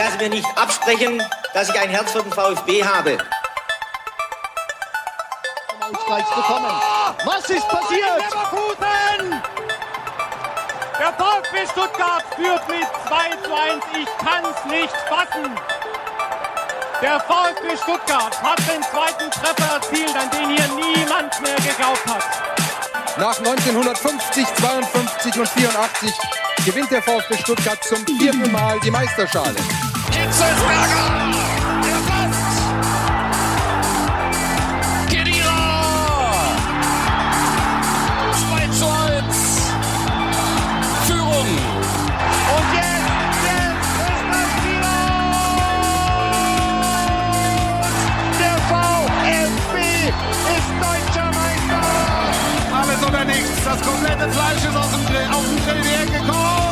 dass Sie mir nicht absprechen, dass ich ein Herz für den VfB habe. Ausgleich bekommen. Was ist passiert? Leverkusen! Der VfB Stuttgart führt mit 2 zu 1. Ich kann's nicht fassen. Der VfB Stuttgart hat den zweiten Treffer erzielt, an den hier niemand mehr geglaubt hat. Nach 1950, 52 und 84 gewinnt der VfB Stuttgart zum vierten Mal die Meisterschale. Hitzelsberger! Der Pass! Kedira! 2 zu 1! Führung! Und jetzt, das wieder! Der VfB ist deutscher Meister! Alles oder nichts. Das komplette Fleisch ist aus dem Grill, auf den Grill hergekommen. Und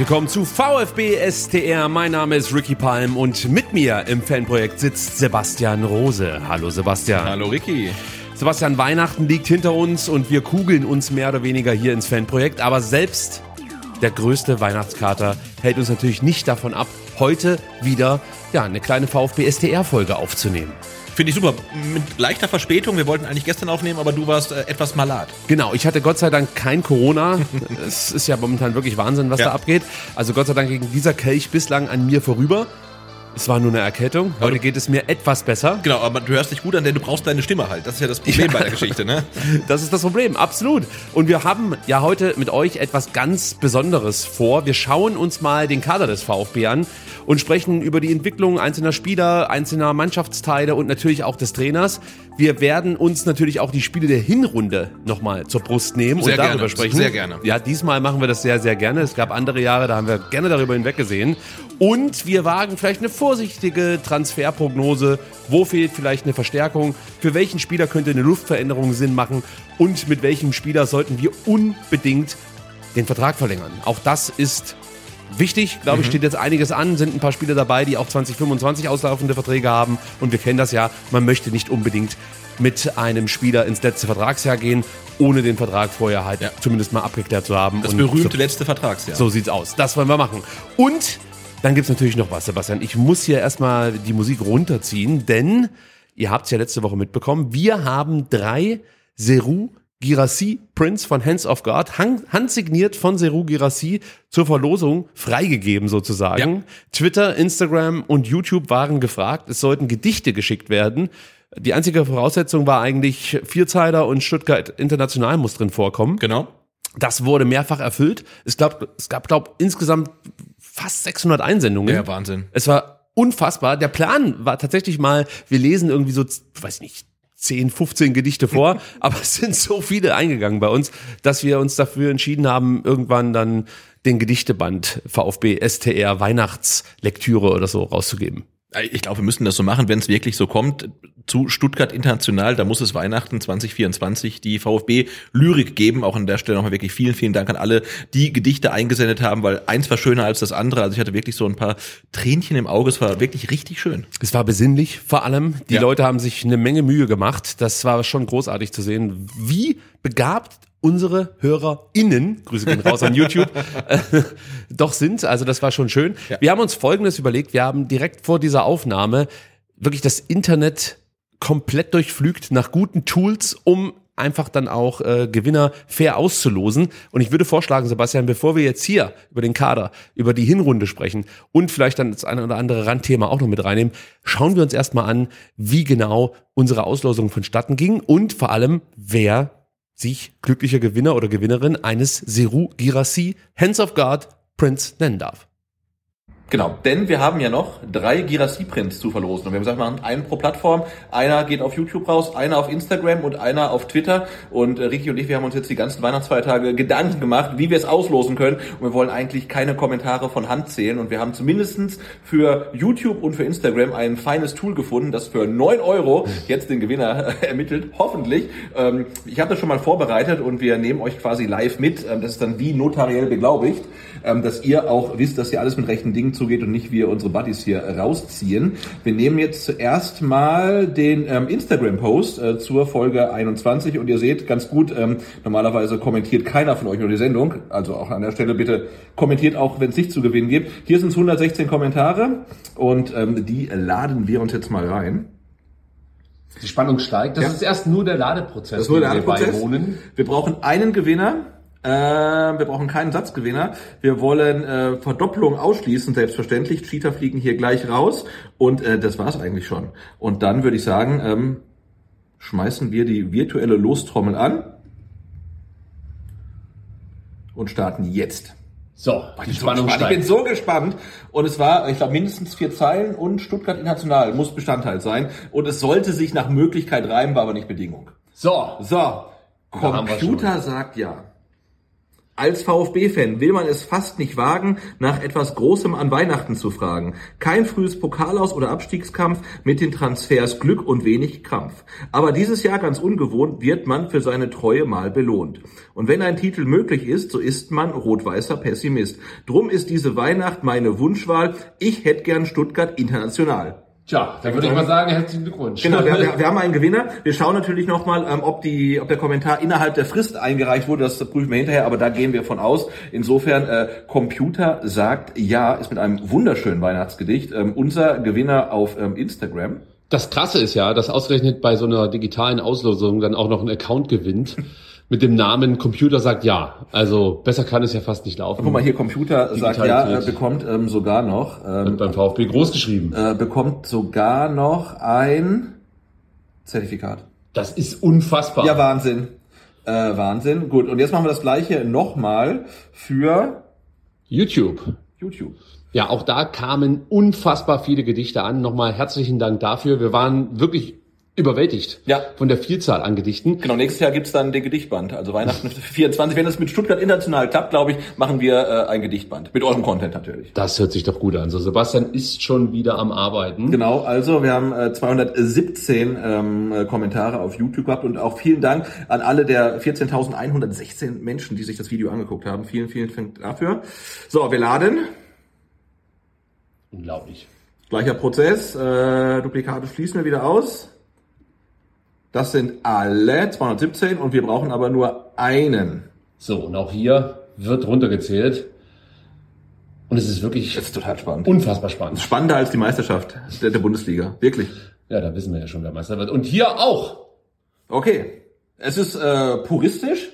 willkommen zu VfB STR. Mein Name ist Ricky Palm und mit mir im Fanprojekt sitzt Sebastian Rose. Hallo Sebastian. Hallo Ricky. Sebastian, Weihnachten liegt hinter uns und wir kugeln uns mehr oder weniger hier ins Fanprojekt. Aber selbst der größte Weihnachtskater hält uns natürlich nicht davon ab, heute wieder ja, eine kleine VfB STR-Folge aufzunehmen. Finde ich super. Mit leichter Verspätung. Wir wollten eigentlich gestern aufnehmen, aber du warst äh, etwas malat. Genau, ich hatte Gott sei Dank kein Corona. es ist ja momentan wirklich Wahnsinn, was Ja. da abgeht. Also Gott sei Dank ging dieser Kelch bislang an mir vorüber. Es war nur eine Erkältung. Heute geht es mir etwas besser. Genau, aber du hörst dich gut an, denn du brauchst deine Stimme halt. Das ist ja das Problem Ja. bei der Geschichte, ne? Das ist das Problem, absolut. Und wir haben ja heute mit euch etwas ganz Besonderes vor. Wir schauen uns mal den Kader des VfB an und sprechen über die Entwicklung einzelner Spieler, einzelner Mannschaftsteile und natürlich auch des Trainers. Wir werden uns natürlich auch die Spiele der Hinrunde nochmal zur Brust nehmen Sehr und darüber gerne, sprechen. sehr gerne. Ja, diesmal machen wir das sehr, sehr gerne. Es gab andere Jahre, da haben wir gerne darüber hinweggesehen. Und wir wagen vielleicht eine vorsichtige Transferprognose. Wo fehlt vielleicht eine Verstärkung? Für welchen Spieler könnte eine Luftveränderung Sinn machen? Und mit welchem Spieler sollten wir unbedingt den Vertrag verlängern? Auch das ist wichtig. Glaube ich, steht jetzt einiges an. Sind ein paar Spieler dabei, die auch 2025 auslaufende Verträge haben. Und wir kennen das ja. Man möchte nicht unbedingt mit einem Spieler ins letzte Vertragsjahr gehen, ohne den Vertrag vorher halt Ja. zumindest mal abgeklärt zu haben. Das berühmte so, letzte Vertragsjahr. so sieht's aus. Das wollen wir machen. Und dann gibt's natürlich noch was, Sebastian. Ich muss hier erstmal die Musik runterziehen, denn ihr habt's ja letzte Woche mitbekommen. Wir haben drei Seru Girassi Prints von Hands of God, hand- handsigniert von Seru Girassi zur Verlosung freigegeben sozusagen. Ja. Twitter, Instagram und YouTube waren gefragt. Es sollten Gedichte geschickt werden. Die einzige Voraussetzung war eigentlich Vierzeiler und Stuttgart International muss drin vorkommen. Genau. Das wurde mehrfach erfüllt. Es, glaub, es gab, glaube insgesamt fast 600 Einsendungen. Ja, Wahnsinn. Es war unfassbar. Der Plan war tatsächlich mal, wir lesen irgendwie so, weiß nicht, 10, 15 Gedichte vor, aber es sind so viele eingegangen bei uns, dass wir uns dafür entschieden haben, irgendwann dann den Gedichteband VfB STR Weihnachtslektüre oder so rauszugeben. Ich glaube, wir müssen das so machen, wenn es wirklich so kommt. Zu Stuttgart International, da muss es Weihnachten 2024 die VfB Lyrik geben. Auch an der Stelle nochmal wirklich vielen, vielen Dank an alle, die Gedichte eingesendet haben, weil eins war schöner als das andere. Also ich hatte wirklich so ein paar Tränchen im Auge. Es war wirklich richtig schön. Es war besinnlich vor allem. Die Ja. Leute haben sich eine Menge Mühe gemacht. Das war schon großartig zu sehen, wie begabt unsere HörerInnen, Grüße gehen raus an YouTube, äh, doch sind. Also das war schon schön. Wir haben uns Folgendes überlegt. Wir haben direkt vor dieser Aufnahme wirklich das Internet komplett durchflügt nach guten Tools, um einfach dann auch äh, Gewinner fair auszulosen. Und ich würde vorschlagen, Sebastian, bevor wir jetzt hier über den Kader, über die Hinrunde sprechen und vielleicht dann das eine oder andere Randthema auch noch mit reinnehmen, schauen wir uns erstmal an, wie genau unsere Auslosung vonstatten ging und vor allem, wer sich glücklicher Gewinner oder Gewinnerin eines Seru Girassi Hands of God Prince nennen darf. Genau, denn wir haben ja noch drei Girassi-Prints zu verlosen. Und wir haben gesagt, wir machen einen pro Plattform. Einer geht auf YouTube raus, einer auf Instagram und einer auf Twitter. Und äh, Ricky und ich, wir haben uns jetzt die ganzen Weihnachtsfeiertage Gedanken gemacht, wie wir es auslosen können. Und wir wollen eigentlich keine Kommentare von Hand zählen. Und wir haben zumindestens für YouTube und für Instagram ein feines Tool gefunden, das für 9 Euro jetzt den Gewinner ermittelt. Hoffentlich. Ähm, ich habe das schon mal vorbereitet und wir nehmen euch quasi live mit. Ähm, das ist dann wie notariell beglaubigt, dass ihr auch wisst, dass ihr alles mit rechten Dingen zugeht und nicht wir unsere Buddies hier rausziehen. Wir nehmen jetzt zuerst mal den ähm, Instagram-Post äh, zur Folge 21 und ihr seht ganz gut, ähm, normalerweise kommentiert keiner von euch nur die Sendung, also auch an der Stelle bitte kommentiert auch, wenn es nicht zu gewinnen gibt. Hier sind es 116 Kommentare und ähm, die laden wir uns jetzt mal rein. Die Spannung steigt. Das Ja. ist erst nur der Ladeprozess, Das ist nur der den wir Ladeprozess. beiwohnen. Wir brauchen einen Gewinner. Äh, wir brauchen keinen Satzgewinner. Wir wollen äh, Verdopplung ausschließen, selbstverständlich. Cheater fliegen hier gleich raus. Und äh, das war's eigentlich schon. Und dann würde ich sagen, ähm, schmeißen wir die virtuelle Lostrommel an und starten jetzt. So, die Spannung ich bin so gespannt. Und es war, ich glaube, mindestens vier Zeilen und Stuttgart International muss Bestandteil sein. Und es sollte sich nach Möglichkeit reimen, war aber nicht Bedingung. So, So, Computer sagt ja. Als VfB-Fan will man es fast nicht wagen, nach etwas Großem an Weihnachten zu fragen. Kein frühes Pokalaus oder Abstiegskampf mit den Transfers Glück und wenig Krampf. Aber dieses Jahr ganz ungewohnt wird man für seine Treue mal belohnt. Und wenn ein Titel möglich ist, so ist man rot-weißer Pessimist. Drum ist diese Weihnacht meine Wunschwahl. Ich hätte gern Stuttgart international. Tja, dann würde ich mal sagen, herzlichen Glückwunsch. Genau, wir, wir, wir haben einen Gewinner. Wir schauen natürlich nochmal, ähm, ob, die, ob der Kommentar innerhalb der Frist eingereicht wurde. Das prüfen wir hinterher, aber da gehen wir von aus. Insofern, äh, Computer sagt ja, ist mit einem wunderschönen Weihnachtsgedicht. Ähm, unser Gewinner auf ähm, Instagram. Das Krasse ist ja, dass ausgerechnet bei so einer digitalen Auslosung dann auch noch ein Account gewinnt mit dem Namen Computer sagt ja. Also besser kann es ja fast nicht laufen. Guck mal hier, Computer sagt ja, äh, bekommt ähm, sogar noch, ähm, beim VfB groß geschrieben. äh, bekommt sogar noch ein Zertifikat. Das ist unfassbar. Ja, Wahnsinn. Äh, Wahnsinn. Gut, und jetzt machen wir das gleiche nochmal für YouTube. YouTube. Ja, auch da kamen unfassbar viele Gedichte an. Nochmal herzlichen Dank dafür. Wir waren wirklich überwältigt Ja. von der Vielzahl an Gedichten. Genau, nächstes Jahr gibt's dann den Gedichtband. Also Weihnachten 24. Wenn es mit Stuttgart international klappt, glaube ich, machen wir äh, ein Gedichtband. Mit eurem Content natürlich. Das hört sich doch gut an. So, Sebastian ist schon wieder am Arbeiten. Genau, also wir haben äh, 217 ähm, äh, Kommentare auf YouTube gehabt und auch vielen Dank an alle der 14.116 Menschen, die sich das Video angeguckt haben. Vielen, vielen Dank dafür. So, wir laden. Unglaublich. Gleicher Prozess. Äh, Duplikate schließen wir wieder aus. Das sind alle 217 und wir brauchen aber nur einen. So, und auch hier wird runtergezählt. Und es ist wirklich Das ist total spannend. unfassbar spannend. Spannender als die Meisterschaft der, der Bundesliga. Wirklich. Ja, da wissen wir ja schon, wer Meister wird. Und hier auch. Okay. Es ist äh, puristisch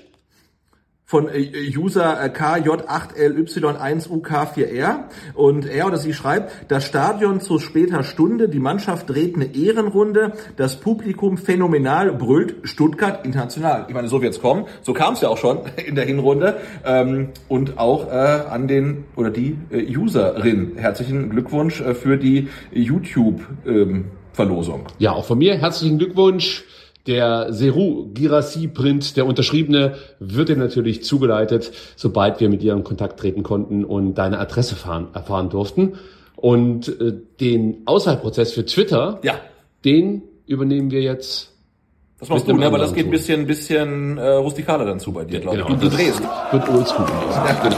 von äh, User äh, KJ8LY1UK4R und er oder sie schreibt, das Stadion zu später Stunde, die Mannschaft dreht eine Ehrenrunde, das Publikum phänomenal, brüllt Stuttgart international. Ich meine, so wird's kommen. So kam es ja auch schon in der Hinrunde ähm, und auch äh, an den oder die äh, Userin. Herzlichen Glückwunsch äh, für die YouTube ähm, Verlosung. Ja, auch von mir herzlichen Glückwunsch. Der Seru Girassi Print, der unterschriebene, wird dir natürlich zugeleitet, sobald wir mit dir in Kontakt treten konnten und deine Adresse fahren, erfahren durften. Und äh, den Auswahlprozess für Twitter, Ja, den übernehmen wir jetzt. Das machst du, ne? aber das geht ein bisschen, bisschen äh, rustikaler dann zu bei dir, glaube ich. Genau, Du, du drehst. wird oldschool. Ja, genau.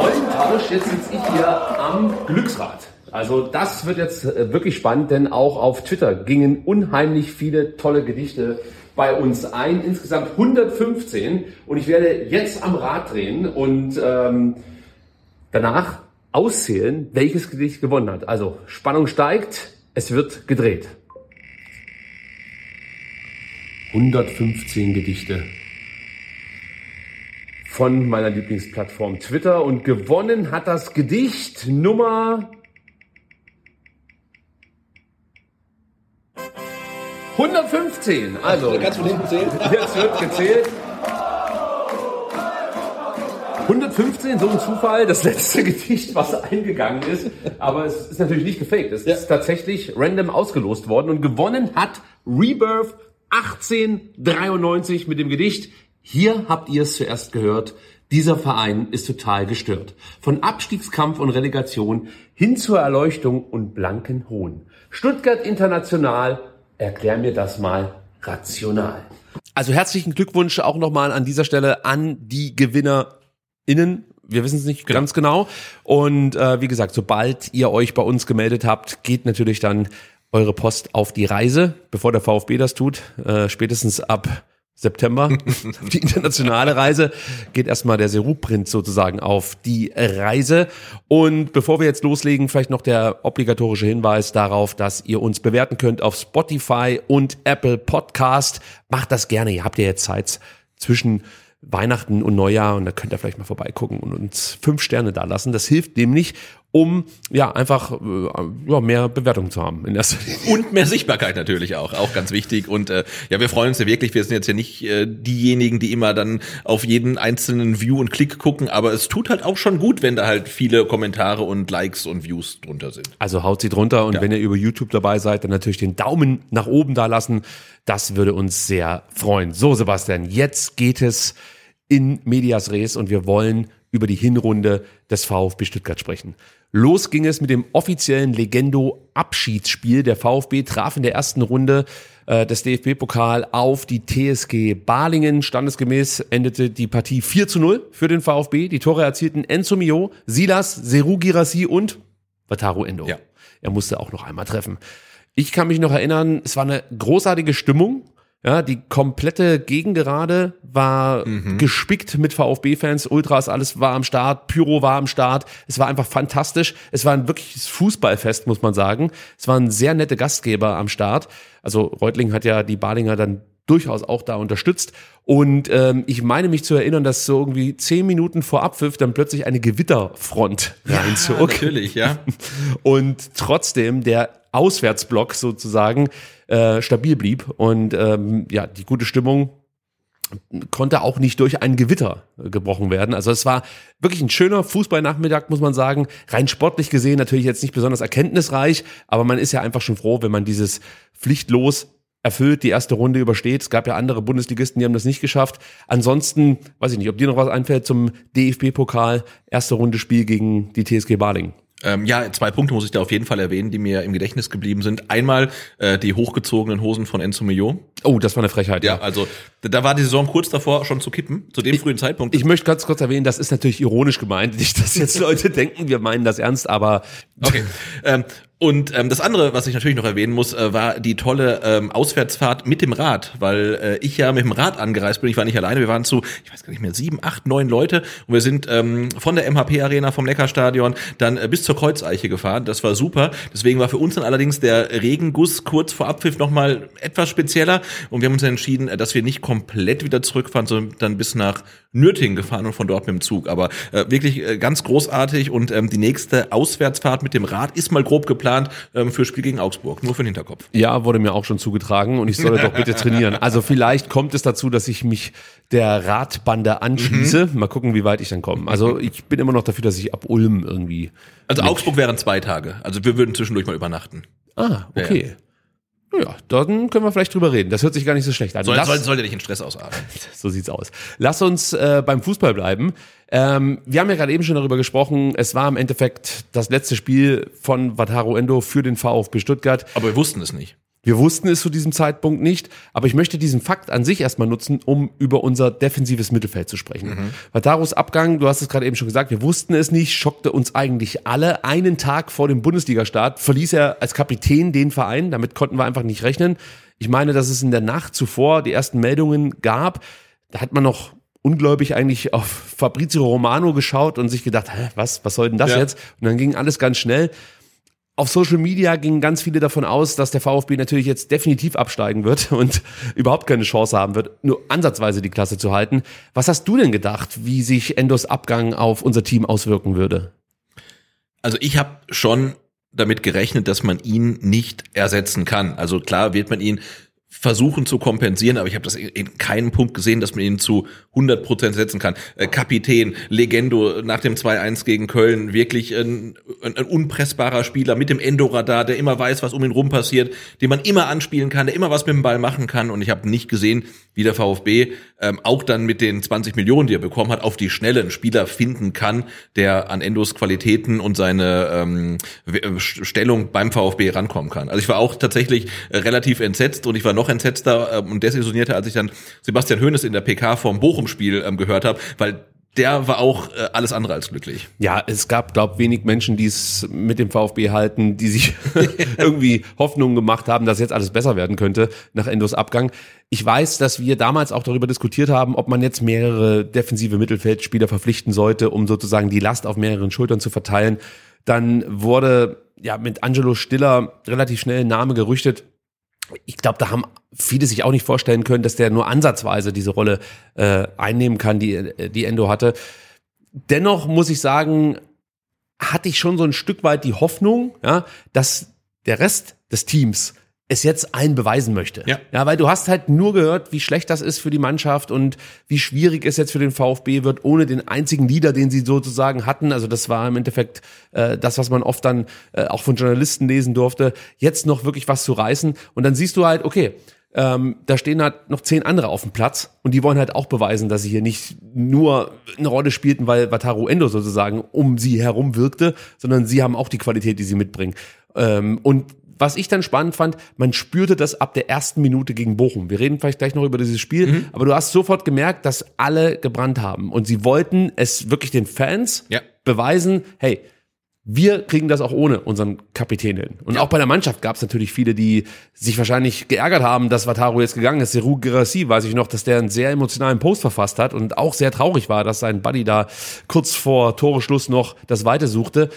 Rollentausch, jetzt sitze ich hier am Glücksrad. Also das wird jetzt äh, wirklich spannend, denn auch auf Twitter gingen unheimlich viele tolle Gedichte bei uns ein. Insgesamt 115 und ich werde jetzt am Rad drehen und ähm, danach auszählen, welches Gedicht gewonnen hat. Also Spannung steigt, es wird gedreht. 115 Gedichte von meiner Lieblingsplattform Twitter und gewonnen hat das Gedicht Nummer 115. Also, Kannst du hinten zählen? jetzt wird gezählt. 115, so ein Zufall, das letzte Gedicht, was eingegangen ist. Aber es ist natürlich nicht gefaked. Es ist tatsächlich random ausgelost worden und gewonnen hat Rebirth 1893 mit dem Gedicht. Hier habt ihr es zuerst gehört. Dieser Verein ist total gestört. Von Abstiegskampf und Relegation hin zur Erleuchtung und blanken Hohn. Stuttgart International, erklär mir das mal rational. Also herzlichen Glückwunsch auch nochmal an dieser Stelle an die GewinnerInnen. Wir wissen es nicht ganz genau. Und äh, wie gesagt, sobald ihr euch bei uns gemeldet habt, geht natürlich dann eure Post auf die Reise, bevor der VfB das tut. Äh, spätestens ab September, die internationale Reise, geht erstmal der Seru-Print sozusagen auf die Reise. Und bevor wir jetzt loslegen, vielleicht noch der obligatorische Hinweis darauf, dass ihr uns bewerten könnt auf Spotify und Apple Podcast. Macht das gerne, ihr habt ja jetzt Zeit zwischen Weihnachten und Neujahr und da könnt ihr vielleicht mal vorbeigucken und uns fünf Sterne da lassen. Das hilft nämlich, um ja einfach äh, ja, mehr Bewertung zu haben in erster Linie. Und mehr Sichtbarkeit natürlich auch, auch ganz wichtig. Und äh, ja, wir freuen uns ja wirklich. Wir sind jetzt ja nicht äh, diejenigen, die immer dann auf jeden einzelnen View und Klick gucken, aber es tut halt auch schon gut, wenn da halt viele Kommentare und Likes und Views drunter sind. Also haut sie drunter und Ja. wenn ihr über YouTube dabei seid, dann natürlich den Daumen nach oben da lassen. Das würde uns sehr freuen. So, Sebastian, jetzt geht es in Medias Res und wir wollen über die Hinrunde des VfB Stuttgart sprechen. Los ging es mit dem offiziellen Legendo-Abschiedsspiel. Der VfB traf in der ersten Runde äh, des DFB-Pokal auf die TSG Balingen. Standesgemäß endete die Partie 4 zu 0 für den VfB. Die Tore erzielten Enzo Mio, Silas, Seru Girassi und Wataru Endo. Ja. Er musste auch noch einmal treffen. Ich kann mich noch erinnern, es war eine großartige Stimmung. Ja, die komplette Gegengerade war gespickt mit VfB-Fans, Ultras, alles war am Start, Pyro war am Start. Es war einfach fantastisch. Es war ein wirkliches Fußballfest, muss man sagen. Es waren sehr nette Gastgeber am Start. Also Reutling hat ja die Balinger dann durchaus auch da unterstützt. Und ähm, ich meine mich zu erinnern, dass so irgendwie zehn Minuten vor Abpfiff dann plötzlich eine Gewitterfront reinzog. natürlich, ja. Und trotzdem der Auswärtsblock sozusagen äh, stabil blieb. Und ähm, ja, die gute Stimmung konnte auch nicht durch ein Gewitter äh, gebrochen werden. Also es war wirklich ein schöner Fußballnachmittag, muss man sagen. Rein sportlich gesehen natürlich jetzt nicht besonders erkenntnisreich, aber man ist ja einfach schon froh, wenn man dieses Pflichtlos erfüllt, die erste Runde übersteht. Es gab ja andere Bundesligisten, die haben das nicht geschafft. Ansonsten, weiß ich nicht, ob dir noch was einfällt zum DFB-Pokal, erste Runde Spiel gegen die TSG Baling. Ähm, ja, zwei Punkte muss ich da auf jeden Fall erwähnen, die mir im Gedächtnis geblieben sind. Einmal äh, die hochgezogenen Hosen von Enzo Mio. Oh, das war eine Frechheit. Ja, also da- war die Saison kurz davor schon zu kippen, zu dem frühen Zeitpunkt. Ich möchte ganz kurz erwähnen, das ist natürlich ironisch gemeint. Nicht, dass jetzt Leute denken, wir meinen das ernst, aber Okay. ähm, und ähm, das andere, was ich natürlich noch erwähnen muss, äh, war die tolle ähm, Auswärtsfahrt mit dem Rad, weil äh, ich ja mit dem Rad angereist bin. Ich war nicht alleine, wir waren zu, ich weiß gar nicht mehr, sieben, acht, neun Leute und wir sind ähm, von der MHP-Arena, vom Neckarstadion, dann äh, bis zur Kreuzeiche gefahren. Das war super. Deswegen war für uns dann allerdings der Regenguss kurz vor Abpfiff nochmal etwas spezieller und wir haben uns entschieden, äh, dass wir nicht komplett wieder zurückfahren, sondern dann bis nach Nürtingen gefahren und von dort mit dem Zug. Aber äh, wirklich äh, ganz großartig und ähm, die nächste Auswärtsfahrt mit dem Rad ist mal grob geplant ähm, für Spiel gegen Augsburg, nur für den Hinterkopf. ja, wurde mir auch schon zugetragen und ich solle doch bitte trainieren. Also vielleicht kommt es dazu, dass ich mich der Radbande anschließe. Mal gucken, wie weit ich dann komme. Also ich bin immer noch dafür, dass ich ab Ulm irgendwie. Also Augsburg wären zwei Tage. Also wir würden zwischendurch mal übernachten. Ah, okay. Ja, dann können wir vielleicht drüber reden. Das hört sich gar nicht so schlecht an. Soll, Lass- soll, soll der nicht in Stress ausarten. So sieht's aus. Lass uns äh, beim Fußball bleiben. Ähm, wir haben ja gerade eben schon darüber gesprochen. Es war im Endeffekt das letzte Spiel von Wataru Endo für den VfB Stuttgart. Aber wir wussten es nicht. Wir wussten es zu diesem Zeitpunkt nicht, aber ich möchte diesen Fakt an sich erstmal nutzen, um über unser defensives Mittelfeld zu sprechen. Watarus Abgang, du hast es gerade eben schon gesagt, wir wussten es nicht, schockte uns eigentlich alle. Einen Tag vor dem Bundesligastart verließ er als Kapitän den Verein, damit konnten wir einfach nicht rechnen. Ich meine, dass es in der Nacht zuvor die ersten Meldungen gab, da hat man noch ungläubig eigentlich auf Fabrizio Romano geschaut und sich gedacht, Hä, was, was soll denn das Ja. jetzt? Und dann ging alles ganz schnell. Auf Social Media gingen ganz viele davon aus, dass der VfB natürlich jetzt definitiv absteigen wird und überhaupt keine Chance haben wird, nur ansatzweise die Klasse zu halten. Was hast du denn gedacht, wie sich Endos Abgang auf unser Team auswirken würde? Also ich habe schon damit gerechnet, dass man ihn nicht ersetzen kann. Also klar wird man ihn versuchen zu kompensieren, aber ich habe das in- in keinem Punkt gesehen, dass man ihn zu 100 Prozent setzen kann. Äh, Kapitän, Legendo nach dem 2-1 gegen Köln, wirklich ein, ein, ein unpressbarer Spieler mit dem Endoradar, der immer weiß, was um ihn rum passiert, den man immer anspielen kann, der immer was mit dem Ball machen kann und ich habe nicht gesehen, wie der VfB ähm, auch dann mit den 20 Millionen, die er bekommen hat, auf die Schnelle einen Spieler finden kann, der an Endos Qualitäten und seine ähm, äh, Stellung beim VfB rankommen kann. Also ich war auch tatsächlich äh, relativ entsetzt und ich war noch entsetzter ähm, und desillusionierter, als ich dann Sebastian Hoeneß in der PK vom Bochum-Spiel ähm, gehört habe, weil der war auch äh, alles andere als glücklich. Ja, es gab, glaub, wenig Menschen, die es mit dem VfB halten, die sich irgendwie Hoffnungen gemacht haben, dass jetzt alles besser werden könnte nach Endos Abgang. Ich weiß, dass wir damals auch darüber diskutiert haben, ob man jetzt mehrere defensive Mittelfeldspieler verpflichten sollte, um sozusagen die Last auf mehreren Schultern zu verteilen. Dann wurde ja mit Angelo Stiller relativ schnell ein Name gerüchtet. Ich glaube, da haben viele sich auch nicht vorstellen können, dass der nur ansatzweise diese Rolle äh, einnehmen kann, die, die Endo hatte. Dennoch muss ich sagen, hatte ich schon so ein Stück weit die Hoffnung, ja, dass der Rest des Teams es jetzt allen beweisen möchte. Ja. ja, weil du hast halt nur gehört, wie schlecht das ist für die Mannschaft und wie schwierig es jetzt für den VfB wird, ohne den einzigen Leader, den sie sozusagen hatten. Also das war im Endeffekt äh, das, was man oft dann äh, auch von Journalisten lesen durfte, jetzt noch wirklich was zu reißen. Und dann siehst du halt, okay, ähm, da stehen halt noch zehn andere auf dem Platz und die wollen halt auch beweisen, dass sie hier nicht nur eine Rolle spielten, weil Wataru Endo sozusagen um sie herum wirkte, sondern sie haben auch die Qualität, die sie mitbringen. Ähm, und was ich dann spannend fand, man spürte das ab der ersten Minute gegen Bochum. Wir reden vielleicht gleich noch über dieses Spiel, Mhm. aber du hast sofort gemerkt, dass alle gebrannt haben und sie wollten es wirklich den Fans Ja. beweisen, hey, wir kriegen das auch ohne unseren Kapitän hin. Und auch bei der Mannschaft gab es natürlich viele, die sich wahrscheinlich geärgert haben, dass Wataru jetzt gegangen ist. Seru Girassi, weiß ich noch, dass der einen sehr emotionalen Post verfasst hat und auch sehr traurig war, dass sein Buddy da kurz vor Toreschluss noch das Weite suchte.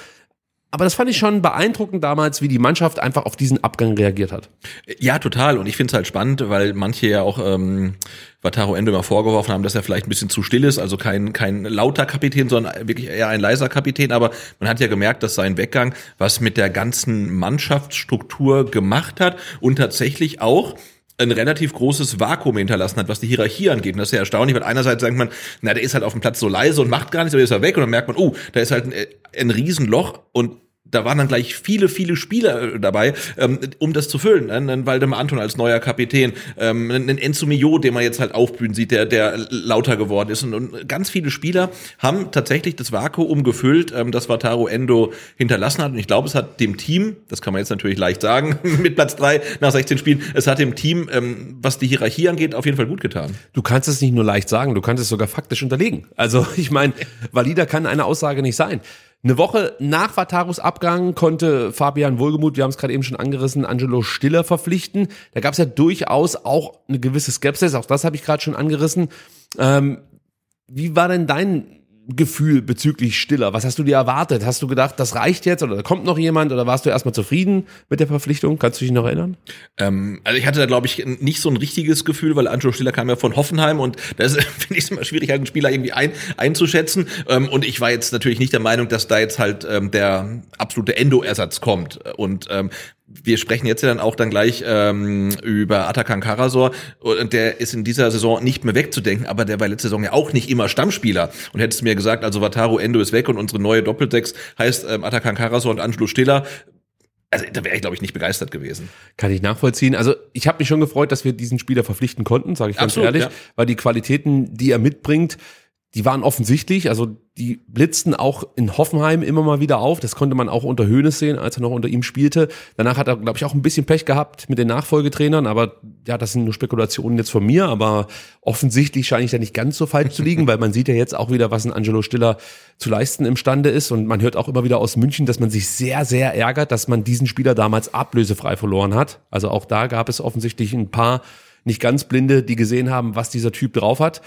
Aber das fand ich schon beeindruckend damals, wie die Mannschaft einfach auf diesen Abgang reagiert hat. Ja, total. Und ich finde es halt spannend, weil manche ja auch ähm, Wataru Endo immer vorgeworfen haben, dass er vielleicht ein bisschen zu still ist, also kein, kein lauter Kapitän, sondern wirklich eher ein leiser Kapitän. Aber man hat ja gemerkt, dass sein Weggang was mit der ganzen Mannschaftsstruktur gemacht hat und tatsächlich auch ein relativ großes Vakuum hinterlassen hat, was die Hierarchie angeht. Und das ist ja erstaunlich, weil einerseits sagt man, na, der ist halt auf dem Platz so leise und macht gar nichts, aber ist er weg und dann merkt man, oh, da ist halt ein, ein Riesenloch und da waren dann gleich viele, viele Spieler äh, dabei, ähm, um das zu füllen. Ne? Ein Waldemar Anton als neuer Kapitän, ähm, ein Enzo Mio, den man jetzt halt aufblühen sieht, der, der lauter geworden ist. Und, und ganz viele Spieler haben tatsächlich das Vakuum gefüllt, ähm, das Wataru Endo hinterlassen hat. Und ich glaube, es hat dem Team, das kann man jetzt natürlich leicht sagen, mit Platz drei nach 16 Spielen, es hat dem Team, ähm, was die Hierarchie angeht, auf jeden Fall gut getan. Du kannst es nicht nur leicht sagen, du kannst es sogar faktisch unterlegen. Also ich meine, valider kann eine Aussage nicht sein. Eine Woche nach Vatarus Abgang konnte Fabian Wohlgemuth, wir haben es gerade eben schon angerissen, Angelo Stiller verpflichten. Da gab es ja durchaus auch eine gewisse Skepsis, auch das habe ich gerade schon angerissen. Ähm, wie war denn dein Gefühl bezüglich Stiller? Was hast du dir erwartet? Hast du gedacht, das reicht jetzt oder da kommt noch jemand oder warst du erstmal zufrieden mit der Verpflichtung? Kannst du dich noch erinnern? Ähm, also ich hatte da, glaube ich, nicht so ein richtiges Gefühl, weil Angelo Stiller kam ja von Hoffenheim und da ist, finde ich immer schwierig, einen Spieler irgendwie ein, einzuschätzen. Ähm, und ich war jetzt natürlich nicht der Meinung, dass da jetzt halt ähm, der absolute Endo-Ersatz kommt. Und ähm, wir sprechen jetzt ja dann auch dann gleich ähm, über Atakan Karasor und der ist in dieser Saison nicht mehr wegzudenken, aber der war letzte Saison ja auch nicht immer Stammspieler und hättest du mir gesagt, also Wataru Endo ist weg und unsere neue Doppelsechs heißt ähm, Atakan Karasor und Angelo Stiller, also da wäre ich glaube ich nicht begeistert gewesen. Kann ich nachvollziehen. Also ich habe mich schon gefreut, dass wir diesen Spieler verpflichten konnten, sage ich ganz Absolut, ehrlich, ja. weil die Qualitäten, die er mitbringt, die waren offensichtlich. Also die blitzten auch in Hoffenheim immer mal wieder auf. Das konnte man auch unter Höhnes sehen, als er noch unter ihm spielte. Danach hat er, glaube ich, auch ein bisschen Pech gehabt mit den Nachfolgetrainern. Aber ja, das sind nur Spekulationen jetzt von mir. Aber offensichtlich scheine ich da nicht ganz so falsch zu liegen, weil man sieht ja jetzt auch wieder, was ein Angelo Stiller zu leisten imstande ist. Und man hört auch immer wieder aus München, dass man sich sehr, sehr ärgert, dass man diesen Spieler damals ablösefrei verloren hat. Also auch da gab es offensichtlich ein paar nicht ganz Blinde, die gesehen haben, was dieser Typ drauf hat.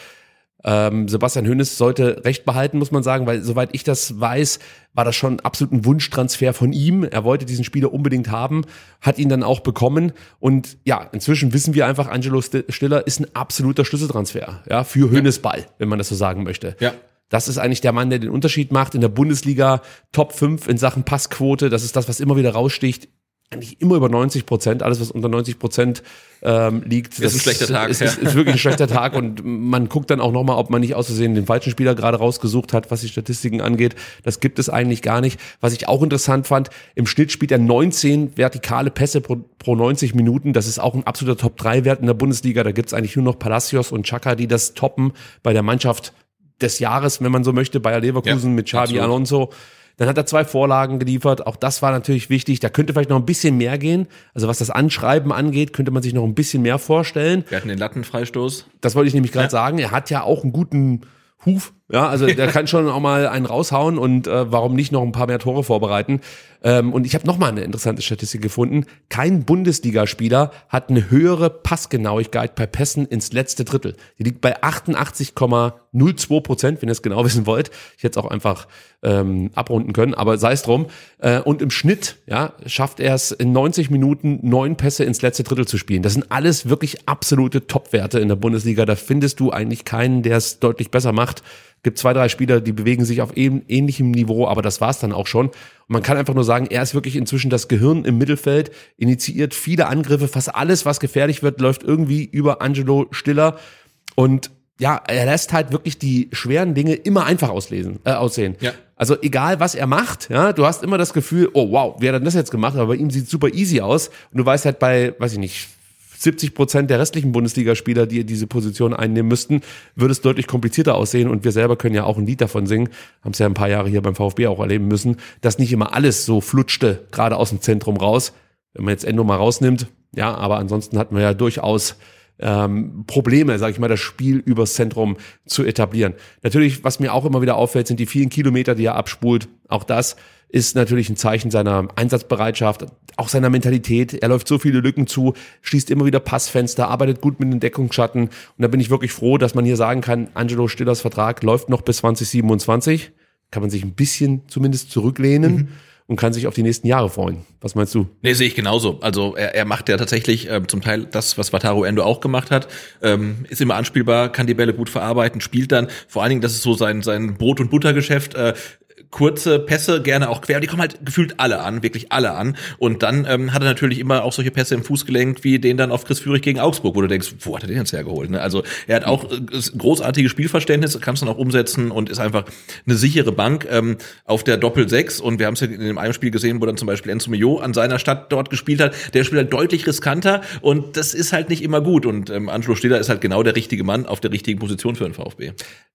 Ähm, Sebastian Hönes sollte Recht behalten, muss man sagen, weil soweit ich das weiß, war das schon absolut ein Wunschtransfer von ihm. Er wollte diesen Spieler unbedingt haben, hat ihn dann auch bekommen. Und ja, inzwischen wissen wir einfach, Angelo Stiller ist ein absoluter Schlüsseltransfer, ja, für Hönes Ball, wenn man das so sagen möchte. Ja. Das ist eigentlich der Mann, der den Unterschied macht in der Bundesliga. Top 5 in Sachen Passquote. Das ist das, was immer wieder raussticht. Eigentlich immer über 90 Prozent. Alles, was unter 90 Prozent ähm, liegt, Ist ein schlechter Tag, Ist, ja. ist, ist wirklich ein schlechter Tag. Und man guckt dann auch nochmal, ob man nicht aus Versehen den falschen Spieler gerade rausgesucht hat, was die Statistiken angeht. Das gibt es eigentlich gar nicht. Was ich auch interessant fand, im Schnitt spielt er 19 vertikale Pässe pro, pro 90 Minuten. Das ist auch ein absoluter Top-3-Wert in der Bundesliga. Da gibt's eigentlich nur noch Palacios und Chaka, die das toppen bei der Mannschaft des Jahres, wenn man so möchte, Bayer Leverkusen Ja, mit Xabi absolut. Alonso. Dann hat er zwei Vorlagen geliefert. Auch das war natürlich wichtig. Da könnte vielleicht noch ein bisschen mehr gehen. Also was das Anschreiben angeht, könnte man sich noch ein bisschen mehr vorstellen. Wir hatten den Lattenfreistoß. Das wollte ich nämlich gerade sagen. Er hat ja auch einen guten Huf, Ja, also der kann schon auch mal einen raushauen und äh, warum nicht noch ein paar mehr Tore vorbereiten. Ähm, und ich habe noch mal eine interessante Statistik gefunden. Kein Bundesligaspieler hat eine höhere Passgenauigkeit bei Pässen ins letzte Drittel. Die liegt bei 88,02 Prozent, wenn ihr es genau wissen wollt. Ich hätte es auch einfach ähm, abrunden können, aber sei es drum. Äh, und im Schnitt ja, schafft er es in 90 Minuten neun Pässe ins letzte Drittel zu spielen. Das sind alles wirklich absolute Topwerte in der Bundesliga. Da findest du eigentlich keinen, der es deutlich besser macht gibt zwei, drei Spieler, die bewegen sich auf eben ähnlichem Niveau, aber das war's dann auch schon. Und man kann einfach nur sagen, er ist wirklich inzwischen das Gehirn im Mittelfeld, initiiert viele Angriffe, fast alles, was gefährlich wird, läuft irgendwie über Angelo Stiller und ja, er lässt halt wirklich die schweren Dinge immer einfach auslesen, äh, aussehen. Ja. Also egal, was er macht, ja, du hast immer das Gefühl, oh wow, wie hat er das jetzt gemacht? Aber bei ihm sieht super easy aus. Und du weißt halt bei, weiß ich nicht, 70 Prozent der restlichen Bundesligaspieler, die diese Position einnehmen müssten, würde es deutlich komplizierter aussehen. Und wir selber können ja auch ein Lied davon singen, haben es ja ein paar Jahre hier beim VfB auch erleben müssen, dass nicht immer alles so flutschte, gerade aus dem Zentrum raus. Wenn man jetzt Endo mal rausnimmt, ja, aber ansonsten hatten wir ja durchaus ähm, Probleme, sage ich mal, das Spiel übers Zentrum zu etablieren. Natürlich, was mir auch immer wieder auffällt, sind die vielen Kilometer, die er abspult. Auch das ist natürlich ein Zeichen seiner Einsatzbereitschaft, auch seiner Mentalität. Er läuft so viele Lücken zu, schließt immer wieder Passfenster, arbeitet gut mit den Deckungsschatten. Und da bin ich wirklich froh, dass man hier sagen kann, Angelo Stillers Vertrag läuft noch bis 2027. Kann man sich ein bisschen zumindest zurücklehnen. Mhm und kann sich auf die nächsten Jahre freuen. Was meinst du? Nee, sehe ich genauso. Also er, er macht ja tatsächlich ähm, zum Teil das, was Wataru Endo auch gemacht hat. Ähm, ist immer anspielbar, kann die Bälle gut verarbeiten, spielt dann. Vor allen Dingen, das ist so sein, sein Brot- und Buttergeschäft. Äh, kurze Pässe, gerne auch quer. Die kommen halt gefühlt alle an, wirklich alle an. Und dann ähm, hat er natürlich immer auch solche Pässe im Fuß gelenkt, wie den dann auf Chris Führig gegen Augsburg, wo du denkst, wo hat er den jetzt hergeholt? Ne? Also er hat auch äh, großartiges Spielverständnis, kann es dann auch umsetzen und ist einfach eine sichere Bank ähm, auf der Doppel-6. Und wir haben es ja in dem einen Spiel gesehen, wo dann zum Beispiel Enzo Mio an seiner Stadt dort gespielt hat. Der spielt halt deutlich riskanter und das ist halt nicht immer gut. Und ähm, Angelo Stiller ist halt genau der richtige Mann auf der richtigen Position für den VfB.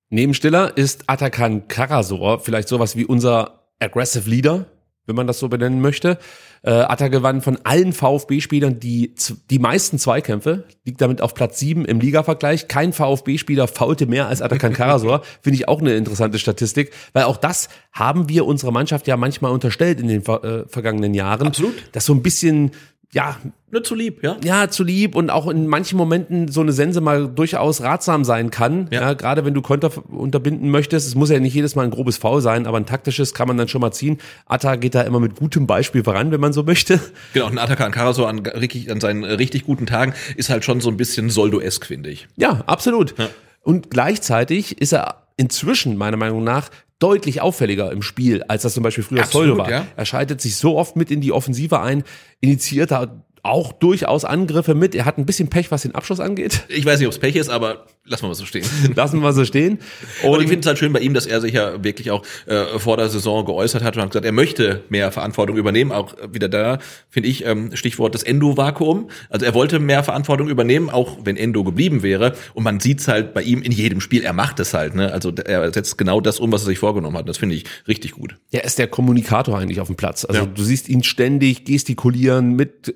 Neben Stiller ist Atakan Karasor vielleicht sowas wie unser Aggressive Leader, wenn man das so benennen möchte. Äh, Atta gewann von allen VfB-Spielern die, die meisten Zweikämpfe, liegt damit auf Platz sieben im Liga-Vergleich. Kein VfB-Spieler faulte mehr als Atakan Karasor. Finde ich auch eine interessante Statistik, weil auch das haben wir unserer Mannschaft ja manchmal unterstellt in den äh, vergangenen Jahren. Absolut. Dass so ein bisschen ja, nur zu lieb, ja. Ja, zu lieb und auch in manchen Momenten so eine Sense mal durchaus ratsam sein kann. Ja. ja gerade wenn du Konter unterbinden möchtest. Es muss ja nicht jedes Mal ein grobes Foul sein, aber ein taktisches kann man dann schon mal ziehen. Atta geht da immer mit gutem Beispiel voran, wenn man so möchte. Genau, ein Attacker an Karaso an, an seinen richtig guten Tagen ist halt schon so ein bisschen Soldo-esk, finde ich. Ja, absolut. Ja. Und gleichzeitig ist er inzwischen, meiner Meinung nach, deutlich auffälliger im Spiel, als das zum Beispiel früher Absolut, war. Ja. Er schaltet sich so oft mit in die Offensive ein, initiiert da auch durchaus Angriffe mit. Er hat ein bisschen Pech, was den Abschluss angeht. Ich weiß nicht, ob es Pech ist, aber lassen wir mal so stehen. Lassen wir so stehen. Und, und ich finde es halt schön bei ihm, dass er sich ja wirklich auch äh, vor der Saison geäußert hat und hat gesagt, er möchte mehr Verantwortung übernehmen. Auch wieder da finde ich ähm, Stichwort das Endo-Vakuum. Also er wollte mehr Verantwortung übernehmen, auch wenn Endo geblieben wäre. Und man sieht's halt bei ihm in jedem Spiel. Er macht es halt. Ne? Also er setzt genau das um, was er sich vorgenommen hat. Das finde ich richtig gut. Er ist der Kommunikator eigentlich auf dem Platz. Also ja. du siehst ihn ständig gestikulieren mit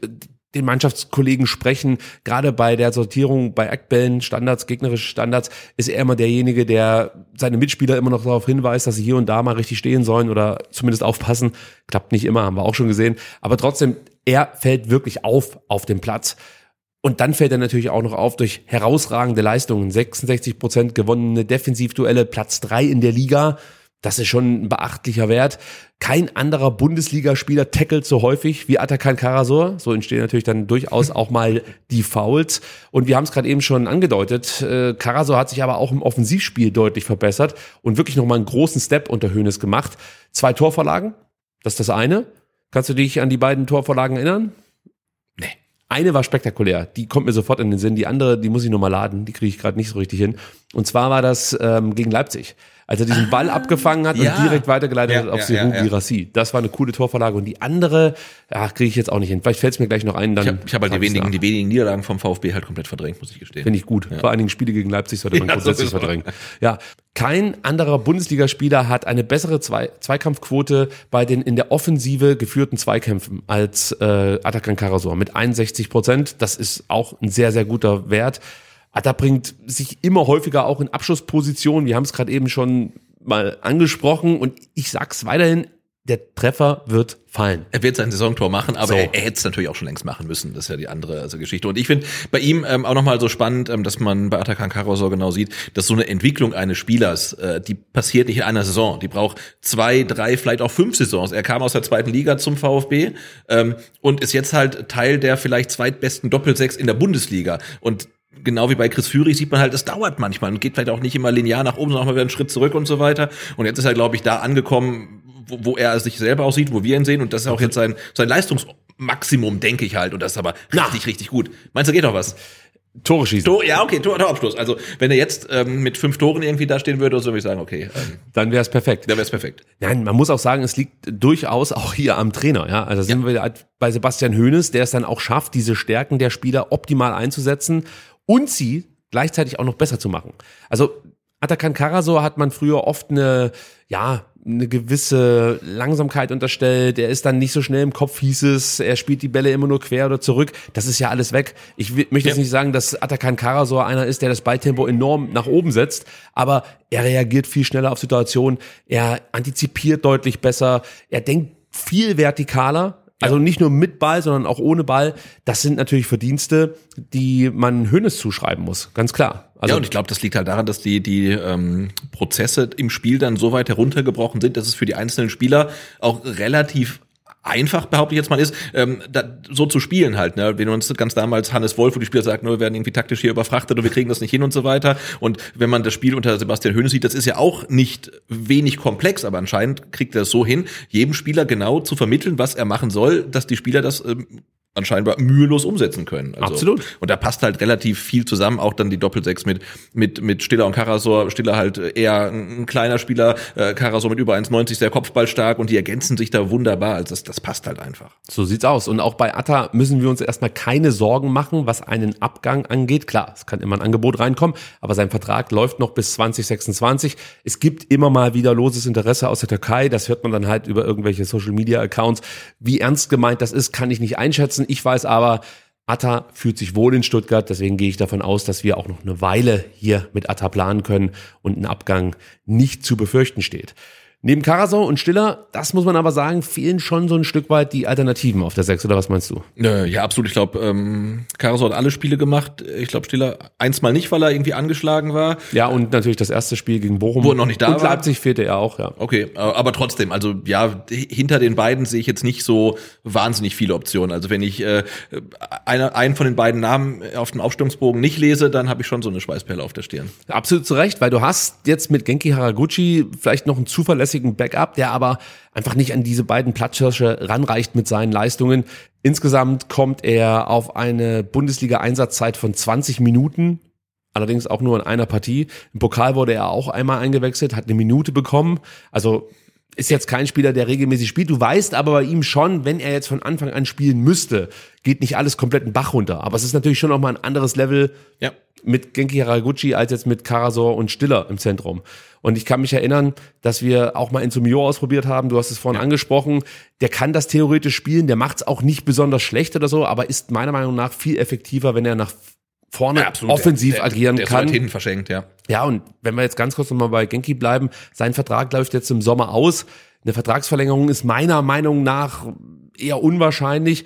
den Mannschaftskollegen sprechen. Gerade bei der Sortierung bei Eckbällen, Standards, gegnerische Standards, ist er immer derjenige, der seine Mitspieler immer noch darauf hinweist, dass sie hier und da mal richtig stehen sollen oder zumindest aufpassen. Klappt nicht immer, haben wir auch schon gesehen. Aber trotzdem, er fällt wirklich auf auf dem Platz. Und dann fällt er natürlich auch noch auf durch herausragende Leistungen. 66 Prozent gewonnene Defensivduelle, Platz drei in der Liga. Das ist schon ein beachtlicher Wert. Kein anderer Bundesligaspieler tackelt so häufig wie Atakan Karasor. So entstehen natürlich dann durchaus auch mal die Fouls. Und wir haben es gerade eben schon angedeutet. Äh, Karasor hat sich aber auch im Offensivspiel deutlich verbessert und wirklich nochmal einen großen Step unter Höhnes gemacht. Zwei Torvorlagen. Das ist das eine. Kannst du dich an die beiden Torvorlagen erinnern? Nee. Eine war spektakulär, die kommt mir sofort in den Sinn. Die andere, die muss ich nochmal laden, die kriege ich gerade nicht so richtig hin. Und zwar war das ähm, gegen Leipzig als er diesen Ball ah, abgefangen hat ja. und direkt weitergeleitet ja, hat auf ja, Seru ja, Girassi. Das war eine coole Torvorlage. Und die andere, ja, kriege ich jetzt auch nicht hin. Vielleicht fällt es mir gleich noch ein. Dann ich habe hab halt die wenigen, die wenigen Niederlagen vom VfB halt komplett verdrängt, muss ich gestehen. Finde ich gut. Vor allen Dingen Spiele gegen Leipzig sollte man grundsätzlich so verdrängen. Ja, kein anderer Bundesligaspieler hat eine bessere Zwei Zweikampfquote bei den in der Offensive geführten Zweikämpfen als äh, Atakan Karasor mit 61 Prozent. Das ist auch ein sehr, sehr guter Wert. Atta bringt sich immer häufiger auch in Abschlusspositionen. Wir haben es gerade eben schon mal angesprochen und ich sag's weiterhin, der Treffer wird fallen. Er wird sein Saisontor machen, aber So. er, er hätte es natürlich auch schon längst machen müssen. Das ist ja die andere also Geschichte. Und ich finde bei ihm ähm, auch nochmal so spannend, ähm, dass man bei Atakan Karasor genau sieht, dass so eine Entwicklung eines Spielers, äh, die passiert nicht in einer Saison. Die braucht zwei, drei, vielleicht auch fünf Saisons. Er kam aus der zweiten Liga zum VfB ähm, und ist jetzt halt Teil der vielleicht zweitbesten Doppelsechs in der Bundesliga. Und Genau wie bei Chris Führig sieht man halt, es dauert manchmal und geht vielleicht auch nicht immer linear nach oben, sondern auch mal wieder einen Schritt zurück und so weiter. Und jetzt ist er, glaube ich, da angekommen, wo, wo er sich selber auch sieht, wo wir ihn sehen. Und das ist auch jetzt sein, sein Leistungsmaximum, denke ich halt. Und das ist aber richtig, richtig gut. Meinst du, geht doch was? Tore schießen. Tor, ja, okay, Tor, Torabschluss. Also, wenn er jetzt ähm, mit fünf Toren irgendwie da stehen würde, so würde ich sagen, okay, ähm, Dann wäre es perfekt. da wäre es perfekt. Nein, man muss auch sagen, es liegt durchaus auch hier am Trainer. Ja, also sind wir halt bei Sebastian Hoeneß, der es dann auch schafft, diese Stärken der Spieler optimal einzusetzen und sie gleichzeitig auch noch besser zu machen. Also Atakan Karasor hat man früher oft eine, ja, eine gewisse Langsamkeit unterstellt. Er ist dann nicht so schnell im Kopf, hieß es. Er spielt die Bälle immer nur quer oder zurück. Das ist ja alles weg. Ich möchte jetzt Ja. nicht sagen, dass Atakan Karasor einer ist, der das Balltempo enorm nach oben setzt, aber er reagiert viel schneller auf Situationen. Er antizipiert deutlich besser. Er denkt viel vertikaler. Also nicht nur mit Ball, sondern auch ohne Ball. Das sind natürlich Verdienste, die man Hönes zuschreiben muss. Ganz klar. Also ja, und ich glaube, das liegt halt daran, dass die, die ähm, Prozesse im Spiel dann so weit heruntergebrochen sind, dass es für die einzelnen Spieler auch relativ einfach, behaupte ich jetzt mal, ist, ähm, da, so zu spielen halt. Ne? Wenn uns ganz damals Hannes Wolf, wo die Spieler sagten, wir werden irgendwie taktisch hier überfrachtet und wir kriegen das nicht hin und so weiter. Und wenn man das Spiel unter Sebastian Höhne sieht, das ist ja auch nicht wenig komplex, aber anscheinend kriegt er es so hin, jedem Spieler genau zu vermitteln, was er machen soll, dass die Spieler das ähm, anscheinend mühelos umsetzen können. Also, Absolut. Und da passt halt relativ viel zusammen, auch dann die Doppelsechs mit, mit, mit Stiller und Karasor. Stiller halt eher ein kleiner Spieler, äh, Karasor mit über 1,90 sehr kopfballstark und die ergänzen sich da wunderbar. Also das, das passt halt einfach. So sieht's aus. Und auch bei Atta müssen wir uns erstmal keine Sorgen machen, was einen Abgang angeht. Klar, es kann immer ein Angebot reinkommen, aber sein Vertrag läuft noch bis 2026. Es gibt immer mal wieder loses Interesse aus der Türkei. Das hört man dann halt über irgendwelche Social Media Accounts. Wie ernst gemeint das ist, kann ich nicht einschätzen. Ich weiß aber, Atta fühlt sich wohl in Stuttgart, deswegen gehe ich davon aus, dass wir auch noch eine Weile hier mit Atta planen können und ein Abgang nicht zu befürchten steht. Neben Karasor und Stiller, das muss man aber sagen, fehlen schon so ein Stück weit die Alternativen auf der Sechs, oder was meinst du? Ja, absolut. Ich glaube, ähm, Karasor hat alle Spiele gemacht. Ich glaube, Stiller eins mal nicht, weil er irgendwie angeschlagen war. Ja, und natürlich das erste Spiel gegen Bochum. Wo er noch nicht da und war. Leipzig fehlte er auch, ja. Okay, aber trotzdem, also ja, hinter den beiden sehe ich jetzt nicht so wahnsinnig viele Optionen. Also wenn ich äh, einer, einen von den beiden Namen auf dem Aufstellungsbogen nicht lese, dann habe ich schon so eine Schweißperle auf der Stirn. Absolut zu Recht, weil du hast jetzt mit Genki Haraguchi vielleicht noch einen zuverlässigen Backup, der aber einfach nicht an diese beiden Platzhirsche ranreicht mit seinen Leistungen. Insgesamt kommt er auf eine Bundesliga-Einsatzzeit von 20 Minuten, allerdings auch nur in einer Partie. Im Pokal wurde er auch einmal eingewechselt, hat eine Minute bekommen. Also ist jetzt kein Spieler, der regelmäßig spielt. Du weißt aber bei ihm schon, wenn er jetzt von Anfang an spielen müsste, geht nicht alles komplett den Bach runter. Aber es ist natürlich schon noch mal ein anderes Level Ja. Mit Genki Haraguchi als jetzt mit Karasor und Stiller im Zentrum. Und ich kann mich erinnern, dass wir auch mal Insumio ausprobiert haben. Du hast es vorhin angesprochen. Der kann das theoretisch spielen. Der macht es auch nicht besonders schlecht oder so, aber ist meiner Meinung nach viel effektiver, wenn er nach vorne offensiv der, agieren der ist kann. weit hinten verschenkt, ja. Ja, und wenn wir jetzt ganz kurz nochmal bei Genki bleiben, sein Vertrag läuft jetzt im Sommer aus. Eine Vertragsverlängerung ist meiner Meinung nach eher unwahrscheinlich.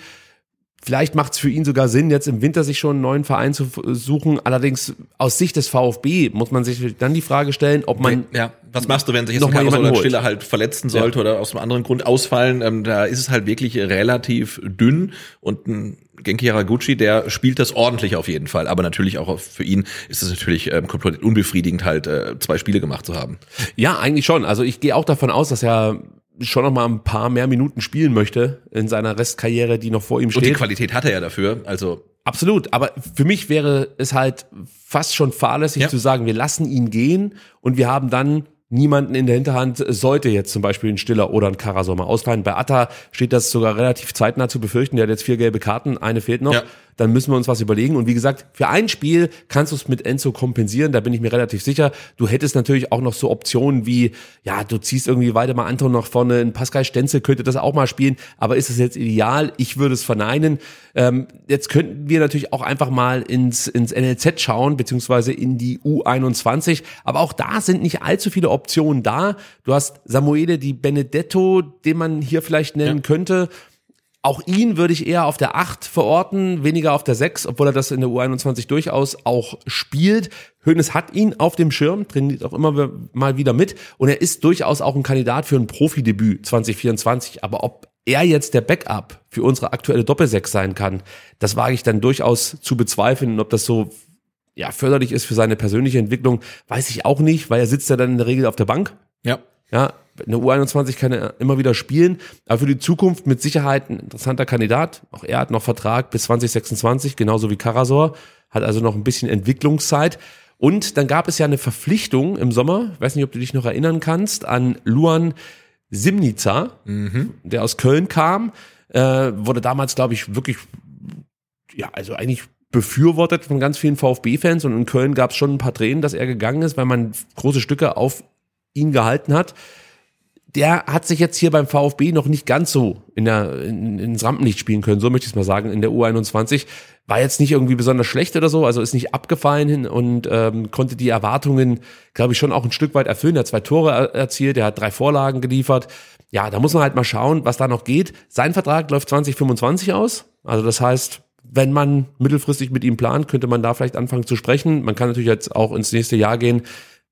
Vielleicht macht es für ihn sogar Sinn, jetzt im Winter sich schon einen neuen Verein zu suchen. Allerdings aus Sicht des VfB muss man sich dann die Frage stellen, ob man ja, was machst du, wenn sich jetzt noch ein mal Karasor jemanden oder? Stiller halt verletzen sollte oder aus einem anderen Grund ausfallen? Ähm, da ist es halt wirklich relativ dünn und ein Genki Haraguchi, der spielt das ordentlich auf jeden Fall. Aber natürlich auch für ihn ist es natürlich ähm, komplett unbefriedigend, halt äh, zwei Spiele gemacht zu haben. Ja, eigentlich schon. Also ich gehe auch davon aus, dass er schon noch mal ein paar mehr Minuten spielen möchte in seiner Restkarriere, die noch vor ihm Und die steht. Qualität hat er ja dafür. Also Absolut, aber für mich wäre es halt fast schon fahrlässig Ja. zu sagen, wir lassen ihn gehen und wir haben dann niemanden in der Hinterhand, sollte jetzt zum Beispiel ein Stiller oder ein Karasor mal ausfallen. Bei Atta steht das sogar relativ zeitnah zu befürchten. Der hat jetzt vier gelbe Karten, eine fehlt noch. Ja. Dann müssen wir uns was überlegen. Und wie gesagt, für ein Spiel kannst du es mit Enzo kompensieren, da bin ich mir relativ sicher. Du hättest natürlich auch noch so Optionen wie, ja, du ziehst irgendwie weiter mal Anton nach vorne, ein Pascal Stenzel könnte das auch mal spielen, aber ist es jetzt ideal? Ich würde es verneinen. Ähm, jetzt könnten wir natürlich auch einfach mal ins, ins NLZ schauen, beziehungsweise in die U21. Aber auch da sind nicht allzu viele Optionen da. Du hast Samuele Di Benedetto, den man hier vielleicht nennen könnte. Auch ihn würde ich eher auf der 8 verorten, weniger auf der 6, obwohl er das in der U21 durchaus auch spielt. Hönes hat ihn auf dem Schirm, trainiert auch immer mal wieder mit und er ist durchaus auch ein Kandidat für ein Profidebüt 2024. Aber ob er jetzt der Backup für unsere aktuelle Doppelsechs sein kann, das wage ich dann durchaus zu bezweifeln. Und ob das so ja, förderlich ist für seine persönliche Entwicklung, weiß ich auch nicht, weil er sitzt ja dann in der Regel auf der Bank. Ja. Ja, eine U21 kann er immer wieder spielen, aber für die Zukunft mit Sicherheit ein interessanter Kandidat. Auch er hat noch Vertrag bis 2026, genauso wie Karasor, hat also noch ein bisschen Entwicklungszeit. Und dann gab es ja eine Verpflichtung im Sommer, ich weiß nicht, ob du dich noch erinnern kannst, an Luan Simnica, der aus Köln kam, äh, wurde damals, glaube ich, wirklich, ja, also eigentlich befürwortet von ganz vielen VfB-Fans und in Köln gab es schon ein paar Tränen, dass er gegangen ist, weil man große Stücke auf ihn gehalten hat. Der hat sich jetzt hier beim VfB noch nicht ganz so in der, in, ins Rampenlicht spielen können, so möchte ich es mal sagen, in der U21. War jetzt nicht irgendwie besonders schlecht oder so, also ist nicht abgefallen und ähm, konnte die Erwartungen, glaube ich, schon auch ein Stück weit erfüllen. Er hat zwei Tore er erzielt, er hat drei Vorlagen geliefert. Ja, da muss man halt mal schauen, was da noch geht. Sein Vertrag läuft 2025 aus. Also das heißt, wenn man mittelfristig mit ihm plant, könnte man da vielleicht anfangen zu sprechen. Man kann natürlich jetzt auch ins nächste Jahr gehen.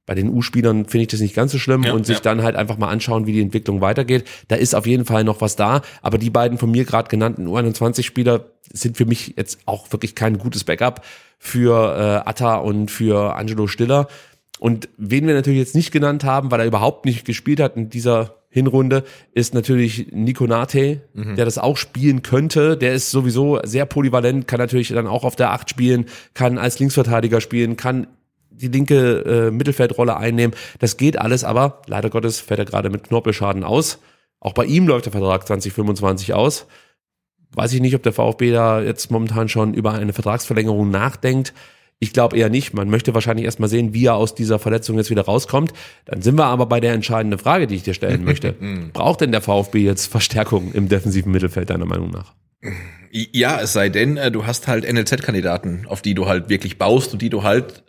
Bei den U-Spielern finde ich das nicht ganz so schlimm Ja, und sich ja. dann halt einfach mal anschauen, wie die Entwicklung weitergeht. Da ist auf jeden Fall noch was da, aber die beiden von mir gerade genannten U21-Spieler sind für mich jetzt auch wirklich kein gutes Backup für äh, Atta und für Angelo Stiller. Und wen wir natürlich jetzt nicht genannt haben, weil er überhaupt nicht gespielt hat in dieser Hinrunde, ist natürlich Nico Nate, der das auch spielen könnte. Der ist sowieso sehr polyvalent, kann natürlich dann auch auf der Acht spielen, kann als Linksverteidiger spielen, kann die linke äh, Mittelfeldrolle einnehmen. Das geht alles, aber leider Gottes fällt er gerade mit Knorpelschaden aus. Auch bei ihm läuft der Vertrag 2025 aus. Weiß ich nicht, ob der VfB da jetzt momentan schon über eine Vertragsverlängerung nachdenkt. Ich glaube eher nicht. Man möchte wahrscheinlich erstmal sehen, wie er aus dieser Verletzung jetzt wieder rauskommt. Dann sind wir aber bei der entscheidenden Frage, die ich dir stellen möchte. Braucht denn der VfB jetzt Verstärkung im defensiven Mittelfeld deiner Meinung nach? Ja, es sei denn, äh, du hast halt NLZ-Kandidaten, auf die du halt wirklich baust und die du halt,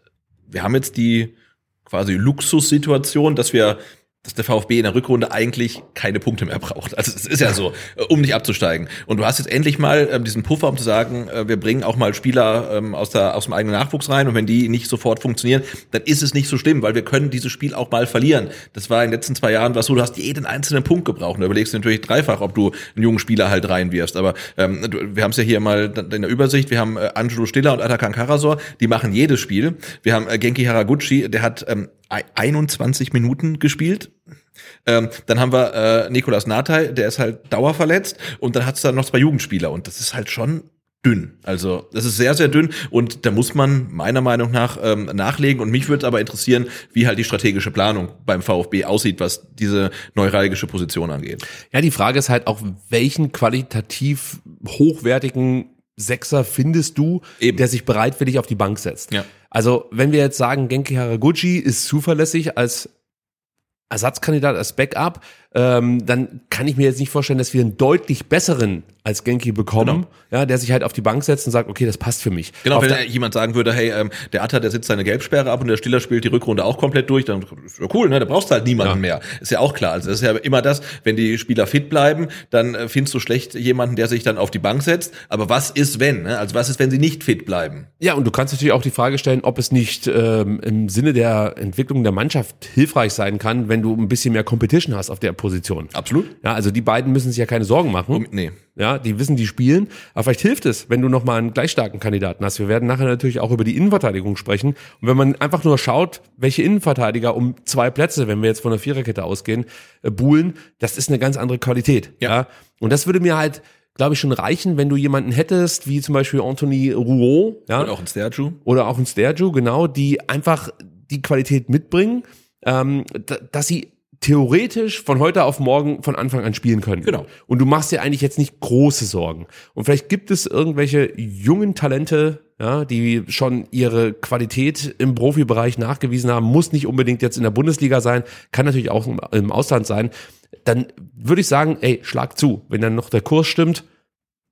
wir haben jetzt die quasi Luxussituation, dass wir, dass der VfB in der Rückrunde eigentlich keine Punkte mehr braucht. Also es ist ja so, äh, um nicht abzusteigen. Und du hast jetzt endlich mal ähm, diesen Puffer, um zu sagen, äh, wir bringen auch mal Spieler ähm, aus, der, aus dem eigenen Nachwuchs rein und wenn die nicht sofort funktionieren, dann ist es nicht so schlimm, weil wir können dieses Spiel auch mal verlieren. Das war in den letzten zwei Jahren was so, du hast jeden einzelnen Punkt gebraucht. Und da überlegst du natürlich dreifach, ob du einen jungen Spieler halt reinwirfst. Aber ähm, du, wir haben es ja hier mal in der Übersicht, wir haben äh, Angelo Stiller und Atakan Karasor, die machen jedes Spiel. Wir haben äh, Genki Haraguchi, der hat ähm, 21 Minuten gespielt. Ähm, dann haben wir äh, Nikolas Natai, der ist halt dauerverletzt. Und dann hat es da noch zwei Jugendspieler. Und das ist halt schon dünn. Also das ist sehr, sehr dünn. Und da muss man meiner Meinung nach ähm, nachlegen. Und mich würde aber interessieren, wie halt die strategische Planung beim VfB aussieht, was diese neuralgische Position angeht. Ja, die Frage ist halt auch, welchen qualitativ hochwertigen Sechser findest du, Eben. der sich bereitwillig auf die Bank setzt? Ja. Also, wenn wir jetzt sagen, Genki Haraguchi ist zuverlässig als Ersatzkandidat, als Backup, ähm, dann kann ich mir jetzt nicht vorstellen, dass wir einen deutlich besseren als Genki bekommen, ja, der sich halt auf die Bank setzt und sagt, okay, das passt für mich. Genau, auf wenn jemand sagen würde, hey, ähm, der Atta, der sitzt seine Gelbsperre ab und der Stiller spielt die Rückrunde auch komplett durch, dann ist ja cool, ne? Da brauchst du halt niemanden Ja. mehr. Ist ja auch klar. Also das ist ja immer das, wenn die Spieler fit bleiben, dann äh, findest du schlecht jemanden, der sich dann auf die Bank setzt. Aber was ist, wenn? Ne? Also was ist, wenn sie nicht fit bleiben? Ja, und du kannst natürlich auch die Frage stellen, ob es nicht ähm, im Sinne der Entwicklung der Mannschaft hilfreich sein kann, wenn du ein bisschen mehr Competition hast auf der Position. Absolut. Ja, also die beiden müssen sich ja keine Sorgen machen. Um, nee. Ja, die wissen, die spielen. Aber vielleicht hilft es, wenn du nochmal einen gleich starken Kandidaten hast. Wir werden nachher natürlich auch über die Innenverteidigung sprechen. Und wenn man einfach nur schaut, welche Innenverteidiger um zwei Plätze, wenn wir jetzt von der Viererkette ausgehen, äh, buhlen, das ist eine ganz andere Qualität. Ja. Und das würde mir halt, glaube ich, schon reichen, wenn du jemanden hättest, wie zum Beispiel Anthony Rouault, ja, Und auch ein Sterju. oder auch ein Sterju, genau, die einfach die Qualität mitbringen. ähm, da- dass sie theoretisch von heute auf morgen von Anfang an spielen können. Genau. Und du machst dir eigentlich jetzt nicht große Sorgen. Und vielleicht gibt es irgendwelche jungen Talente, ja, die schon ihre Qualität im Profibereich nachgewiesen haben, muss nicht unbedingt jetzt in der Bundesliga sein, kann natürlich auch im, Ausland sein. Dann würde ich sagen, ey, schlag zu. Wenn dann noch der Kurs stimmt,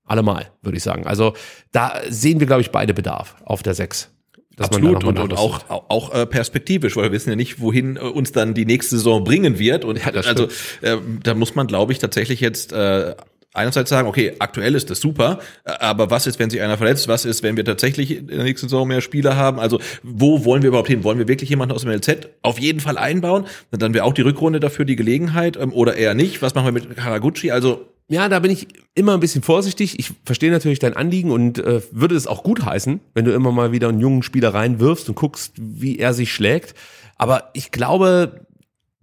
allemal, würde ich sagen. Also da sehen wir, glaube ich, beide Bedarf auf der 6. dass Absolut und, und auch, auch, auch äh, perspektivisch, weil wir wissen ja nicht, wohin äh, uns dann die nächste Saison bringen wird. Und das also äh, da muss man, glaube ich, tatsächlich jetzt äh, einerseits sagen, okay, aktuell ist das super, äh, aber was ist, wenn sich einer verletzt? Was ist, wenn wir tatsächlich in der nächsten Saison mehr Spieler haben? Also wo wollen wir überhaupt hin? Wollen wir wirklich jemanden aus dem LZ auf jeden Fall einbauen? Dann wäre auch die Rückrunde dafür die Gelegenheit ähm, oder eher nicht. Was machen wir mit Haraguchi? Also Ja, da bin ich immer ein bisschen vorsichtig. Ich verstehe natürlich dein Anliegen und äh, würde es auch gut heißen, wenn du immer mal wieder einen jungen Spieler reinwirfst und guckst, wie er sich schlägt. Aber ich glaube,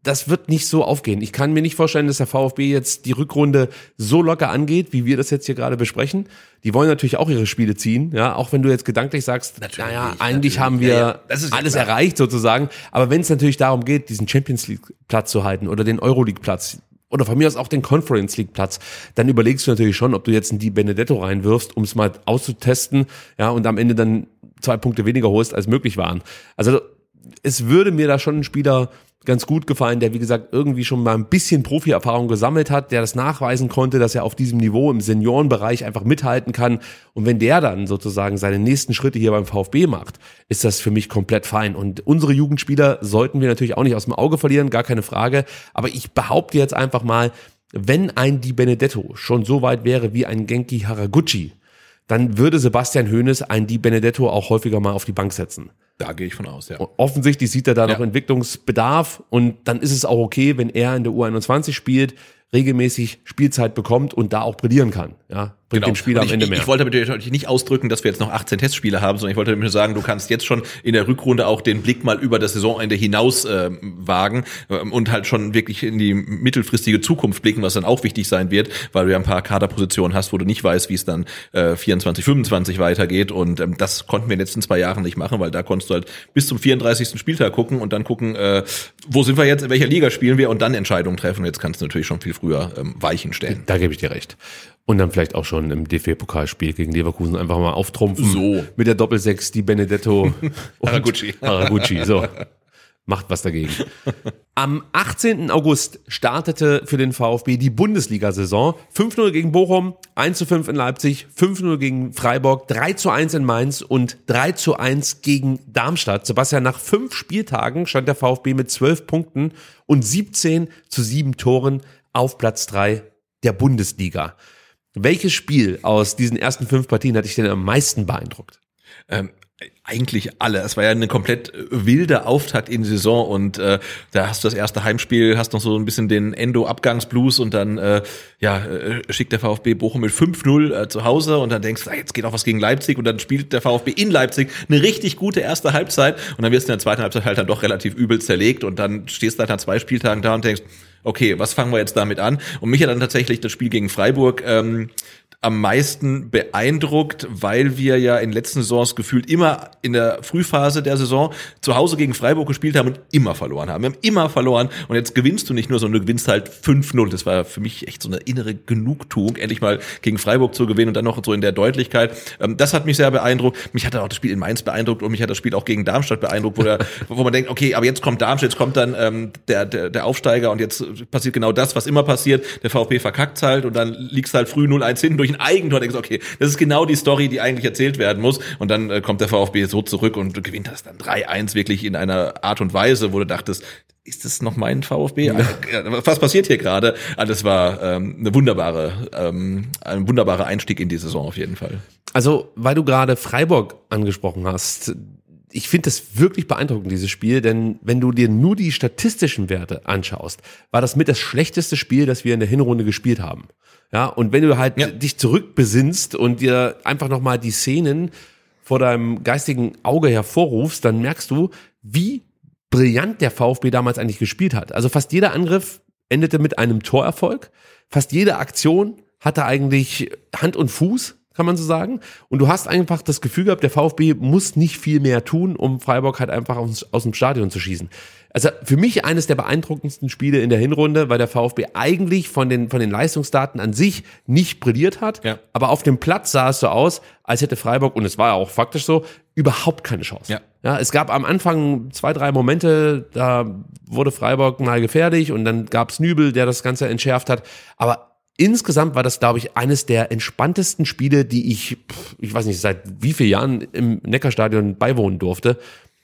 das wird nicht so aufgehen. Ich kann mir nicht vorstellen, dass der VfB jetzt die Rückrunde so locker angeht, wie wir das jetzt hier gerade besprechen. Die wollen natürlich auch ihre Spiele ziehen, ja, auch wenn du jetzt gedanklich sagst, naja, eigentlich natürlich. haben wir Ja, ja, das ist ja alles klar. erreicht sozusagen. Aber wenn es natürlich darum geht, diesen Champions League Platz zu halten oder den Euroleague Platz oder von mir aus auch den Conference League Platz, dann überlegst du natürlich schon, ob du jetzt einen Di Benedetto reinwirfst, um es mal auszutesten, ja, und am Ende dann zwei Punkte weniger holst, als möglich waren. Also es würde mir da schon ein Spieler ganz gut gefallen, der wie gesagt irgendwie schon mal ein bisschen Profi-Erfahrung gesammelt hat, der das nachweisen konnte, dass er auf diesem Niveau im Seniorenbereich einfach mithalten kann. Und wenn der dann sozusagen seine nächsten Schritte hier beim VfB macht, ist das für mich komplett fein. Und unsere Jugendspieler sollten wir natürlich auch nicht aus dem Auge verlieren, gar keine Frage. Aber ich behaupte jetzt einfach mal, wenn ein Di Benedetto schon so weit wäre wie ein Genki Haraguchi, dann würde Sebastian Hoeneß ein Di Benedetto auch häufiger mal auf die Bank setzen. Da gehe ich von aus, ja. Offensichtlich sieht er da noch Ja. Entwicklungsbedarf und dann ist es auch okay, wenn er in der U21 spielt, regelmäßig Spielzeit bekommt und da auch brillieren kann. Ja, bringt dem Spieler Und am ich, Ende ich, mehr. Ich wollte damit natürlich nicht ausdrücken, dass wir jetzt noch 18 Testspiele haben, sondern ich wollte damit nur sagen, du kannst jetzt schon in der Rückrunde auch den Blick mal über das Saisonende hinaus äh, wagen ähm, und halt schon wirklich in die mittelfristige Zukunft blicken, was dann auch wichtig sein wird, weil du ja ein paar Kaderpositionen hast, wo du nicht weißt, wie es dann äh, 24, 25 weitergeht und ähm, das konnten wir in den letzten zwei Jahren nicht machen, weil da konntest du halt bis zum 34. Spieltag gucken und dann gucken, äh, wo sind wir jetzt, in welcher Liga spielen wir und dann Entscheidungen treffen. Jetzt kannst du natürlich schon viel früher ähm, Weichen stellen. Da gebe ich dir recht. Und dann vielleicht auch schon im DFB-Pokalspiel gegen Leverkusen einfach mal auftrumpfen. So. Mit der Doppelsechs, die Benedetto und Haraguchi. Haraguchi, so. Macht was dagegen. Am 18. August startete für den VfB die Bundesliga-Saison. 5-0 gegen Bochum, 1-5 in Leipzig, 5-0 gegen Freiburg, 3-1 in Mainz und 3-1 gegen Darmstadt. Sebastian, nach fünf Spieltagen stand der VfB mit 12 Punkten und 17 zu 7 Toren auf Platz 3 der Bundesliga. Welches Spiel aus diesen ersten fünf Partien hat dich denn am meisten beeindruckt? Ähm, eigentlich alle. Es war ja eine komplett äh, wilde Auftakt in die Saison und äh, da hast du das erste Heimspiel, hast noch so ein bisschen den Endo-Abgangsblues und dann äh, ja äh, schickt der VfB Bochum mit 5-0 äh, zu Hause und dann denkst du, ah, jetzt geht auch was gegen Leipzig und dann spielt der VfB in Leipzig eine richtig gute erste Halbzeit und dann wirst du in der zweiten Halbzeit halt dann doch relativ übel zerlegt und dann stehst du halt nach zwei Spieltagen da und denkst, okay, was fangen wir jetzt damit an? Und mich hat dann tatsächlich das Spiel gegen Freiburg ähm, am meisten beeindruckt, weil wir ja in den letzten Saisons gefühlt immer in der Frühphase der Saison zu Hause gegen Freiburg gespielt haben und immer verloren haben. Wir haben immer verloren und jetzt gewinnst du nicht nur, sondern du gewinnst halt 5-0. Das war für mich echt so eine innere Genugtuung, endlich mal gegen Freiburg zu gewinnen und dann noch so in der Deutlichkeit. Ähm, Das hat mich sehr beeindruckt. Mich hat auch das Spiel in Mainz beeindruckt und mich hat das Spiel auch gegen Darmstadt beeindruckt, wo, der, wo man denkt, okay, aber jetzt kommt Darmstadt, jetzt kommt dann ähm, der, der, der Aufsteiger und jetzt passiert genau das, was immer passiert. Der VfB verkackt halt und dann liegst halt früh 0-1 hinten durch ein Eigentor. Denkst, okay, das ist genau die Story, die eigentlich erzählt werden muss. Und dann äh, kommt der VfB so zurück und gewinnt das dann 3-1 wirklich in einer Art und Weise, wo du dachtest, ist das noch mein VfB? Ja. Was passiert hier gerade? Das war ähm, eine wunderbare, ähm, ein wunderbarer Einstieg in die Saison auf jeden Fall. Also, weil du gerade Freiburg angesprochen hast, ich finde das wirklich beeindruckend, dieses Spiel, denn wenn du dir nur die statistischen Werte anschaust, war das mit das schlechteste Spiel, das wir in der Hinrunde gespielt haben. Ja, und wenn du halt Ja. dich zurückbesinnst und dir einfach nochmal die Szenen vor deinem geistigen Auge hervorrufst, dann merkst du, wie brillant der VfB damals eigentlich gespielt hat. Also fast jeder Angriff endete mit einem Torerfolg. Fast jede Aktion hatte eigentlich Hand und Fuß, kann man so sagen. Und du hast einfach das Gefühl gehabt, der VfB muss nicht viel mehr tun, um Freiburg halt einfach aus, aus dem Stadion zu schießen. Also für mich eines der beeindruckendsten Spiele in der Hinrunde, weil der VfB eigentlich von den, von den Leistungsdaten an sich nicht brilliert hat. Ja. Aber auf dem Platz sah es so aus, als hätte Freiburg, und es war ja auch faktisch so, überhaupt keine Chance. Ja. Ja, es gab am Anfang zwei, drei Momente, da wurde Freiburg mal gefährlich und dann gab es Nübel, der das Ganze entschärft hat. Aber insgesamt war das, glaube ich, eines der entspanntesten Spiele, die ich, ich weiß nicht, seit wie vielen Jahren im Neckarstadion beiwohnen durfte.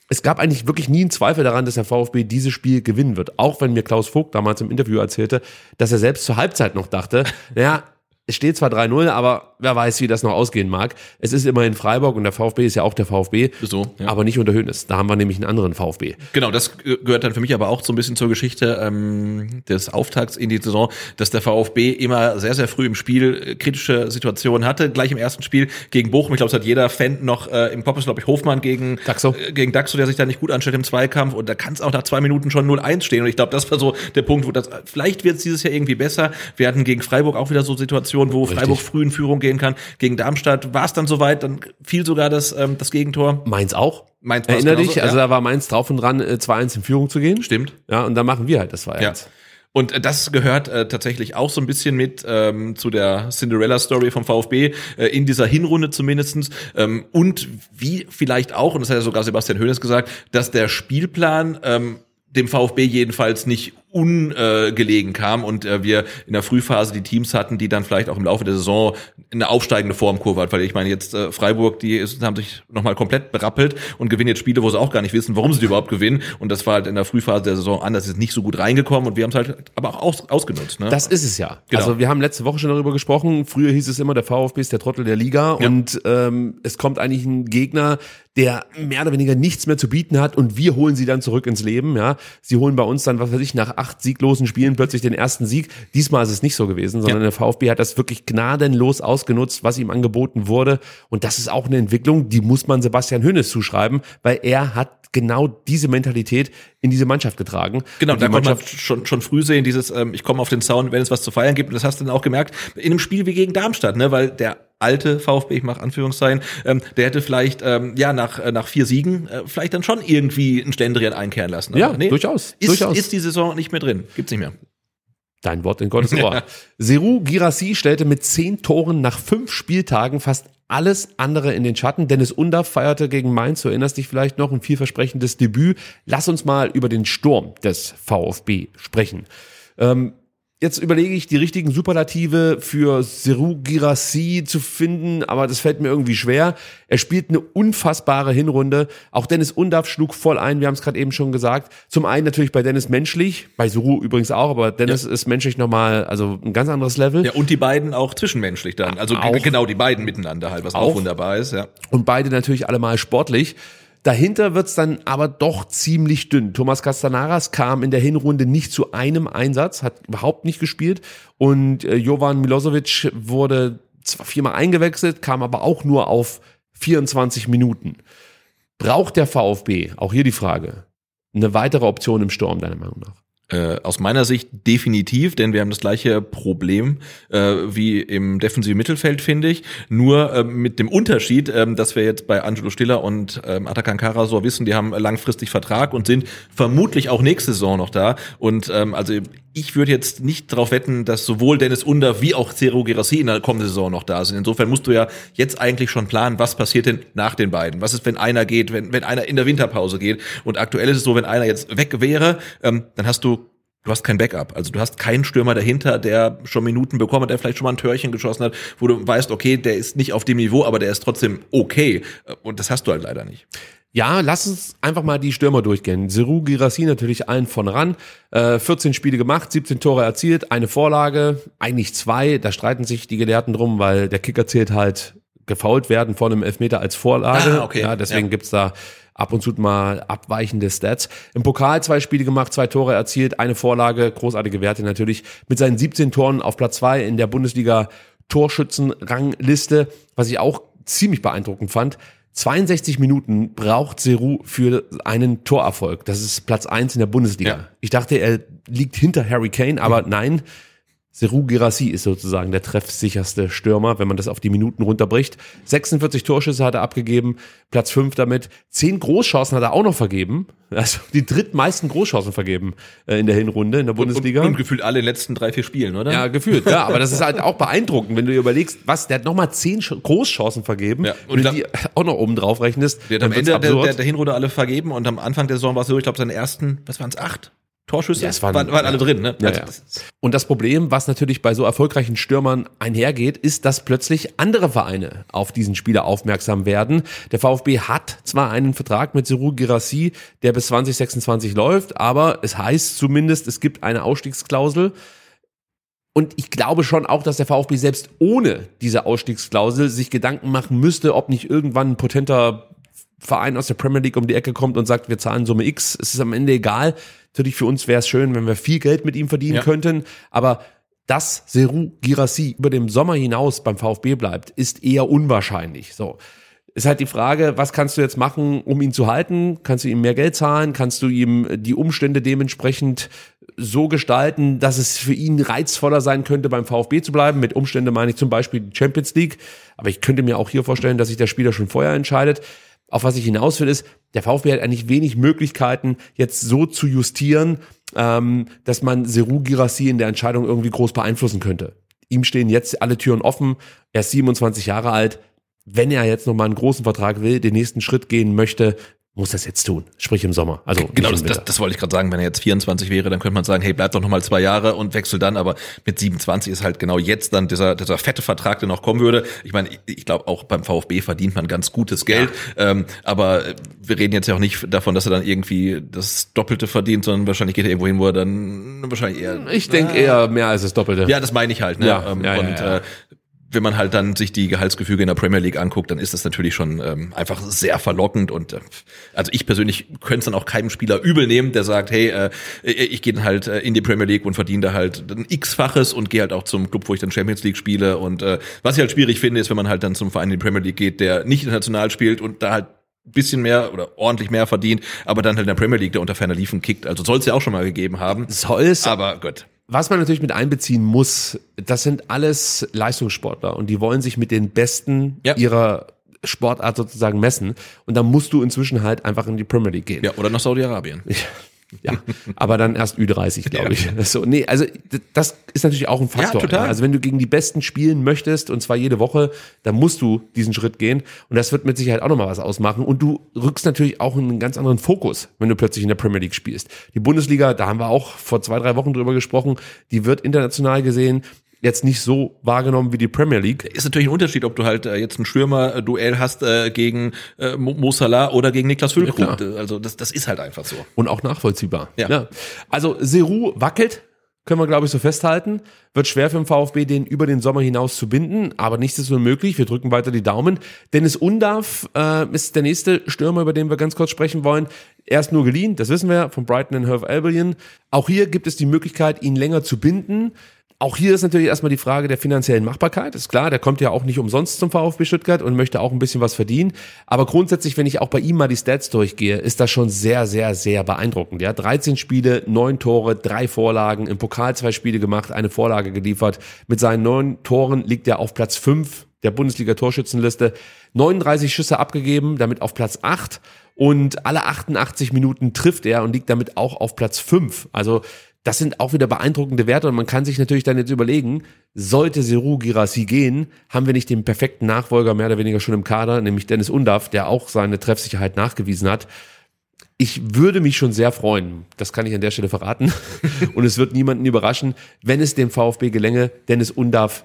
Es gab eigentlich wirklich nie einen Zweifel daran, dass der VfB dieses Spiel gewinnen wird. Auch wenn mir Klaus Vogt damals im Interview erzählte, dass er selbst zur Halbzeit noch dachte, naja, es steht zwar 3-0, aber wer weiß, wie das noch ausgehen mag. Es ist immerhin Freiburg und der VfB ist ja auch der VfB, So, ja. aber nicht unter Höhnes. Da haben wir nämlich einen anderen VfB. Genau, das ge- gehört dann für mich aber auch so ein bisschen zur Geschichte ähm, des Auftakts in die Saison, dass der VfB immer sehr, sehr früh im Spiel äh, kritische Situationen hatte. Gleich im ersten Spiel gegen Bochum, ich glaube, es hat jeder Fan noch äh, im Kopf, ist, glaube ich, Hofmann gegen Daxo. äh, gegen Daxo, der sich da nicht gut anstellt im Zweikampf und da kann es auch nach zwei Minuten schon 0-1 stehen und ich glaube, das war so der Punkt, wo das, vielleicht wird es dieses Jahr irgendwie besser. Wir hatten gegen Freiburg auch wieder so Situationen, wo Freiburg früh in Führung gehen kann. Gegen Darmstadt war es dann soweit, dann fiel sogar das, ähm, das Gegentor. Mainz auch. Mainz Erinner dich, also ja. da war Mainz drauf und dran, äh, 2-1 in Führung zu gehen. Stimmt. Ja, und dann machen wir halt das 2-1. Ja. Und äh, das gehört äh, tatsächlich auch so ein bisschen mit ähm, zu der Cinderella-Story vom VfB, äh, in dieser Hinrunde zumindestens Ähm, und wie vielleicht auch, und das hat ja sogar Sebastian Hoeneß gesagt, dass der Spielplan ähm, dem VfB jedenfalls nicht ungelegen kam und äh, wir in der Frühphase die Teams hatten, die dann vielleicht auch im Laufe der Saison eine aufsteigende Formkurve hat. Weil ich meine, jetzt äh, Freiburg, die ist, haben sich nochmal komplett berappelt und gewinnen jetzt Spiele, wo sie auch gar nicht wissen, warum sie die überhaupt gewinnen. Und das war halt in der Frühphase der Saison anders, ist nicht so gut reingekommen und wir haben es halt aber auch aus, ausgenutzt. Ne? Das ist es ja. Genau. Also wir haben letzte Woche schon darüber gesprochen. Früher hieß es immer, der VfB ist der Trottel der Liga Ja. und ähm, es kommt eigentlich ein Gegner, der mehr oder weniger nichts mehr zu bieten hat und wir holen sie dann zurück ins Leben. Ja, sie holen bei uns dann, was weiß ich, nach acht sieglosen Spielen plötzlich den ersten Sieg. Diesmal ist es nicht so gewesen, sondern Ja. der VfB hat das wirklich gnadenlos ausgenutzt, was ihm angeboten wurde. Und das ist auch eine Entwicklung, die muss man Sebastian Hönes zuschreiben, weil er hat genau diese Mentalität in diese Mannschaft getragen. Genau, Und da konnte man schon, schon früh sehen, dieses, ähm, ich komme auf den Zaun, wenn es was zu feiern gibt. Und das hast du dann auch gemerkt, in einem Spiel wie gegen Darmstadt, ne, weil der alte VfB, ich mache Anführungszeichen, ähm, der hätte vielleicht, ähm, ja, nach, äh, nach vier Siegen äh, vielleicht dann schon irgendwie einen Ständrian einkehren lassen. Ja, durchaus, Ist, durchaus. ist die Saison nicht mehr drin. Gibt's nicht mehr. Dein Wort in Gottes Ohr. Seru Girassi stellte mit zehn Toren nach fünf Spieltagen fast alles andere in den Schatten. Dennis Undaff feierte gegen Mainz, du erinnerst dich vielleicht noch, ein vielversprechendes Debüt. Lass uns mal über den Sturm des VfB sprechen. Ähm, Jetzt überlege ich, die richtigen Superlative für Seru Girassi zu finden, aber das fällt mir irgendwie schwer. Er spielt eine unfassbare Hinrunde. Auch Dennis Undaff schlug voll ein, wir haben es gerade eben schon gesagt. Zum einen natürlich bei Dennis menschlich, bei Seru übrigens auch, aber Dennis ist menschlich nochmal, also ein ganz anderes Level. Ja, und die beiden auch zwischenmenschlich dann. Also Auch. genau, die beiden miteinander halt, was auch, Auch. wunderbar ist, ja. Und beide natürlich alle mal sportlich. Dahinter wird's dann aber doch ziemlich dünn. Thomas Castanaras kam in der Hinrunde nicht zu einem Einsatz, hat überhaupt nicht gespielt. Und äh, Jovan Milosevic wurde zwar viermal eingewechselt, kam aber auch nur auf 24 Minuten. Braucht der VfB, auch hier die Frage, eine weitere Option im Sturm, deiner Meinung nach? Äh, aus meiner Sicht definitiv, denn wir haben das gleiche Problem äh, wie im defensiven Mittelfeld, finde ich. Nur äh, mit dem Unterschied, ähm, dass wir jetzt bei Angelo Stiller und ähm, Atakan Karasor wissen, die haben langfristig Vertrag und sind vermutlich auch nächste Saison noch da. Und ähm, also ich würde jetzt nicht darauf wetten, dass sowohl Dennis Under wie auch Cero Gerassi in der kommenden Saison noch da sind. Insofern musst du ja jetzt eigentlich schon planen, was passiert denn nach den beiden? Was ist, wenn einer geht, wenn, wenn einer in der Winterpause geht? Und aktuell ist es so, wenn einer jetzt weg wäre, ähm, dann hast du Du hast kein Backup. Also du hast keinen Stürmer dahinter, der schon Minuten bekommen hat, der vielleicht schon mal ein Törchen geschossen hat, wo du weißt, okay, der ist nicht auf dem Niveau, aber der ist trotzdem okay. Und das hast du halt leider nicht. Ja, lass uns einfach mal die Stürmer durchgehen. Seru Girassi natürlich allen von ran. Äh, 14 Spiele gemacht, 17 Tore erzielt, eine Vorlage, eigentlich zwei. Da streiten sich die Gelehrten drum, weil der Kicker zählt halt gefault werden vor einem Elfmeter als Vorlage. Ah, okay. Ja, deswegen Ja. gibt's da ab und zu mal abweichende Stats. Im Pokal zwei Spiele gemacht, zwei Tore erzielt, eine Vorlage, großartige Werte natürlich. Mit seinen 17 Toren auf Platz zwei in der Bundesliga Torschützenrangliste, was ich auch ziemlich beeindruckend fand. 62 Minuten braucht Seru für einen Torerfolg. Das ist Platz eins in der Bundesliga. Ja. Ich dachte, er liegt hinter Harry Kane, aber nein, Seru Girassi ist sozusagen der treffsicherste Stürmer, wenn man das auf die Minuten runterbricht. 46 Torschüsse hat er abgegeben, Platz 5 damit. 10 Großchancen hat er auch noch vergeben. Also die drittmeisten Großchancen vergeben äh, in der Hinrunde in der Bundesliga. Und, und gefühlt alle letzten drei, vier Spielen, oder? Ja, gefühlt, ja. Aber das ist halt auch beeindruckend, wenn du dir überlegst, was, der hat nochmal 10 Sch- Großchancen vergeben. Ja, und und wenn du die auch noch oben drauf rechnest, Der hat am Ende der, der, der Hinrunde alle vergeben und am Anfang der Saison war es so, ich glaube, seine ersten, was waren es, acht Torschüsse? Ja, es waren- waren, waren alle drin, ne? Ja, Also ja. das Und das Problem, was natürlich bei so erfolgreichen Stürmern einhergeht, ist, dass plötzlich andere Vereine auf diesen Spieler aufmerksam werden. Der VfB hat zwar einen Vertrag mit Seru Girassi, der bis 2026 läuft, aber es heißt zumindest, es gibt eine Ausstiegsklausel. Und ich glaube schon auch, dass der VfB selbst ohne diese Ausstiegsklausel sich Gedanken machen müsste, ob nicht irgendwann ein potenter Verein aus der Premier League um die Ecke kommt und sagt, wir zahlen Summe X. Es ist am Ende egal. Natürlich für uns wäre es schön, wenn wir viel Geld mit ihm verdienen Ja. könnten. Aber dass Seru Girassi über dem Sommer hinaus beim VfB bleibt, ist eher unwahrscheinlich. So. Ist halt die Frage, was kannst du jetzt machen, um ihn zu halten? Kannst du ihm mehr Geld zahlen? Kannst du ihm die Umstände dementsprechend so gestalten, dass es für ihn reizvoller sein könnte, beim VfB zu bleiben? Mit Umstände meine ich zum Beispiel die Champions League. Aber ich könnte mir auch hier vorstellen, dass sich der Spieler schon vorher entscheidet. Auf was ich hinaus will, ist, der VfB hat eigentlich wenig Möglichkeiten, jetzt so zu justieren, ähm, dass man Seru Girassi in der Entscheidung irgendwie groß beeinflussen könnte. Ihm stehen jetzt alle Türen offen. Er ist 27 Jahre alt. Wenn er jetzt nochmal einen großen Vertrag will, den nächsten Schritt gehen möchte, muss das jetzt tun. Sprich im Sommer. Also Genau, das, das, das wollte ich gerade sagen. Wenn er jetzt 24 wäre, dann könnte man sagen, hey, bleib doch noch mal zwei Jahre und wechsel dann. Aber mit 27 ist halt genau jetzt dann dieser, dieser fette Vertrag, der noch kommen würde. Ich meine, ich, ich glaube, auch beim VfB verdient man ganz gutes Geld. Ähm, aber wir reden jetzt ja auch nicht davon, dass er dann irgendwie das Doppelte verdient, sondern wahrscheinlich geht er irgendwo hin, wo er dann wahrscheinlich eher... ich denke eher mehr als das Doppelte. Ja, das meine ich halt. Ne? Ja, ähm, ja, ja, und ja. Äh, wenn man halt dann sich die Gehaltsgefüge in der Premier League anguckt, dann ist das natürlich schon ähm, einfach sehr verlockend und äh, also ich persönlich könnte es dann auch keinem Spieler übel nehmen, der sagt, hey, äh, ich gehe dann halt äh, in die Premier League und verdiene da halt ein x-faches und gehe halt auch zum Club, wo ich dann Champions League spiele und äh, was ich halt schwierig finde, ist, wenn man halt dann zum Verein in die Premier League geht, der nicht international spielt und da halt bisschen mehr oder ordentlich mehr verdient, aber dann halt in der Premier League, der unter ferner Liefen kickt. Also soll es ja auch schon mal gegeben haben. Soll es, Aber gut. Was man natürlich mit einbeziehen muss, das sind alles Leistungssportler und die wollen sich mit den Besten Ja. ihrer Sportart sozusagen messen. Und dann musst du inzwischen halt einfach in die Premier League gehen. Ja, oder nach Saudi-Arabien. Ja, aber dann erst Ü30, glaube ich. So, nee, also das ist natürlich auch ein Faktor. Ja, total. Also wenn du gegen die Besten spielen möchtest, und zwar jede Woche, dann musst du diesen Schritt gehen. Und das wird mit Sicherheit auch nochmal was ausmachen. Und du rückst natürlich auch in einen ganz anderen Fokus, wenn du plötzlich in der Premier League spielst. Die Bundesliga, da haben wir auch vor zwei, drei Wochen drüber gesprochen, die wird international gesehen jetzt nicht so wahrgenommen wie die Premier League. ist natürlich ein Unterschied, ob du halt äh, jetzt ein Stürmer-Duell hast äh, gegen äh, Mo Salah oder gegen Niklas Füllkrug. Ja, also das, das ist halt einfach so. und auch nachvollziehbar. Ja. Also Seru wackelt, können wir glaube ich so festhalten. Wird schwer für den VfB, den über den Sommer hinaus zu binden, aber nichts ist unmöglich. Wir drücken weiter die Daumen. Dennis Undarf äh, ist der nächste Stürmer, über den wir ganz kurz sprechen wollen. Er ist nur geliehen, das wissen wir, von Brighton and Hove Albion. Auch hier gibt es die Möglichkeit, ihn länger zu binden. Auch hier ist natürlich erstmal die Frage der finanziellen Machbarkeit. Ist klar, der kommt ja auch nicht umsonst zum VfB Stuttgart und möchte auch ein bisschen was verdienen. Aber grundsätzlich, wenn ich auch bei ihm mal die Stats durchgehe, ist das schon sehr, sehr, sehr beeindruckend. Ja, 13 Spiele, 9 Tore, 3 Vorlagen, im Pokal zwei Spiele gemacht, eine Vorlage geliefert. Mit seinen 9 Toren liegt er auf Platz 5 der Bundesliga-Torschützenliste. 39 Schüsse abgegeben, damit auf Platz 8. Und alle 88 Minuten trifft er und liegt damit auch auf Platz 5. Also das sind auch wieder beeindruckende Werte und man kann sich natürlich dann jetzt überlegen, sollte Seru Girassi gehen, haben wir nicht den perfekten Nachfolger mehr oder weniger schon im Kader, nämlich Dennis Undaff, der auch seine Treffsicherheit nachgewiesen hat. Ich würde mich schon sehr freuen, das kann ich an der Stelle verraten, und es wird niemanden überraschen, wenn es dem VfB gelänge, Dennis Undaff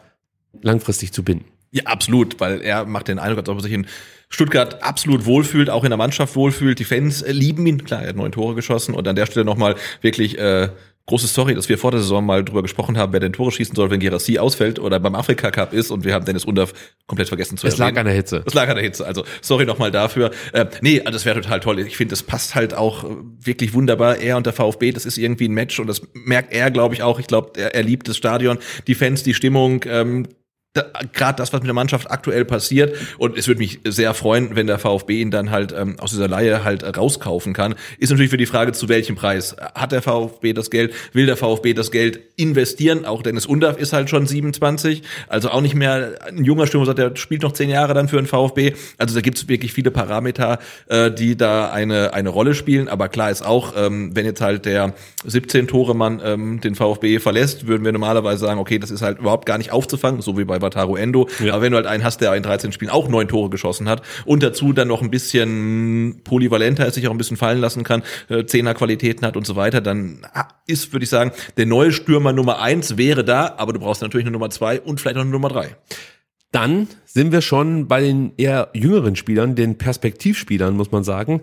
langfristig zu binden. Ja, absolut, weil er macht den Eindruck, als ob er sich in Stuttgart absolut wohlfühlt, auch in der Mannschaft wohlfühlt. Die Fans lieben ihn. Klar, er hat neun Tore geschossen und an der Stelle nochmal wirklich äh, große Story, dass wir vor der Saison mal drüber gesprochen haben, wer denn Tore schießen soll, wenn Gerassi ausfällt oder beim Afrika Cup ist und wir haben Dennis Undaff komplett vergessen zu Es lag erwähnen. an der Hitze. Es lag an der Hitze. Also sorry nochmal dafür. Äh, nee, also das wäre total toll. Ich finde, das passt halt auch äh, wirklich wunderbar. Er und der VfB, das ist irgendwie ein Match und das merkt er, glaube ich, auch. Ich glaube, er, er liebt das Stadion, die Fans, die Stimmung. Ähm, da, gerade das, was mit der Mannschaft aktuell passiert. Und es würde mich sehr freuen, wenn der VfB ihn dann halt ähm, aus dieser Laie halt äh, rauskaufen kann. Ist natürlich für die Frage, zu welchem Preis. Hat der VfB das Geld? Will der VfB das Geld investieren? Auch Dennis Undaff ist halt schon 27, also auch nicht mehr ein junger Stürmer, der spielt noch zehn Jahre dann für den VfB. Also da gibt's wirklich viele Parameter, äh, die da eine, eine Rolle spielen. Aber klar ist auch, ähm, wenn jetzt halt der 17-Tore-Mann ähm, den VfB verlässt, würden wir normalerweise sagen, okay, das ist halt überhaupt gar nicht aufzufangen, so wie bei Wataru Endo. Ja. Aber wenn du halt einen hast, der in 13 Spielen auch neun Tore geschossen hat und dazu dann noch ein bisschen polyvalenter ist, sich auch ein bisschen fallen lassen kann, äh, Zehner-Qualitäten hat und so weiter, dann ist, würde ich sagen, der neue Stürmer Nummer eins wäre da, aber du brauchst natürlich eine Nummer zwei und vielleicht noch eine Nummer drei. Dann sind wir schon bei den eher jüngeren Spielern, den Perspektivspielern, muss man sagen.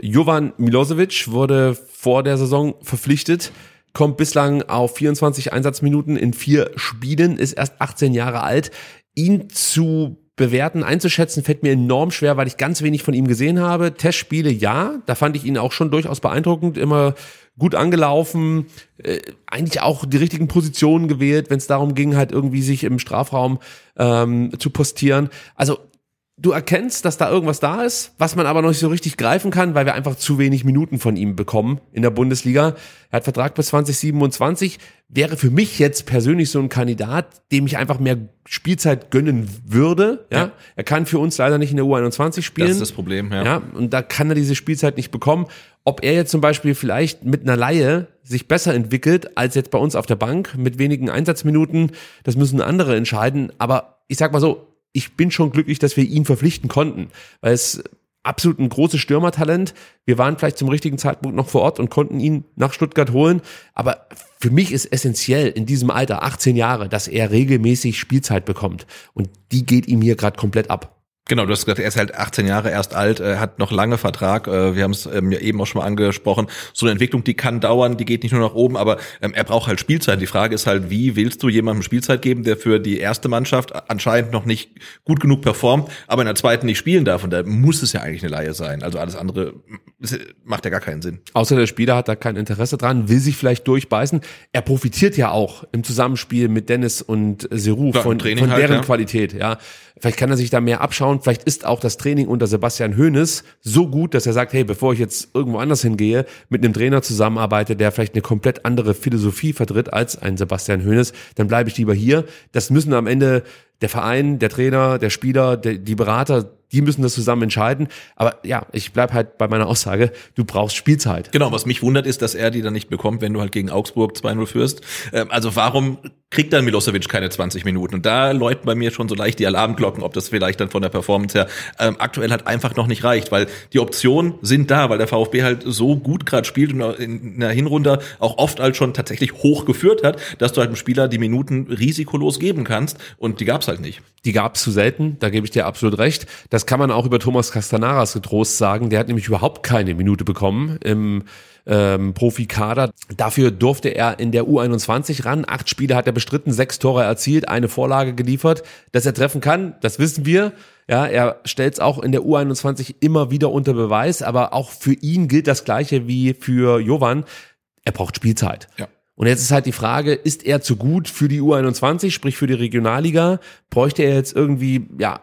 Jovan Milosevic wurde vor der Saison verpflichtet kommt bislang auf 24 Einsatzminuten in vier Spielen, ist erst 18 Jahre alt. Ihn zu bewerten, einzuschätzen, fällt mir enorm schwer, weil ich ganz wenig von ihm gesehen habe. Testspiele, ja, da fand ich ihn auch schon durchaus beeindruckend, immer gut angelaufen, äh, eigentlich auch die richtigen Positionen gewählt, wenn es darum ging, halt irgendwie sich im Strafraum ähm, zu postieren. Also du erkennst, dass da irgendwas da ist, was man aber noch nicht so richtig greifen kann, weil wir einfach zu wenig Minuten von ihm bekommen in der Bundesliga. Er hat Vertrag bis 2027, wäre für mich jetzt persönlich so ein Kandidat, dem ich einfach mehr Spielzeit gönnen würde. Ja, ja. er kann für uns leider nicht in der U21 spielen. Das ist das Problem. Ja. ja, und da kann er diese Spielzeit nicht bekommen. Ob er jetzt zum Beispiel vielleicht mit einer Laie sich besser entwickelt als jetzt bei uns auf der Bank mit wenigen Einsatzminuten, das müssen andere entscheiden. Aber ich sag mal so, ich bin schon glücklich, dass wir ihn verpflichten konnten, weil es absolut ein großes Stürmertalent. Wir waren vielleicht zum richtigen Zeitpunkt noch vor Ort und konnten ihn nach Stuttgart holen. Aber für mich ist essentiell in diesem Alter, 18 Jahre, dass er regelmäßig Spielzeit bekommt. Und die geht ihm hier gerade komplett ab. Genau, du hast gesagt, er ist halt 18 Jahre erst alt, äh, hat noch lange Vertrag. Äh, wir haben es ähm, ja eben auch schon mal angesprochen. So eine Entwicklung, die kann dauern, die geht nicht nur nach oben, aber ähm, er braucht halt Spielzeit. Die Frage ist halt, wie willst du jemandem Spielzeit geben, der für die erste Mannschaft anscheinend noch nicht gut genug performt, aber in der zweiten nicht spielen darf? Und da muss es ja eigentlich eine Laie sein. Also alles andere macht ja gar keinen Sinn. Außer der Spieler hat da kein Interesse dran, will sich vielleicht durchbeißen. Er profitiert ja auch im Zusammenspiel mit Dennis und Seru von, von halt, deren ja. Qualität. Ja, Vielleicht kann er sich da mehr abschauen. Vielleicht ist auch das Training unter Sebastian Hoeneß so gut, dass er sagt, hey, bevor ich jetzt irgendwo anders hingehe, mit einem Trainer zusammenarbeite, der vielleicht eine komplett andere Philosophie vertritt als ein Sebastian Hoeneß, dann bleibe ich lieber hier. Das müssen am Ende der Verein, der Trainer, der Spieler, der, die Berater, die müssen das zusammen entscheiden. Aber ja, ich bleib halt bei meiner Aussage, du brauchst Spielzeit. Genau, was mich wundert ist, dass er die dann nicht bekommt, wenn du halt gegen Augsburg 2-0 führst. Ähm, also warum kriegt dann Milosevic keine 20 Minuten? Und da läuten bei mir schon so leicht die Alarmglocken, ob das vielleicht dann von der Performance her ähm, aktuell halt einfach noch nicht reicht, weil die Optionen sind da, weil der VfB halt so gut gerade spielt und in der Hinrunde auch oft halt schon tatsächlich hoch geführt hat, dass du halt einem Spieler die Minuten risikolos geben kannst und die gab's halt nicht. Die gab's zu selten, da gebe ich dir absolut recht. Das kann man auch über Thomas Castanaras getrost sagen. Der hat nämlich überhaupt keine Minute bekommen im ähm, Profikader. Dafür durfte er in der U21 ran. Acht Spiele hat er bestritten, sechs Tore erzielt, eine Vorlage geliefert. Dass er treffen kann, das wissen wir. Ja, er stellt es auch in der U21 immer wieder unter Beweis, aber auch für ihn gilt das Gleiche wie für Jovan. Er braucht Spielzeit. Ja. Und jetzt ist halt die Frage, ist er zu gut für die U21, sprich für die Regionalliga? Bräuchte er jetzt irgendwie, ja,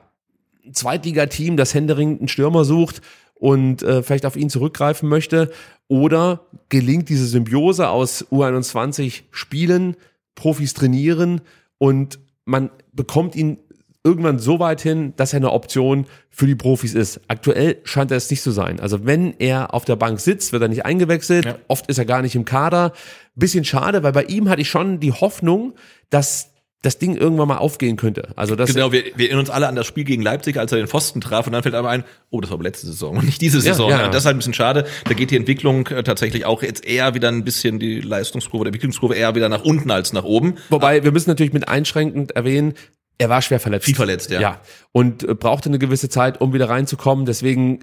Zweitligateam, das händeringend einen Stürmer sucht und äh, vielleicht auf ihn zurückgreifen möchte? Oder gelingt diese Symbiose aus U21 Spielen, Profis trainieren und man bekommt ihn irgendwann so weit hin, dass er eine Option für die Profis ist. Aktuell scheint er es nicht zu sein. Also wenn er auf der Bank sitzt, wird er nicht eingewechselt. Ja. Oft ist er gar nicht im Kader. Bisschen schade, weil bei ihm hatte ich schon die Hoffnung, dass das Ding irgendwann mal aufgehen könnte. Also das genau, wir, wir erinnern uns alle an das Spiel gegen Leipzig, als er den Pfosten traf und dann fällt aber ein, oh, das war aber letzte Saison und nicht diese Saison. Ja, ja. Das ist halt ein bisschen schade. Da geht die Entwicklung äh, tatsächlich auch jetzt eher wieder ein bisschen die Leistungskurve, der Entwicklungskurve eher wieder nach unten als nach oben. Wobei, wir müssen natürlich mit einschränkend erwähnen, er war schwer verletzt. Viel verletzt, ja. Ja. Und äh, brauchte eine gewisse Zeit, um wieder reinzukommen. Deswegen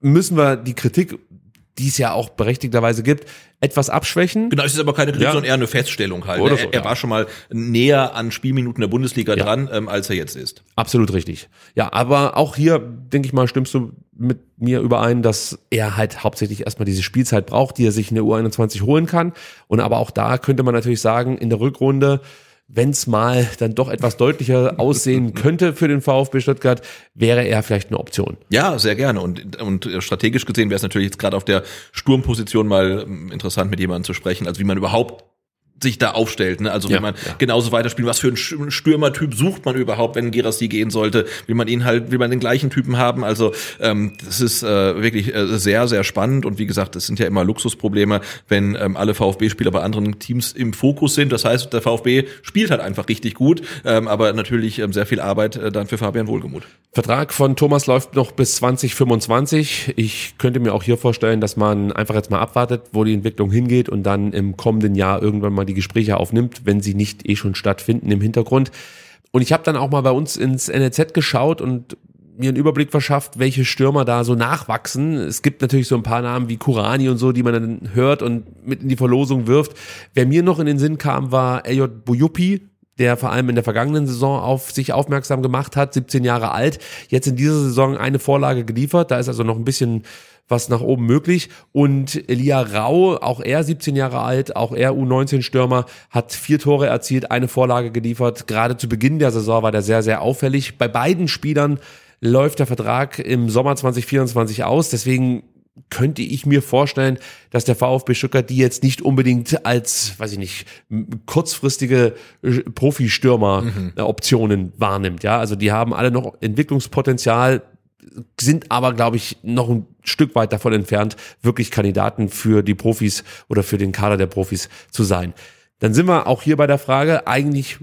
müssen wir die Kritik die es ja auch berechtigterweise gibt, etwas abschwächen. Genau, es ist aber keine Kritik, ja. sondern eher eine Feststellung halt. Oder so, er, er ja. war schon mal näher an Spielminuten der Bundesliga ja. dran, ähm, als er jetzt ist. Absolut richtig. Ja, aber auch hier, denke ich mal, stimmst du mit mir überein, dass er halt hauptsächlich erstmal diese Spielzeit braucht, die er sich in der U21 holen kann. Und aber auch da könnte man natürlich sagen, in der Rückrunde wenn es mal dann doch etwas deutlicher aussehen könnte für den VfB Stuttgart, wäre er vielleicht eine Option. Ja, sehr gerne. Und, und strategisch gesehen wäre es natürlich jetzt gerade auf der Sturmposition mal ähm, interessant, mit jemandem zu sprechen. Also wie man überhaupt sich da aufstellt. Ne? Also Ja, wenn man ja. genauso weiterspielt, was für einen Stürmertyp sucht man überhaupt, wenn Gerassi gehen sollte? Will man ihn halt, will man den gleichen Typen haben? Also ähm, das ist äh, wirklich äh, sehr, sehr spannend und wie gesagt, das sind ja immer Luxusprobleme, wenn ähm, alle VfB-Spieler bei anderen Teams im Fokus sind. Das heißt, der VfB spielt halt einfach richtig gut, ähm, aber natürlich ähm, sehr viel Arbeit äh, dann für Fabian Wohlgemuth. Vertrag von Thomas läuft noch bis 2025. Ich könnte mir auch hier vorstellen, dass man einfach jetzt mal abwartet, wo die Entwicklung hingeht und dann im kommenden Jahr irgendwann mal die Gespräche aufnimmt, wenn sie nicht eh schon stattfinden im Hintergrund. Und ich habe dann auch mal bei uns ins NLZ geschaut und mir einen Überblick verschafft, welche Stürmer da so nachwachsen. Es gibt natürlich so ein paar Namen wie Kurani und so, die man dann hört und mit in die Verlosung wirft. Wer mir noch in den Sinn kam, war Elliot Bujupi, der vor allem in der vergangenen Saison auf sich aufmerksam gemacht hat, 17 Jahre alt, jetzt in dieser Saison eine Vorlage geliefert, da ist also noch ein bisschen was nach oben möglich. Und Elia Rau, auch er 17 Jahre alt, auch er U19-Stürmer, hat vier Tore erzielt, eine Vorlage geliefert, gerade zu Beginn der Saison war der sehr, sehr auffällig. Bei beiden Spielern läuft der Vertrag im Sommer 2024 aus, deswegen könnte ich mir vorstellen, dass der VfB Stuttgart die jetzt nicht unbedingt als, weiß ich nicht, kurzfristige äh, Profi-Stürmer-Optionen wahrnimmt. Ja, also die haben alle noch Entwicklungspotenzial, sind aber, glaube ich, noch ein Stück weit davon entfernt, wirklich Kandidaten für die Profis oder für den Kader der Profis zu sein. Dann sind wir auch hier bei der Frage, eigentlich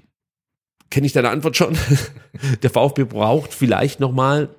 kenne ich deine Antwort schon. Der VfB braucht vielleicht nochmal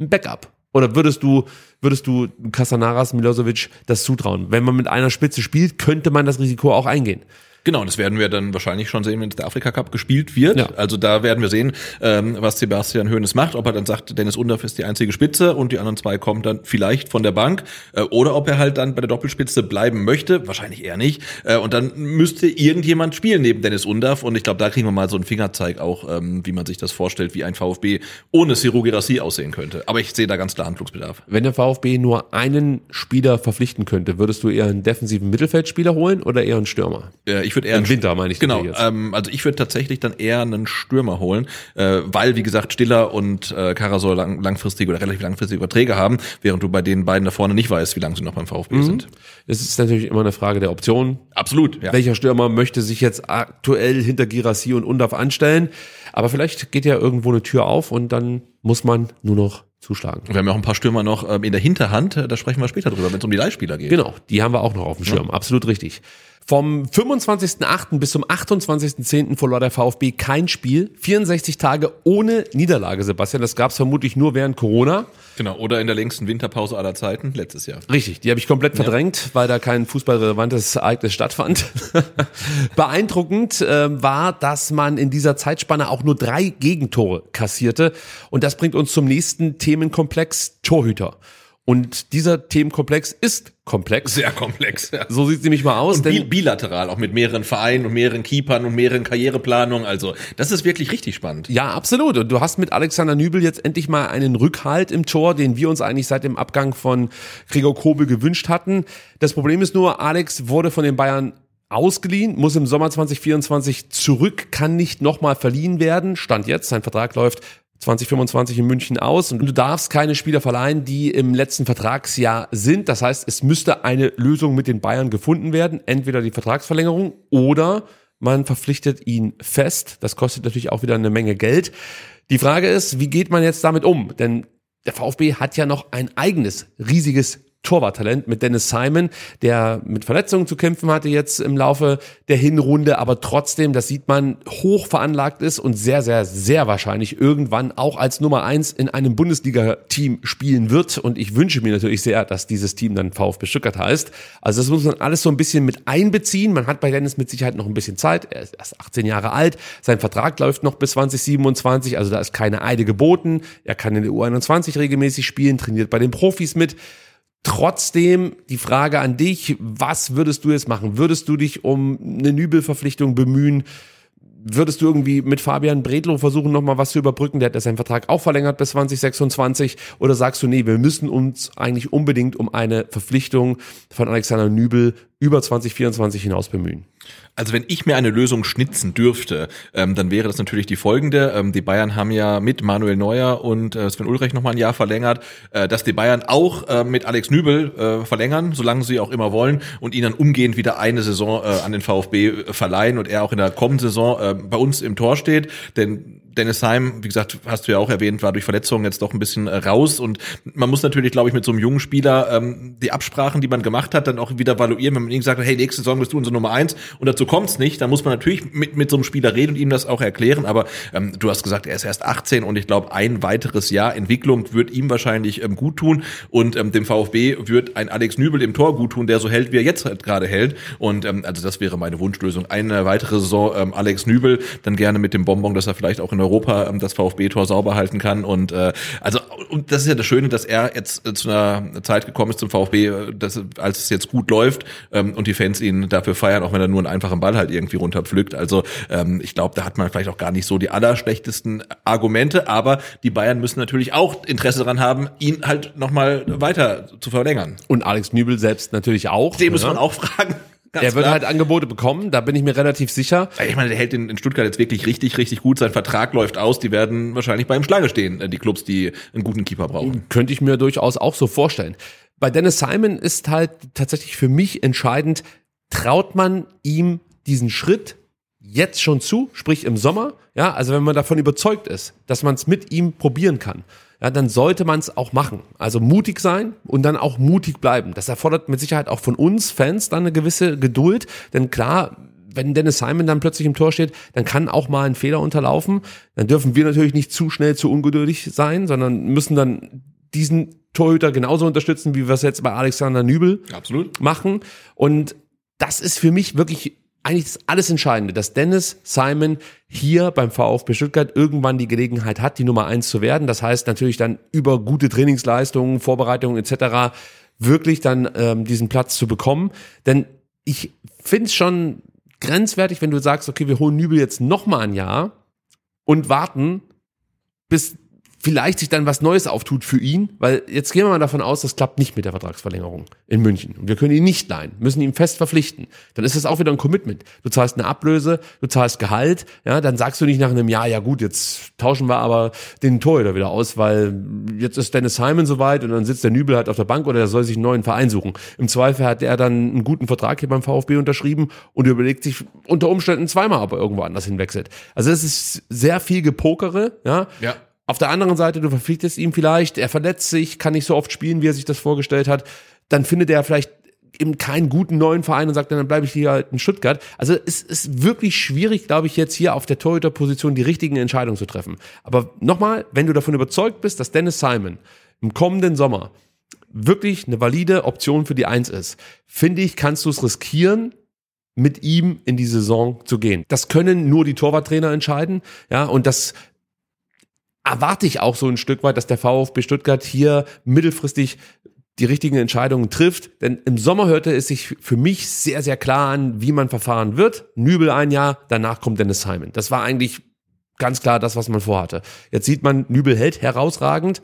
ein Backup. Oder würdest du, würdest du Casanaras Milosevic das zutrauen? Wenn man mit einer Spitze spielt, könnte man das Risiko auch eingehen. Genau, das werden wir dann wahrscheinlich schon sehen, wenn der Afrika Cup gespielt wird. Ja. Also da werden wir sehen, ähm, was Sebastian Hoeneß macht, ob er dann sagt, Dennis Undorf ist die einzige Spitze und die anderen zwei kommen dann vielleicht von der Bank äh, oder ob er halt dann bei der Doppelspitze bleiben möchte, wahrscheinlich eher nicht. Äh, und dann müsste irgendjemand spielen neben Dennis Undorf und ich glaube, da kriegen wir mal so einen Fingerzeig auch, ähm, wie man sich das vorstellt, wie ein VfB ohne Siru Girassi aussehen könnte. Aber ich sehe da ganz klar Handlungsbedarf. Wenn der VfB nur einen Spieler verpflichten könnte, würdest du eher einen defensiven Mittelfeldspieler holen oder eher einen Stürmer? Äh, ich würde eher Im Winter meine ich Genau, ähm, also ich würde tatsächlich dann eher einen Stürmer holen, äh, weil wie gesagt Stiller und äh, Karasor lang, langfristige oder relativ langfristige Verträge haben, während du bei den beiden da vorne nicht weißt, wie lange sie noch beim VfB sind. Es ist natürlich immer eine Frage der Option. Absolut. Ja. Welcher Stürmer möchte sich jetzt aktuell hinter Girassi und Undaf anstellen? Aber vielleicht geht ja irgendwo eine Tür auf und dann muss man nur noch zuschlagen. Wir haben ja auch ein paar Stürmer noch ähm, in der Hinterhand, da sprechen wir später drüber, wenn es um die Leihspieler geht. Genau, die haben wir auch noch auf dem Schirm. Absolut richtig. Vom 25.08. bis zum 28.10. verlor der VfB kein Spiel. 64 Tage ohne Niederlage, Sebastian. Das gab es vermutlich nur während Corona. Genau, oder in der längsten Winterpause aller Zeiten, letztes Jahr. Richtig, die habe ich komplett verdrängt, weil da kein fußballrelevantes Ereignis stattfand. Beeindruckend äh, war, dass man in dieser Zeitspanne auch nur drei Gegentore kassierte. Und das bringt uns zum nächsten Themenkomplex Torhüter. Und dieser Themenkomplex ist komplex. Sehr komplex. Ja. So sieht nämlich mal aus. Und bilateral, auch mit mehreren Vereinen und mehreren Keepern und mehreren Karriereplanungen. Also das ist wirklich richtig spannend. Ja, absolut. Und du hast mit Alexander Nübel jetzt endlich mal einen Rückhalt im Tor, den wir uns eigentlich seit dem Abgang von Gregor Kobel gewünscht hatten. Das Problem ist nur, Alex wurde von den Bayern ausgeliehen, muss im Sommer 2024 zurück, kann nicht nochmal verliehen werden. Stand jetzt, sein Vertrag läuft 2025 in München aus und du darfst keine Spieler verleihen, die im letzten Vertragsjahr sind. Das heißt, es müsste eine Lösung mit den Bayern gefunden werden. Entweder die Vertragsverlängerung oder man verpflichtet ihn fest. Das kostet natürlich auch wieder eine Menge Geld. Die Frage ist, wie geht man jetzt damit um? Denn der VfB hat ja noch ein eigenes riesiges Torwarttalent mit Dennis Simon, der mit Verletzungen zu kämpfen hatte jetzt im Laufe der Hinrunde, aber trotzdem, das sieht man, hoch veranlagt ist und sehr, sehr, sehr wahrscheinlich irgendwann auch als Nummer eins in einem Bundesliga-Team spielen wird. Und ich wünsche mir natürlich sehr, dass dieses Team dann VfB Stuttgart heißt. Also das muss man alles so ein bisschen mit einbeziehen. Man hat bei Dennis mit Sicherheit noch ein bisschen Zeit. Er ist erst 18 Jahre alt. Sein Vertrag läuft noch bis 2027. Also da ist keine Eide geboten. Er kann in der U21 regelmäßig spielen, trainiert bei den Profis mit. Trotzdem die Frage an dich, was würdest du jetzt machen? Würdest du dich um eine Nübelverpflichtung bemühen? Würdest du irgendwie mit Fabian Bredlow versuchen, nochmal was zu überbrücken? Der hat ja seinen Vertrag auch verlängert bis 2026. Oder sagst du, nee, wir müssen uns eigentlich unbedingt um eine Verpflichtung von Alexander Nübel über 2024 hinaus bemühen. Also wenn ich mir eine Lösung schnitzen dürfte, ähm, dann wäre das natürlich die folgende. Ähm, die Bayern haben ja mit Manuel Neuer und äh, Sven Ulreich nochmal ein Jahr verlängert, äh, dass die Bayern auch äh, mit Alex Nübel äh, verlängern, solange sie auch immer wollen und ihn dann umgehend wieder eine Saison äh, an den VfB äh, verleihen und er auch in der kommenden Saison bei uns im Tor steht. Denn Dennis Heim, wie gesagt, hast du ja auch erwähnt, war durch Verletzungen jetzt doch ein bisschen raus und man muss natürlich, glaube ich, mit so einem jungen Spieler ähm, die Absprachen, die man gemacht hat, dann auch wieder valuieren, wenn man ihm sagt, hey, nächste Saison bist du unsere Nummer eins und dazu kommt's nicht, dann muss man natürlich mit, mit so einem Spieler reden und ihm das auch erklären, aber ähm, du hast gesagt, er ist erst 18 und ich glaube, ein weiteres Jahr Entwicklung wird ihm wahrscheinlich ähm, gut tun und ähm, dem VfB wird ein Alex Nübel im Tor gut tun, der so hält, wie er jetzt halt gerade hält und ähm, also das wäre meine Wunschlösung. Eine weitere Saison ähm, Alex Nübel, dann gerne mit dem Bonbon, dass er vielleicht auch in Europa ähm, das VfB-Tor sauber halten kann. Und äh, also und das ist ja das Schöne, dass er jetzt äh, zu einer Zeit gekommen ist zum VfB, äh, dass, als es jetzt gut läuft ähm, und die Fans ihn dafür feiern, auch wenn er nur einen einfachen Ball halt irgendwie runterpflückt. Also ähm, ich glaube, da hat man vielleicht auch gar nicht so die allerschlechtesten Argumente, aber die Bayern müssen natürlich auch Interesse daran haben, ihn halt nochmal weiter zu verlängern. Und Alex Nübel selbst natürlich auch. Den muss man auch fragen. Ganz er wird klar. halt Angebote bekommen, da bin ich mir relativ sicher. Ich meine, der hält in, in Stuttgart jetzt wirklich richtig, richtig gut. Sein Vertrag läuft aus. Die werden wahrscheinlich beim Schlange stehen, äh, die Clubs, die einen guten Keeper brauchen. Könnte ich mir durchaus auch so vorstellen. Bei Dennis Simon ist halt tatsächlich für mich entscheidend, traut man ihm diesen Schritt jetzt schon zu, sprich im Sommer, ja, also wenn man davon überzeugt ist, dass man es mit ihm probieren kann, ja, dann sollte man es auch machen. Also mutig sein und dann auch mutig bleiben. Das erfordert mit Sicherheit auch von uns Fans dann eine gewisse Geduld, denn klar, wenn Dennis Simon dann plötzlich im Tor steht, dann kann auch mal ein Fehler unterlaufen. Dann dürfen wir natürlich nicht zu schnell zu ungeduldig sein, sondern müssen dann diesen Torhüter genauso unterstützen, wie wir es jetzt bei Alexander Nübel Absolut. machen. Und das ist für mich wirklich eigentlich das alles Entscheidende, dass Dennis Simon hier beim VfB Stuttgart irgendwann die Gelegenheit hat, die Nummer eins zu werden. Das heißt natürlich dann über gute Trainingsleistungen, Vorbereitungen etc. wirklich dann ähm, diesen Platz zu bekommen. Denn ich finde es schon grenzwertig, wenn du sagst, okay, wir holen Nübel jetzt noch mal ein Jahr und warten, bis vielleicht sich dann was Neues auftut für ihn, weil jetzt gehen wir mal davon aus, das klappt nicht mit der Vertragsverlängerung in München und wir können ihn nicht leihen, müssen ihn fest verpflichten. Dann ist das auch wieder ein Commitment. Du zahlst eine Ablöse, du zahlst Gehalt, ja, dann sagst du nicht nach einem Jahr, ja gut, jetzt tauschen wir aber den Torhüter wieder aus, weil jetzt ist Dennis Simon soweit und dann sitzt der Nübel halt auf der Bank oder er soll sich einen neuen Verein suchen. Im Zweifel hat er dann einen guten Vertrag hier beim VfB unterschrieben und überlegt sich unter Umständen zweimal, ob er irgendwo anders hinwechselt. Also das ist sehr viel Gepokere, ja. Ja. Auf der anderen Seite, du verpflichtest ihn vielleicht, er verletzt sich, kann nicht so oft spielen, wie er sich das vorgestellt hat, dann findet er vielleicht eben keinen guten neuen Verein und sagt, dann bleibe ich hier halt in Stuttgart. Also es ist wirklich schwierig, glaube ich, jetzt hier auf der Torhüterposition die richtigen Entscheidungen zu treffen. Aber nochmal, wenn du davon überzeugt bist, dass Dennis Simon im kommenden Sommer wirklich eine valide Option für die Eins ist, finde ich, kannst du es riskieren, mit ihm in die Saison zu gehen. Das können nur die Torwarttrainer entscheiden, ja, und das erwarte ich auch so ein Stück weit, dass der VfB Stuttgart hier mittelfristig die richtigen Entscheidungen trifft. Denn im Sommer hörte es sich für mich sehr, sehr klar an, wie man verfahren wird. Nübel ein Jahr, danach kommt Dennis Simon. Das war eigentlich ganz klar das, was man vorhatte. Jetzt sieht man, Nübel hält herausragend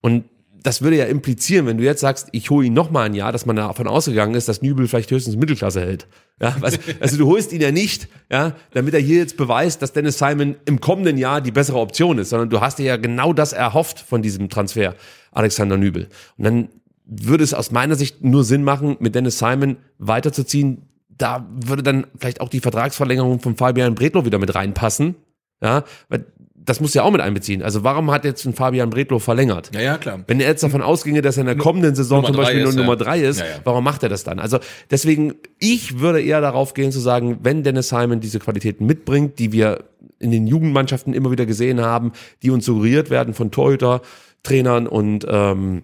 und das würde ja implizieren, wenn du jetzt sagst, ich hole ihn noch mal ein Jahr, dass man davon ausgegangen ist, dass Nübel vielleicht höchstens Mittelklasse hält. Ja, was, also du holst ihn ja nicht, ja, damit er hier jetzt beweist, dass Dennis Simon im kommenden Jahr die bessere Option ist, sondern du hast dir ja genau das erhofft von diesem Transfer, Alexander Nübel. Und dann würde es aus meiner Sicht nur Sinn machen, mit Dennis Simon weiterzuziehen. Da würde dann vielleicht auch die Vertragsverlängerung von Fabian Bredlow wieder mit reinpassen. Ja, weil das muss ja auch mit einbeziehen. Also warum hat jetzt ein Fabian Bredlow verlängert? Ja, ja, klar. Wenn er jetzt davon ausginge, dass er in der kommenden Saison Nummer zum Beispiel nur ja. Nummer drei ist, Ja, ja. warum macht er das dann? Also deswegen, ich würde eher darauf gehen zu sagen, wenn Dennis Simon diese Qualitäten mitbringt, die wir in den Jugendmannschaften immer wieder gesehen haben, die uns suggeriert werden von Torhüter, Trainern und ähm,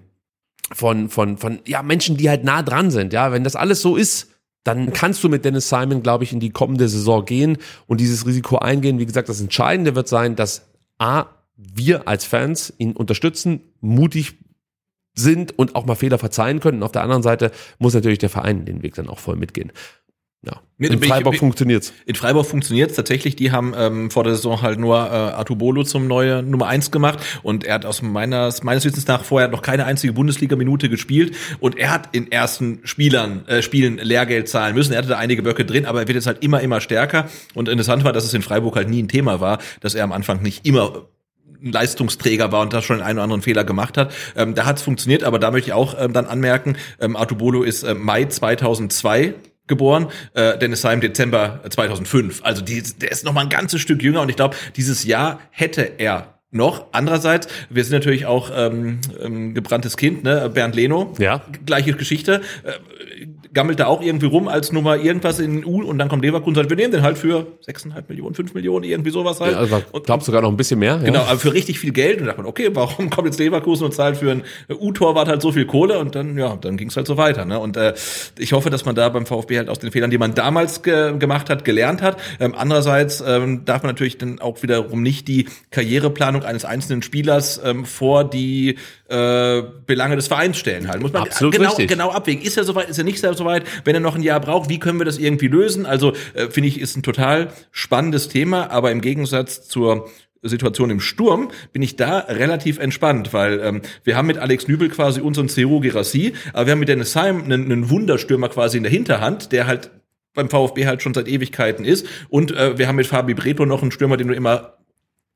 von, von, von ja, Menschen, die halt nah dran sind. Ja, wenn das alles so ist, dann kannst du mit Dennis Simon, glaube ich, in die kommende Saison gehen und dieses Risiko eingehen. Wie gesagt, das Entscheidende wird sein, dass A, wir als Fans ihn unterstützen, mutig sind und auch mal Fehler verzeihen können. Und auf der anderen Seite muss natürlich der Verein den Weg dann auch voll mitgehen. Ja. In Freiburg funktioniert's. In Freiburg funktioniert's tatsächlich. Die haben ähm, vor der Saison halt nur äh, Atubolo zum neue Nummer eins gemacht und er hat aus meines, meines Wissens nach vorher noch keine einzige Bundesliga-Minute gespielt und er hat in ersten Spielern, äh, Spielen Lehrgeld zahlen müssen. Er hatte da einige Böcke drin, aber er wird jetzt halt immer, immer stärker und interessant war, dass es in Freiburg halt nie ein Thema war, dass er am Anfang nicht immer Leistungsträger war und da schon einen oder anderen Fehler gemacht hat. Ähm, da hat's funktioniert, aber da möchte ich auch ähm, dann anmerken, ähm, Artubolo ist äh, Mai 2002 geboren, äh, Dennis Heim Dezember 2005. Also die, der ist noch mal ein ganzes Stück jünger und ich glaube, dieses Jahr hätte er noch. Andererseits, wir sind natürlich auch ähm, ähm, gebranntes Kind, ne? Bernd Leno, Ja. gleiche Geschichte. Äh, gammelt da auch irgendwie rum als Nummer irgendwas in U und dann kommt Leverkusen und sagt, wir nehmen den halt für 6,5 Millionen, 5 Millionen, irgendwie sowas halt. Ja, also, und, glaub sogar noch ein bisschen mehr. Genau, Ja. aber für richtig viel Geld. Und da dachte man, okay, warum kommt jetzt Leverkusen und zahlt für ein U-Torwart halt so viel Kohle? Und dann, ja, dann ging es halt so weiter. Ne? Und äh, ich hoffe, dass man da beim VfB halt aus den Fehlern, die man damals ge gemacht hat, gelernt hat. Ähm, andererseits ähm, darf man natürlich dann auch wiederum nicht die Karriereplanung eines einzelnen Spielers ähm, vor die äh, Belange des Vereins stellen halt. Muss man Absolut genau, richtig. genau abwägen. Ist er soweit, ist er nicht so weit? Wenn er noch ein Jahr braucht, wie können wir das irgendwie lösen? Also äh, finde ich, ist ein total spannendes Thema, aber im Gegensatz zur Situation im Sturm bin ich da relativ entspannt, weil ähm, wir haben mit Alex Nübel quasi unseren Cero Gerassi, aber wir haben mit Dennis Heim einen, einen Wunderstürmer quasi in der Hinterhand, der halt beim VfB halt schon seit Ewigkeiten ist und äh, wir haben mit Fabi Breto noch einen Stürmer, den du immer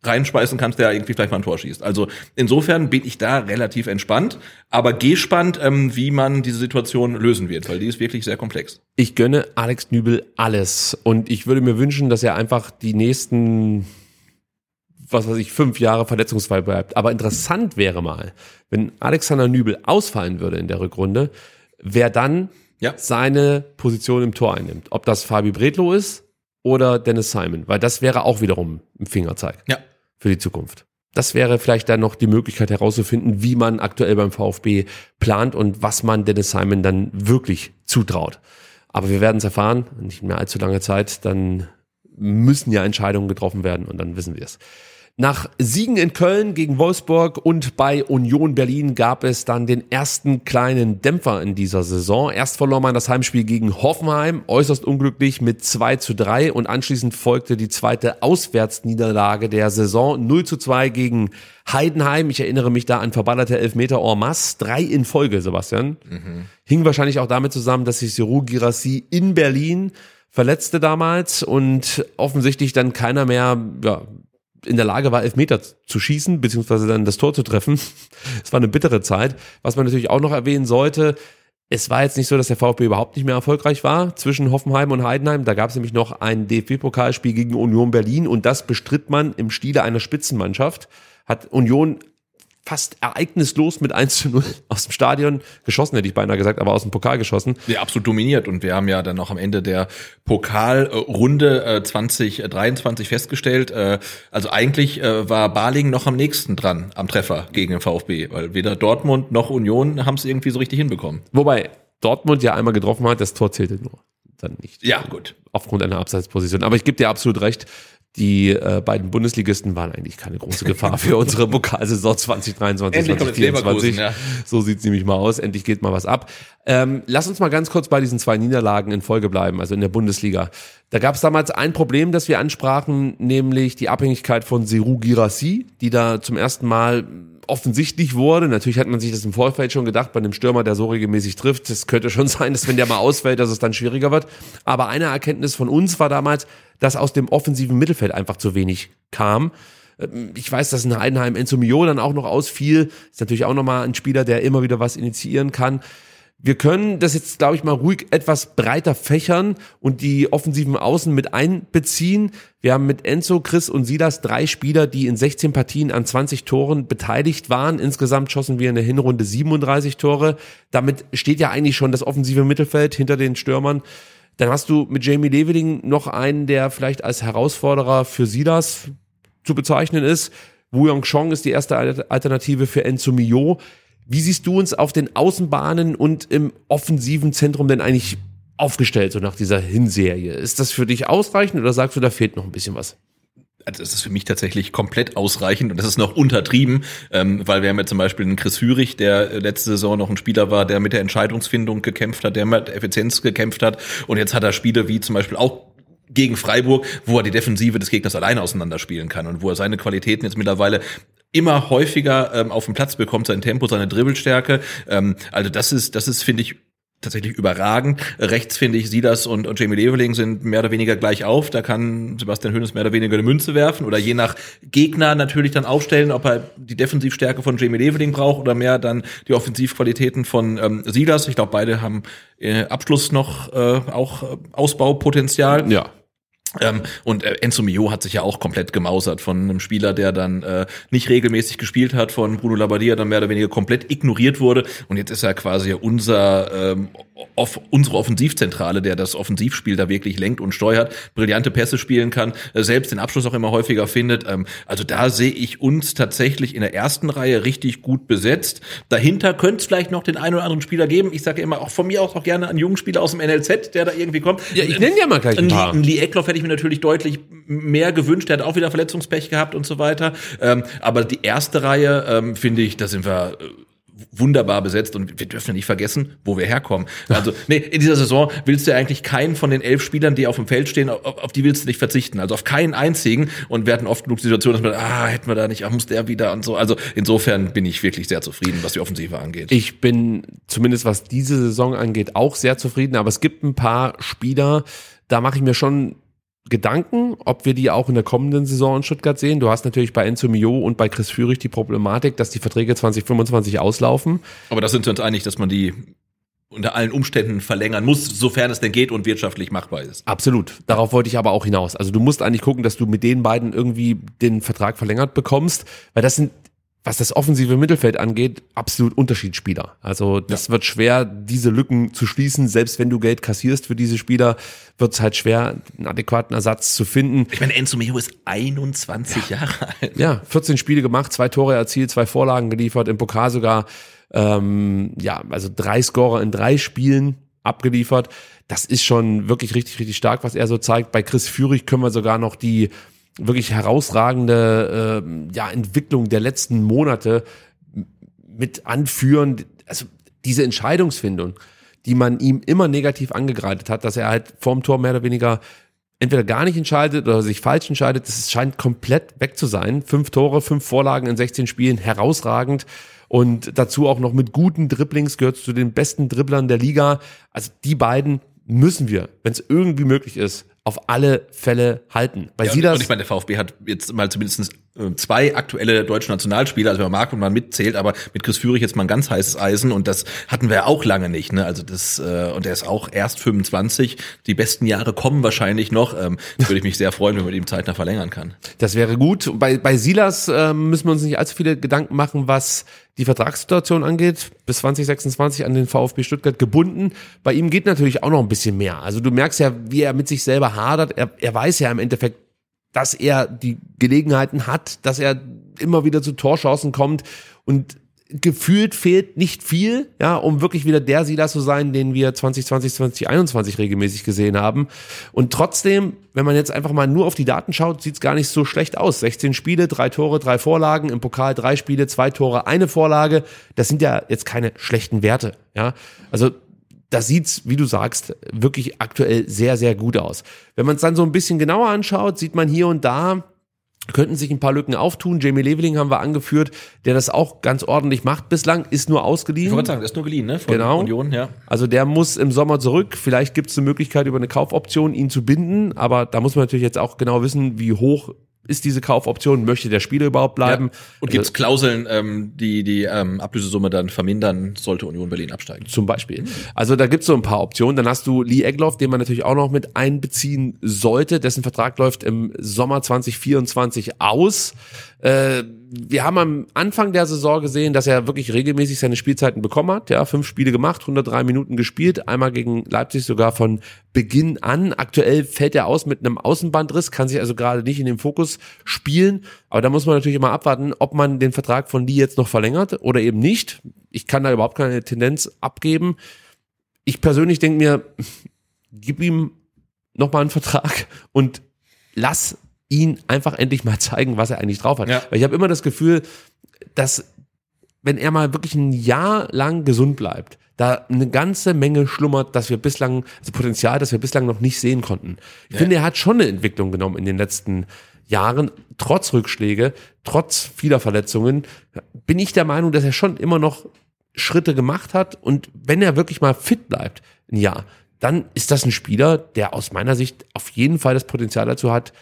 reinspeisen kannst, der irgendwie vielleicht mal ein Tor schießt. Also insofern bin ich da relativ entspannt, aber gespannt, ähm, wie man diese Situation lösen wird, weil die ist wirklich sehr komplex. Ich gönne Alex Nübel alles. Und ich würde mir wünschen, dass er einfach die nächsten, was weiß ich, fünf Jahre verletzungsfrei bleibt. Aber interessant wäre mal, wenn Alexander Nübel ausfallen würde in der Rückrunde, wer dann Ja. seine Position im Tor einnimmt. Ob das Fabi Bredlow ist oder Dennis Simon. Weil das wäre auch wiederum ein Fingerzeig Ja. Für die Zukunft. Das wäre vielleicht dann noch die Möglichkeit herauszufinden, wie man aktuell beim VfB plant und was man Dennis Simon dann wirklich zutraut. Aber wir werden es erfahren, nicht mehr allzu lange Zeit, dann müssen ja Entscheidungen getroffen werden und dann wissen wir es. Nach Siegen in Köln gegen Wolfsburg und bei Union Berlin gab es dann den ersten kleinen Dämpfer in dieser Saison. Erst verlor man das Heimspiel gegen Hoffenheim, äußerst unglücklich mit 2 zu 3 und anschließend folgte die zweite Auswärtsniederlage der Saison 0 zu 2 gegen Heidenheim. Ich erinnere mich da an verballerte Elfmeter masse, drei in Folge, Sebastian. Hing wahrscheinlich auch damit zusammen, dass sich Seru Girassi in Berlin verletzte damals und offensichtlich dann keiner mehr ja, in der Lage war, Elfmeter zu schießen, beziehungsweise dann das Tor zu treffen. Es war eine bittere Zeit. Was man natürlich auch noch erwähnen sollte, es war jetzt nicht so, dass der VfB überhaupt nicht mehr erfolgreich war zwischen Hoffenheim und Heidenheim. Da gab es nämlich noch ein DFB-Pokalspiel gegen Union Berlin und das bestritt man im Stile einer Spitzenmannschaft. Hat Union fast ereignislos mit 1 zu 0 aus dem Stadion geschossen, hätte ich beinahe gesagt, aber aus dem Pokal geschossen. Ja, absolut dominiert. Und wir haben ja dann auch am Ende der Pokalrunde äh, 2023 festgestellt, äh, also eigentlich äh, war Baling noch am nächsten dran am Treffer gegen den VfB, weil weder Dortmund noch Union haben es irgendwie so richtig hinbekommen. Wobei Dortmund ja einmal getroffen hat, das Tor zählte nur. Dann nicht. Ja, gut. Aufgrund einer Abseitsposition. Aber ich gebe dir absolut recht. Die äh, beiden Bundesligisten waren eigentlich keine große Gefahr für unsere Pokalsaison 2023, Endlich kommt jetzt 2024. Leverkusen, ja. So sieht's nämlich mal aus. Endlich geht mal was ab. Ähm, lass uns mal ganz kurz bei diesen zwei Niederlagen in Folge bleiben, also in der Bundesliga. Da gab es damals ein Problem, das wir ansprachen, nämlich die Abhängigkeit von Seru Girassi, die da zum ersten Mal offensichtlich wurde. Natürlich hat man sich das im Vorfeld schon gedacht, bei einem Stürmer, der so regelmäßig trifft. Es könnte schon sein, dass wenn der mal ausfällt, dass es dann schwieriger wird. Aber eine Erkenntnis von uns war damals, dass aus dem offensiven Mittelfeld einfach zu wenig kam. Ähm, Ich weiß, dass in Heidenheim Enzo Mio dann auch noch ausfiel. Ist natürlich auch nochmal ein Spieler, der immer wieder was initiieren kann. Wir können das jetzt, glaube ich, mal ruhig etwas breiter fächern und die offensiven Außen mit einbeziehen. Wir haben mit Enzo, Chris und Silas drei Spieler, die in 16 Partien an 20 Toren beteiligt waren. Insgesamt schossen wir in der Hinrunde 37 Tore. Damit steht ja eigentlich schon das offensive Mittelfeld hinter den Stürmern. Dann hast du mit Jamie Leveling noch einen, der vielleicht als Herausforderer für Silas zu bezeichnen ist. Wu Yong Chong ist die erste Alternative für Enzo Mio. Wie siehst du uns auf den Außenbahnen und im offensiven Zentrum denn eigentlich aufgestellt, so nach dieser Hinserie? Ist das für dich ausreichend oder sagst du, da fehlt noch ein bisschen was? also das ist für mich tatsächlich komplett ausreichend und das ist noch untertrieben, ähm, weil wir haben ja zum Beispiel einen Chris Führig, der letzte Saison noch ein Spieler war, der mit der Entscheidungsfindung gekämpft hat, der mit Effizienz gekämpft hat und jetzt hat er Spiele wie zum Beispiel auch gegen Freiburg, wo er die Defensive des Gegners alleine auseinanderspielen kann und wo er seine Qualitäten jetzt mittlerweile immer häufiger ähm, auf dem Platz bekommt, sein Tempo, seine Dribbelstärke. Ähm, also das ist, das ist, finde ich, tatsächlich überragend. Rechts finde ich, Silas und, und Jamie Leveling sind mehr oder weniger gleich auf. Da kann Sebastian Hönes mehr oder weniger eine Münze werfen oder je nach Gegner natürlich dann aufstellen, ob er die Defensivstärke von Jamie Leveling braucht oder mehr dann die Offensivqualitäten von ähm, Silas. Ich glaube, beide haben äh, Abschluss noch äh, auch äh, Ausbaupotenzial. Ja. Ähm, und äh, Enzo Mio hat sich ja auch komplett gemausert von einem Spieler, der dann äh, nicht regelmäßig gespielt hat, von Bruno Labbadia dann mehr oder weniger komplett ignoriert wurde. Und jetzt ist er quasi unser ähm, off unsere Offensivzentrale, der das Offensivspiel da wirklich lenkt und steuert, brillante Pässe spielen kann, äh, selbst den Abschluss auch immer häufiger findet. Ähm, also da sehe ich uns tatsächlich in der ersten Reihe richtig gut besetzt. Dahinter könnte es vielleicht noch den einen oder anderen Spieler geben. Ich sage immer auch von mir auch, auch gerne einen jungen Spieler aus dem NLZ, der da irgendwie kommt. Ja, ich nenne ja mal gleich ein paar. Ein Lee Eckloff hätte ich mir natürlich deutlich mehr gewünscht. Der hat auch wieder Verletzungspech gehabt und so weiter. Ähm, aber die erste Reihe, ähm, finde ich, da sind wir äh, wunderbar besetzt und wir dürfen ja nicht vergessen, wo wir herkommen. Also, nee, in dieser Saison willst du ja eigentlich keinen von den elf Spielern, die auf dem Feld stehen, auf, auf die willst du nicht verzichten. Also auf keinen einzigen. Und wir hatten oft genug Situationen, dass man, ah, hätten wir da nicht, ah, muss der wieder und so. Also insofern bin ich wirklich sehr zufrieden, was die Offensive angeht. Ich bin zumindest was diese Saison angeht auch sehr zufrieden, aber es gibt ein paar Spieler, da mache ich mir schon Gedanken, ob wir die auch in der kommenden Saison in Stuttgart sehen. Du hast natürlich bei Enzo Mio und bei Chris Führig die Problematik, dass die Verträge 2025 auslaufen. Aber da sind wir uns einig, dass man die unter allen Umständen verlängern muss, sofern es denn geht und wirtschaftlich machbar ist. Absolut. Darauf wollte ich aber auch hinaus. Also du musst eigentlich gucken, dass du mit den beiden irgendwie den Vertrag verlängert bekommst, weil das sind was das offensive Mittelfeld angeht, absolut Unterschiedsspieler. Also das ja. wird schwer, diese Lücken zu schließen. Selbst wenn du Geld kassierst für diese Spieler, wird es halt schwer, einen adäquaten Ersatz zu finden. Ich meine, Enzo Mio ist 21 ja. Jahre alt. Ja, 14 Spiele gemacht, zwei Tore erzielt, zwei Vorlagen geliefert, im Pokal sogar, ähm, ja, also drei Scorer in drei Spielen abgeliefert. Das ist schon wirklich richtig, richtig stark, was er so zeigt. Bei Chris Führig können wir sogar noch die wirklich herausragende äh, ja, Entwicklung der letzten Monate mit anführen. Also diese Entscheidungsfindung, die man ihm immer negativ angegreitet hat, dass er halt vorm Tor mehr oder weniger entweder gar nicht entscheidet oder sich falsch entscheidet, das scheint komplett weg zu sein. Fünf Tore, fünf Vorlagen in 16 Spielen, herausragend. Und dazu auch noch mit guten Dribblings gehört zu den besten Dribblern der Liga. Also die beiden müssen wir, wenn es irgendwie möglich ist, auf alle Fälle halten. Weil ja, sie das. Und ich meine, der VfB hat jetzt mal zumindest zwei aktuelle deutsche Nationalspieler, also wenn man Marc und man mitzählt, aber mit Chris Führig jetzt mal ein ganz heißes Eisen und das hatten wir auch lange nicht. Ne? Also das äh, und er ist auch erst 25. Die besten Jahre kommen wahrscheinlich noch. Ähm, würde ich mich sehr freuen, wenn man ihm zeitnah verlängern kann. Das wäre gut. Bei, bei Silas äh, müssen wir uns nicht allzu viele Gedanken machen, was die Vertragssituation angeht. Bis 2026 an den VfB Stuttgart gebunden. Bei ihm geht natürlich auch noch ein bisschen mehr. Also du merkst ja, wie er mit sich selber hadert. Er, er weiß ja im Endeffekt, dass er die Gelegenheiten hat, dass er immer wieder zu Torchancen kommt und gefühlt fehlt nicht viel, ja, um wirklich wieder der Silas zu sein, den wir 2020, 2021 regelmäßig gesehen haben. Und trotzdem, wenn man jetzt einfach mal nur auf die Daten schaut, sieht es gar nicht so schlecht aus. 16 Spiele, drei Tore, drei Vorlagen, im Pokal drei Spiele, zwei Tore, eine Vorlage. Das sind ja jetzt keine schlechten Werte, ja. Also da sieht's, wie du sagst, wirklich aktuell sehr, sehr gut aus. Wenn man es dann so ein bisschen genauer anschaut, sieht man hier und da, könnten sich ein paar Lücken auftun. Jamie Leveling haben wir angeführt, der das auch ganz ordentlich macht bislang, ist nur ausgeliehen. Ich wollte sagen, ist nur geliehen, ne? Von genau. Union, ja. Also der muss im Sommer zurück. Vielleicht gibt es eine Möglichkeit, über eine Kaufoption ihn zu binden, aber da muss man natürlich jetzt auch genau wissen, wie hoch ist diese Kaufoption, möchte der Spieler überhaupt bleiben? Ja. Und gibt es also, Klauseln, ähm, die die ähm, Ablösesumme dann vermindern, sollte Union Berlin absteigen? Zum Beispiel. Also da gibt es so ein paar Optionen. Dann hast du Lee Egloff, den man natürlich auch noch mit einbeziehen sollte. Dessen Vertrag läuft im Sommer 2024 aus. Äh, wir haben am Anfang der Saison gesehen, dass er wirklich regelmäßig seine Spielzeiten bekommen hat. Ja, fünf Spiele gemacht, 103 Minuten gespielt, einmal gegen Leipzig sogar von Beginn an. Aktuell fällt er aus mit einem Außenbandriss, kann sich also gerade nicht in den Fokus spielen. Aber da muss man natürlich immer abwarten, ob man den Vertrag von Lee jetzt noch verlängert oder eben nicht. Ich kann da überhaupt keine Tendenz abgeben. Ich persönlich denke mir, gib ihm nochmal einen Vertrag und lass ihn einfach endlich mal zeigen, was er eigentlich drauf hat. Ja. Weil ich habe immer das Gefühl, dass wenn er mal wirklich ein Jahr lang gesund bleibt, da eine ganze Menge schlummert, dass wir bislang, also Potenzial, das wir bislang noch nicht sehen konnten. Ich finde, er hat schon eine Entwicklung genommen in den letzten Jahren, trotz Rückschläge, trotz vieler Verletzungen, bin ich der Meinung, dass er schon immer noch Schritte gemacht hat und wenn er wirklich mal fit bleibt, ein Jahr, dann ist das ein Spieler, der aus meiner Sicht auf jeden Fall das Potenzial dazu hat,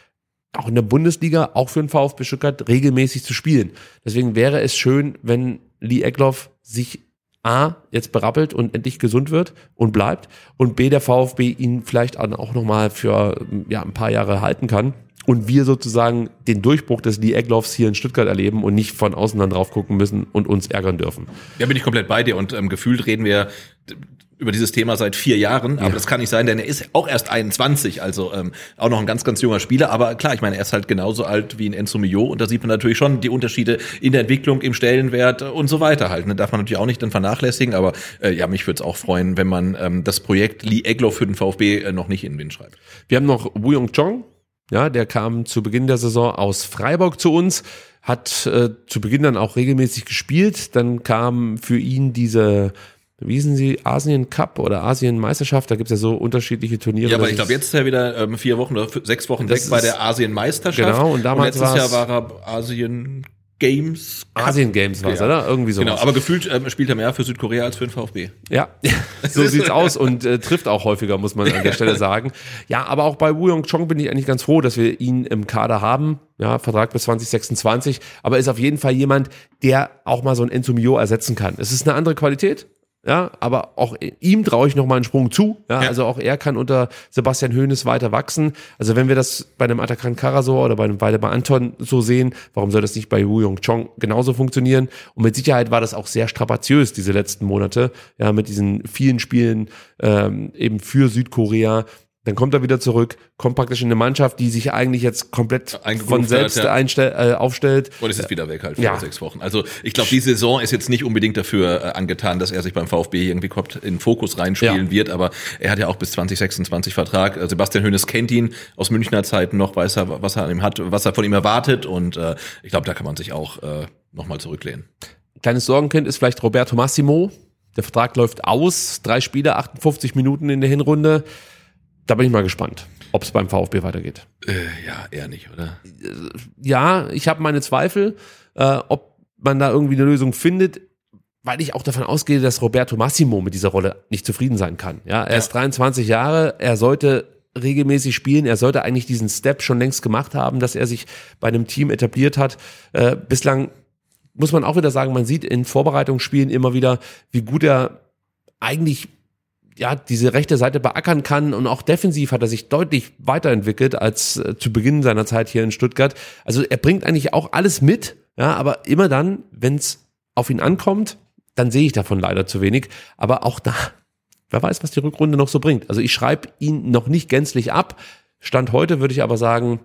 auch in der Bundesliga, auch für den VfB Stuttgart, regelmäßig zu spielen. Deswegen wäre es schön, wenn Lee Eckloff sich A, jetzt berappelt und endlich gesund wird und bleibt und B, der VfB ihn vielleicht auch nochmal für ja, ein paar Jahre halten kann und wir sozusagen den Durchbruch des Lee Eckloffs hier in Stuttgart erleben und nicht von außen dann drauf gucken müssen und uns ärgern dürfen. Ja, bin ich komplett bei dir und ähm, gefühlt reden wir über dieses Thema seit vier Jahren, aber Ja. das kann nicht sein, denn er ist auch erst 21, also ähm, auch noch ein ganz, ganz junger Spieler, aber klar, ich meine, er ist halt genauso alt wie ein Enzo Mio und da sieht man natürlich schon die Unterschiede in der Entwicklung, im Stellenwert und so weiter halt, ne? darf man natürlich auch nicht dann vernachlässigen, aber äh, ja, mich würde es auch freuen, wenn man ähm, das Projekt Lee Egloff für den VfB äh, noch nicht in den Wind schreibt. Wir haben noch Wu Yong Chong, ja, der kam zu Beginn der Saison aus Freiburg zu uns, hat äh, zu Beginn dann auch regelmäßig gespielt. Dann kam für ihn diese, wie hießen sie, Asien Cup oder Asien Meisterschaft, da gibt's ja so unterschiedliche Turniere. Ja, aber ich glaube, jetzt ist er wieder ähm, vier Wochen oder sechs Wochen weg bei der Asienmeisterschaft. Genau, und damals letztes Jahr war er Asien Games. Cup. Asien Games war's, Ja. oder? Irgendwie so. Genau, aber gefühlt ähm, spielt er mehr für Südkorea als für den VfB. Ja, so sieht's aus und äh, trifft auch häufiger, muss man an der Stelle sagen. Ja, aber auch bei Wu Yong Chong bin ich eigentlich ganz froh, dass wir ihn im Kader haben. Ja, Vertrag bis 2026. Aber ist auf jeden Fall jemand, der auch mal so ein Enzo Mio ersetzen kann. Es ist eine andere Qualität. Ja, aber auch ihm traue ich noch mal einen Sprung zu. Ja, Ja. also auch er kann unter Sebastian Hoeneß weiter wachsen. Also wenn wir das bei einem Atakan Karasor oder bei einem Waldemar Anton so sehen, warum soll das nicht bei Wu Yong Chong genauso funktionieren? Und mit Sicherheit war das auch sehr strapaziös diese letzten Monate, ja, mit diesen vielen Spielen ähm, eben für Südkorea. Dann kommt er wieder zurück, kommt praktisch in eine Mannschaft, die sich eigentlich jetzt komplett von hat, selbst ja. einstell, äh, aufstellt. Und es ist wieder weg halt für Ja. sechs Wochen. Also ich glaube, die Saison ist jetzt nicht unbedingt dafür äh, angetan, dass er sich beim VfB irgendwie kommt, in den Fokus reinspielen Ja. wird, aber er hat ja auch bis 2026 Vertrag. Äh, Sebastian Hoeneß kennt ihn aus Münchner Zeiten noch, weiß er, was er an ihm hat, was er von ihm erwartet und äh, ich glaube, da kann man sich auch äh, nochmal zurücklehnen. Kleines Sorgenkind ist vielleicht Roberto Massimo. Der Vertrag läuft aus. Drei Spiele, 58 Minuten in der Hinrunde. Da bin ich mal gespannt, ob es beim VfB weitergeht. Äh, ja, eher nicht, oder? Ja, ich habe meine Zweifel, äh, ob man da irgendwie eine Lösung findet, weil ich auch davon ausgehe, dass Roberto Massimo mit dieser Rolle nicht zufrieden sein kann. Ja, er ist 23 Jahre, er sollte regelmäßig spielen, er sollte eigentlich diesen Step schon längst gemacht haben, dass er sich bei einem Team etabliert hat. Äh, bislang muss man auch wieder sagen, man sieht in Vorbereitungsspielen immer wieder, wie gut er eigentlich ja, diese rechte Seite beackern kann und auch defensiv hat er sich deutlich weiterentwickelt als äh, zu Beginn seiner Zeit hier in Stuttgart. Also er bringt eigentlich auch alles mit, ja, aber immer dann, wenn es auf ihn ankommt, dann sehe ich davon leider zu wenig. Aber auch da, wer weiß, was die Rückrunde noch so bringt. Also ich schreibe ihn noch nicht gänzlich ab. Stand heute würde ich aber sagen,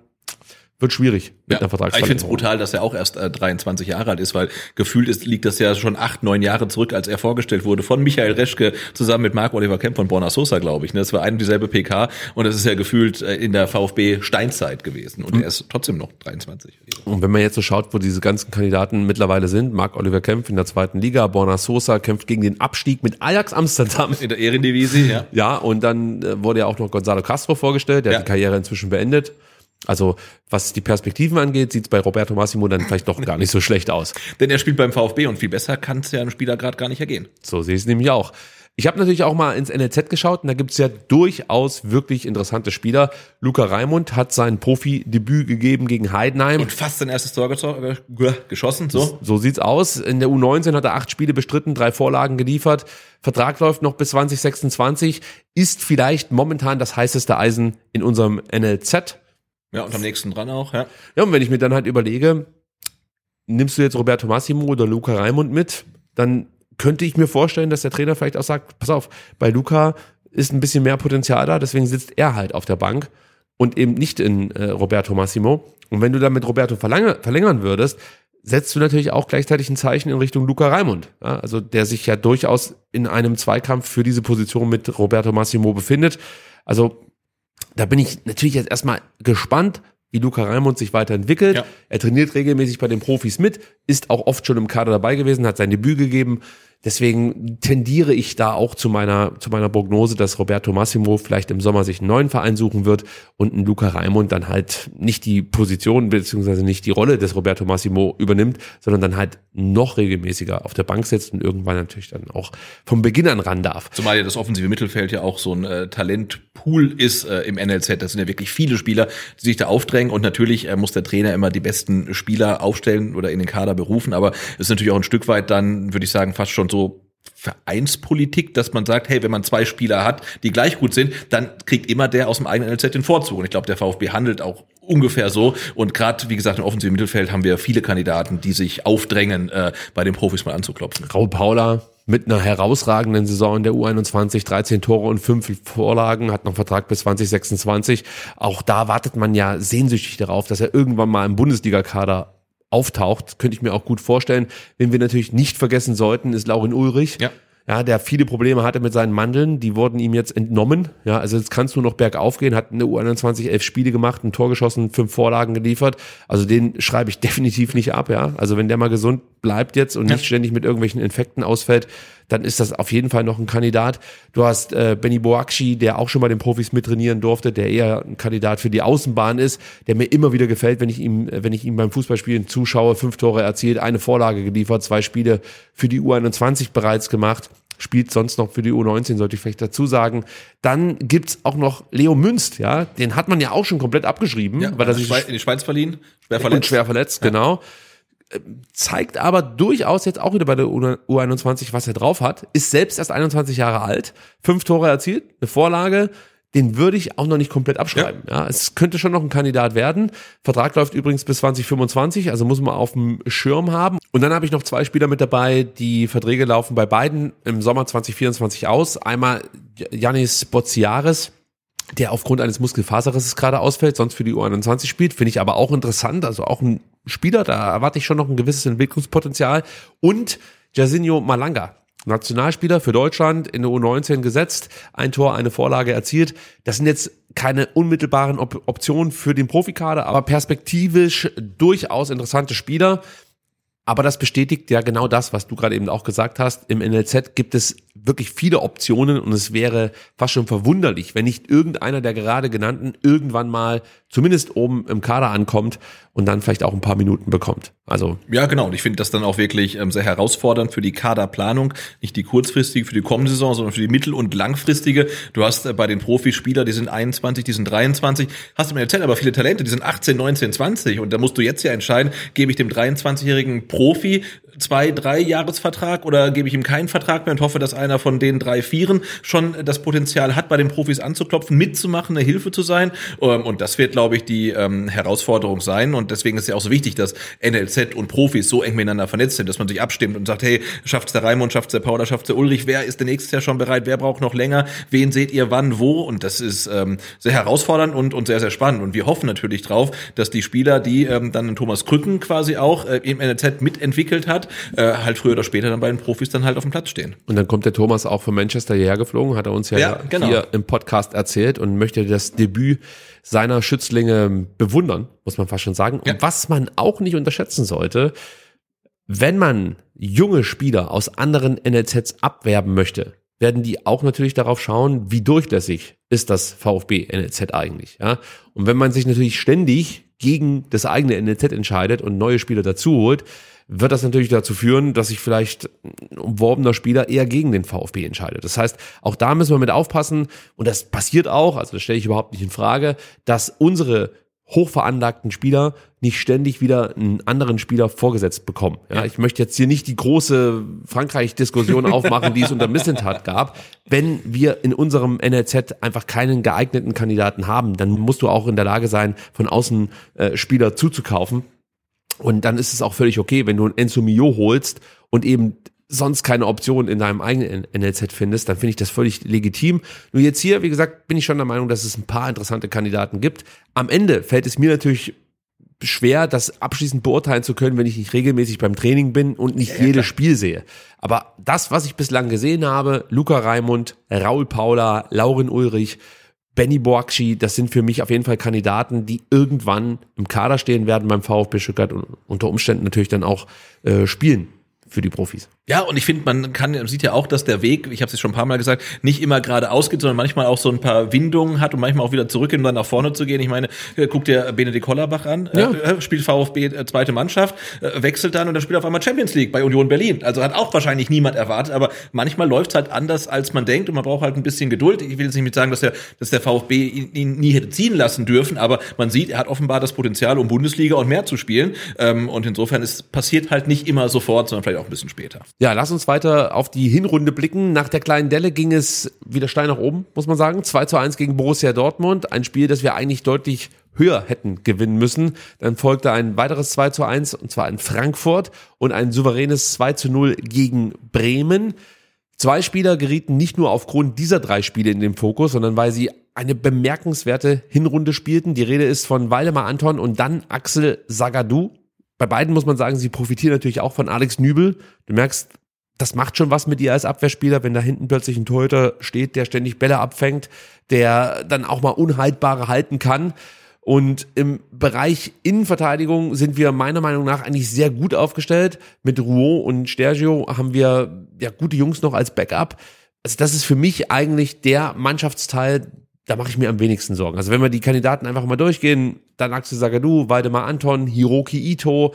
wird schwierig mit einer ich finde es Vertragsverlängerung. brutal, dass er auch erst äh, 23 Jahre alt ist, weil gefühlt ist, liegt das ja schon acht, neun Jahre zurück, als er vorgestellt wurde von Michael Reschke zusammen mit Marc Oliver Kemp von Borna Sosa, glaube ich. Ne? Das war eine und dieselbe PK und das ist ja gefühlt äh, in der VfB Steinzeit gewesen und er ist trotzdem noch 23. Und wenn man jetzt so schaut, wo diese ganzen Kandidaten mittlerweile sind, Marc Oliver kämpft in der zweiten Liga, Borna Sosa kämpft gegen den Abstieg mit Ajax Amsterdam. In der Ehrendivisie, ja. Ja, und dann äh, wurde ja auch noch Gonzalo Castro vorgestellt, der Ja. hat die Karriere inzwischen beendet. Also was die Perspektiven angeht, sieht es bei Roberto Massimo dann vielleicht doch gar nicht so schlecht aus. Denn er spielt beim VfB und viel besser kann es ja einem Spieler gerade gar nicht ergehen. So sehe ich es nämlich auch. Ich habe natürlich auch mal ins NLZ geschaut und da gibt es ja durchaus wirklich interessante Spieler. Luca Raimund hat sein Profi-Debüt gegeben gegen Heidenheim. Und fast sein erstes Tor geschossen, so. So sieht's aus. In der U19 hat er acht Spiele bestritten, drei Vorlagen geliefert. Vertrag läuft noch bis 2026. Ist vielleicht momentan das heißeste Eisen in unserem NLZ. Ja, und am nächsten dran auch, ja. Ja, und wenn ich mir dann halt überlege, nimmst du jetzt Roberto Massimo oder Luca Raimund mit, dann könnte ich mir vorstellen, dass der Trainer vielleicht auch sagt, pass auf, bei Luca ist ein bisschen mehr Potenzial da, deswegen sitzt er halt auf der Bank und eben nicht in äh, Roberto Massimo. Und wenn du dann mit Roberto verlänger, verlängern würdest, setzt du natürlich auch gleichzeitig ein Zeichen in Richtung Luca Raimund, ja, also der sich ja durchaus in einem Zweikampf für diese Position mit Roberto Massimo befindet. Also da bin ich natürlich jetzt erstmal gespannt, wie Luca Raimund sich weiterentwickelt. Ja. Er trainiert regelmäßig bei den Profis mit, ist auch oft schon im Kader dabei gewesen, hat sein Debüt gegeben. Deswegen tendiere ich da auch zu meiner, zu meiner Prognose, dass Roberto Massimo vielleicht im Sommer sich einen neuen Verein suchen wird und ein Luca Raimund dann halt nicht die Position beziehungsweise nicht die Rolle des Roberto Massimo übernimmt, sondern dann halt noch regelmäßiger auf der Bank sitzt und irgendwann natürlich dann auch vom Beginn an ran darf. Zumal ja das offensive Mittelfeld ja auch so ein äh, Talentpool ist äh, im NLZ. Das sind ja wirklich viele Spieler, die sich da aufdrängen. Und natürlich äh, muss der Trainer immer die besten Spieler aufstellen oder in den Kader berufen. Aber es ist natürlich auch ein Stück weit dann, würde ich sagen, fast schon so Vereinspolitik, dass man sagt, hey, wenn man zwei Spieler hat, die gleich gut sind, dann kriegt immer der aus dem eigenen NLZ den Vorzug. Und ich glaube, der VfB handelt auch ungefähr so. Und gerade, wie gesagt, im offensiven Mittelfeld haben wir viele Kandidaten, die sich aufdrängen, äh, bei den Profis mal anzuklopfen. Raul Paula mit einer herausragenden Saison in der U21, 13 Tore und 5 Vorlagen, hat noch einen Vertrag bis 2026. Auch da wartet man ja sehnsüchtig darauf, dass er irgendwann mal im Bundesligakader auftaucht, könnte ich mir auch gut vorstellen. Wen wir natürlich nicht vergessen sollten, ist Laurin Ulrich. Ja. Ja, der viele Probleme hatte mit seinen Mandeln, die wurden ihm jetzt entnommen. Ja, also jetzt kannst du noch bergauf gehen, hat eine U21 elf Spiele gemacht, ein Tor geschossen, fünf Vorlagen geliefert. Also den schreibe ich definitiv nicht ab, ja. Also wenn der mal gesund bleibt jetzt und nicht ständig mit irgendwelchen Infekten ausfällt, dann ist das auf jeden Fall noch ein Kandidat. Du hast äh, Benny Boakci, der auch schon bei den Profis mittrainieren durfte, der eher ein Kandidat für die Außenbahn ist, der mir immer wieder gefällt, wenn ich ihm, wenn ich ihm beim Fußballspielen zuschaue, fünf Tore erzielt, eine Vorlage geliefert, zwei Spiele für die U21 bereits gemacht spielt sonst noch für die U19, sollte ich vielleicht dazu sagen. Dann gibt's auch noch Leo Münst, ja, den hat man ja auch schon komplett abgeschrieben, Ja, weil er sich in die Schweiz verliehen, schwer und verletzt. schwer verletzt, genau. Zeigt aber durchaus jetzt auch wieder bei der U21, was er drauf hat. Ist selbst erst 21 Jahre alt, fünf Tore erzielt, eine Vorlage. Den würde ich auch noch nicht komplett abschreiben. Ja. es könnte schon noch ein Kandidat werden. Vertrag läuft übrigens bis 2025, also muss man auf dem Schirm haben. Und dann habe ich noch zwei Spieler mit dabei, die Verträge laufen bei beiden im Sommer 2024 aus. Einmal Janis Boziaris, der aufgrund eines Muskelfaserrisses gerade ausfällt, sonst für die U21 spielt, finde ich aber auch interessant, also auch ein Spieler, da erwarte ich schon noch ein gewisses Entwicklungspotenzial und Jairzinho Malanga, Nationalspieler für Deutschland in der U19 gesetzt, ein Tor, eine Vorlage erzielt. Das sind jetzt keine unmittelbaren Op Optionen für den Profikader, aber perspektivisch durchaus interessante Spieler. Aber das bestätigt ja genau das, was du gerade eben auch gesagt hast. Im NLZ gibt es wirklich viele Optionen und es wäre fast schon verwunderlich, wenn nicht irgendeiner der gerade genannten irgendwann mal zumindest oben im Kader ankommt und dann vielleicht auch ein paar Minuten bekommt. Also Ja, genau. Und ich finde das dann auch wirklich ähm, sehr herausfordernd für die Kaderplanung. Nicht die kurzfristige für die kommende Saison, sondern für die mittel- und langfristige. Du hast äh, bei den Profispieler, die sind 21, die sind 23. Hast du mir erzählt, aber viele Talente, die sind 18, 19, 20. Und da musst du jetzt ja entscheiden, gebe ich dem 23-jährigen Profi zwei, drei Jahresvertrag oder gebe ich ihm keinen Vertrag mehr und hoffe, dass einer von den drei Vieren schon das Potenzial hat, bei den Profis anzuklopfen, mitzumachen, eine Hilfe zu sein. Ähm, Und das wird, glaube ich, die ähm, Herausforderung sein. Und deswegen ist ja auch so wichtig, dass NLZ und Profis so eng miteinander vernetzt sind, dass man sich abstimmt und sagt, hey, schafft's der Raimund, schafft's der Paula, schafft's der Ulrich, wer ist denn nächstes Jahr schon bereit, wer braucht noch länger, wen seht ihr wann, wo? Und das ist ähm, sehr herausfordernd und, und sehr, sehr spannend. Und wir hoffen natürlich drauf, dass die Spieler, die ähm, dann Thomas Krücken quasi auch äh, im NLZ mitentwickelt hat, äh, halt früher oder später dann bei den Profis dann halt auf dem Platz stehen. Und dann kommt der Thomas auch von Manchester hierher geflogen, hat er uns ja, Ja, genau. hier im Podcast erzählt und möchte das Debüt seiner Schützlinge bewundern, muss man fast schon sagen. Ja. Und was man auch nicht unterschätzen sollte, wenn man junge Spieler aus anderen NLZs abwerben möchte, werden die auch natürlich darauf schauen, wie durchlässig ist das VfB NLZ eigentlich. Ja? Und wenn man sich natürlich ständig gegen das eigene NLZ entscheidet und neue Spieler dazu holt, wird das natürlich dazu führen, dass sich vielleicht ein umworbener Spieler eher gegen den VfB entscheidet. Das heißt, auch da müssen wir mit aufpassen, und das passiert auch, also das stelle ich überhaupt nicht in Frage, dass unsere hochveranlagten Spieler nicht ständig wieder einen anderen Spieler vorgesetzt bekommen. Ja, ich möchte jetzt hier nicht die große Frankreich-Diskussion aufmachen, die es unter Missentat gab. Wenn wir in unserem NLZ einfach keinen geeigneten Kandidaten haben, dann musst du auch in der Lage sein, von außen äh, Spieler zuzukaufen. Und dann ist es auch völlig okay, wenn du ein Enzo Mio holst und eben sonst keine Option in deinem eigenen NLZ findest, dann finde ich das völlig legitim. Nur jetzt hier, wie gesagt, bin ich schon der Meinung, dass es ein paar interessante Kandidaten gibt. Am Ende fällt es mir natürlich schwer, das abschließend beurteilen zu können, wenn ich nicht regelmäßig beim Training bin und nicht jedes Spiel sehe. Aber das, was ich bislang gesehen habe, Luca Raimund, Raul Paula, Lauren Ulrich, Benny Boakci, das sind für mich auf jeden Fall Kandidaten, die irgendwann im Kader stehen werden beim VfB Stuttgart und unter Umständen natürlich dann auch äh, spielen für die Profis. Ja, und ich finde, man kann sieht ja auch, dass der Weg, ich habe es schon ein paar Mal gesagt, nicht immer geradeaus geht, sondern manchmal auch so ein paar Windungen hat und manchmal auch wieder zurück und dann nach vorne zu gehen. Ich meine, äh, guck dir Benedikt Hollerbach an, ja. äh, spielt VfB äh, zweite Mannschaft, äh, wechselt dann und dann spielt auf einmal Champions League bei Union Berlin. Also hat auch wahrscheinlich niemand erwartet, aber manchmal läuft's halt anders, als man denkt und man braucht halt ein bisschen Geduld. Ich will jetzt nicht mit sagen, dass der, dass der VfB ihn, ihn nie hätte ziehen lassen dürfen, aber man sieht, er hat offenbar das Potenzial, um Bundesliga und mehr zu spielen. Ähm, und insofern ist passiert halt nicht immer sofort, sondern vielleicht auch ein bisschen später. Ja, lass uns weiter auf die Hinrunde blicken. Nach der kleinen Delle ging es wieder steil nach oben, muss man sagen. 2 zu 1 gegen Borussia Dortmund. Ein Spiel, das wir eigentlich deutlich höher hätten gewinnen müssen. Dann folgte ein weiteres 2 zu 1 und zwar in Frankfurt und ein souveränes 2 zu 0 gegen Bremen. Zwei Spieler gerieten nicht nur aufgrund dieser drei Spiele in den Fokus, sondern weil sie eine bemerkenswerte Hinrunde spielten. Die Rede ist von Waldemar Anton und dann Axel Sagadou bei beiden muss man sagen, sie profitieren natürlich auch von Alex Nübel. Du merkst, das macht schon was mit dir als Abwehrspieler, wenn da hinten plötzlich ein Torhüter steht, der ständig Bälle abfängt, der dann auch mal Unhaltbare halten kann. Und im Bereich Innenverteidigung sind wir meiner Meinung nach eigentlich sehr gut aufgestellt. Mit Rouault und Stergio haben wir ja gute Jungs noch als Backup. Also das ist für mich eigentlich der Mannschaftsteil, da mache ich mir am wenigsten Sorgen. Also wenn wir die Kandidaten einfach mal durchgehen, dann Axel Sagadou, Waldemar Anton, Hiroki Ito,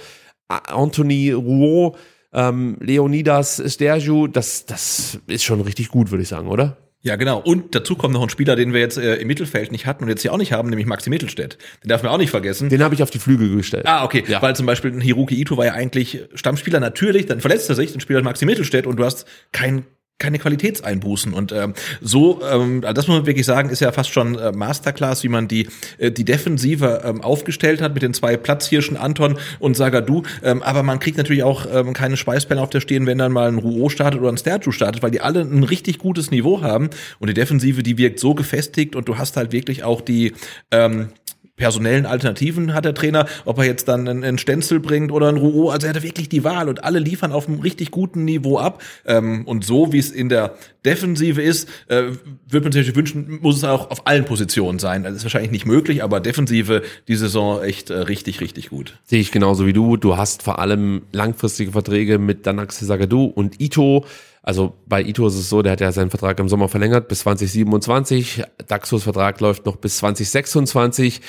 Anthony Rouault, ähm, Leonidas Stergiou, das, das ist schon richtig gut, würde ich sagen, oder? Ja, genau. Und dazu kommt noch ein Spieler, den wir jetzt äh, im Mittelfeld nicht hatten und jetzt hier auch nicht haben, nämlich Maxi Mittelstädt. Den darf man auch nicht vergessen. Den habe ich auf die Flügel gestellt. Ah, okay. Ja. Weil zum Beispiel Hiroki Ito war ja eigentlich Stammspieler natürlich, dann verletzt er sich, dann spielt er Maxi Mittelstädt und du hast kein keine Qualitätseinbußen. Und ähm, so, ähm, das muss man wirklich sagen, ist ja fast schon äh, Masterclass, wie man die, äh, die Defensive ähm, aufgestellt hat mit den zwei Platzhirschen Anton und Sagadu. Ähm, aber man kriegt natürlich auch ähm, keine Speisbälle auf der Stehen, wenn dann mal ein Rouault startet oder ein Sterju startet, weil die alle ein richtig gutes Niveau haben. Und die Defensive, die wirkt so gefestigt und du hast halt wirklich auch die, ähm, personellen Alternativen hat der Trainer, ob er jetzt dann einen, Stenzel bringt oder ein Rouault. Also er hat wirklich die Wahl und alle liefern auf einem richtig guten Niveau ab. Ähm, und so wie es in der Defensive ist, äh, würde man sich wünschen, muss es auch auf allen Positionen sein. Das ist wahrscheinlich nicht möglich, aber Defensive die Saison echt äh, richtig, richtig gut. Sehe ich genauso wie du. Du hast vor allem langfristige Verträge mit Danax Sagadou und Ito. Also bei Ito ist es so, der hat ja seinen Vertrag im Sommer verlängert bis 2027. Daxos Vertrag läuft noch bis 2026.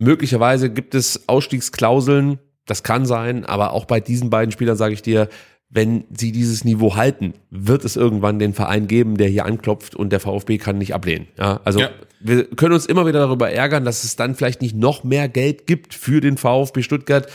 Möglicherweise gibt es Ausstiegsklauseln, das kann sein, aber auch bei diesen beiden Spielern sage ich dir, wenn sie dieses Niveau halten, wird es irgendwann den Verein geben, der hier anklopft und der VfB kann nicht ablehnen. Ja, also ja. wir können uns immer wieder darüber ärgern, dass es dann vielleicht nicht noch mehr Geld gibt für den VfB Stuttgart.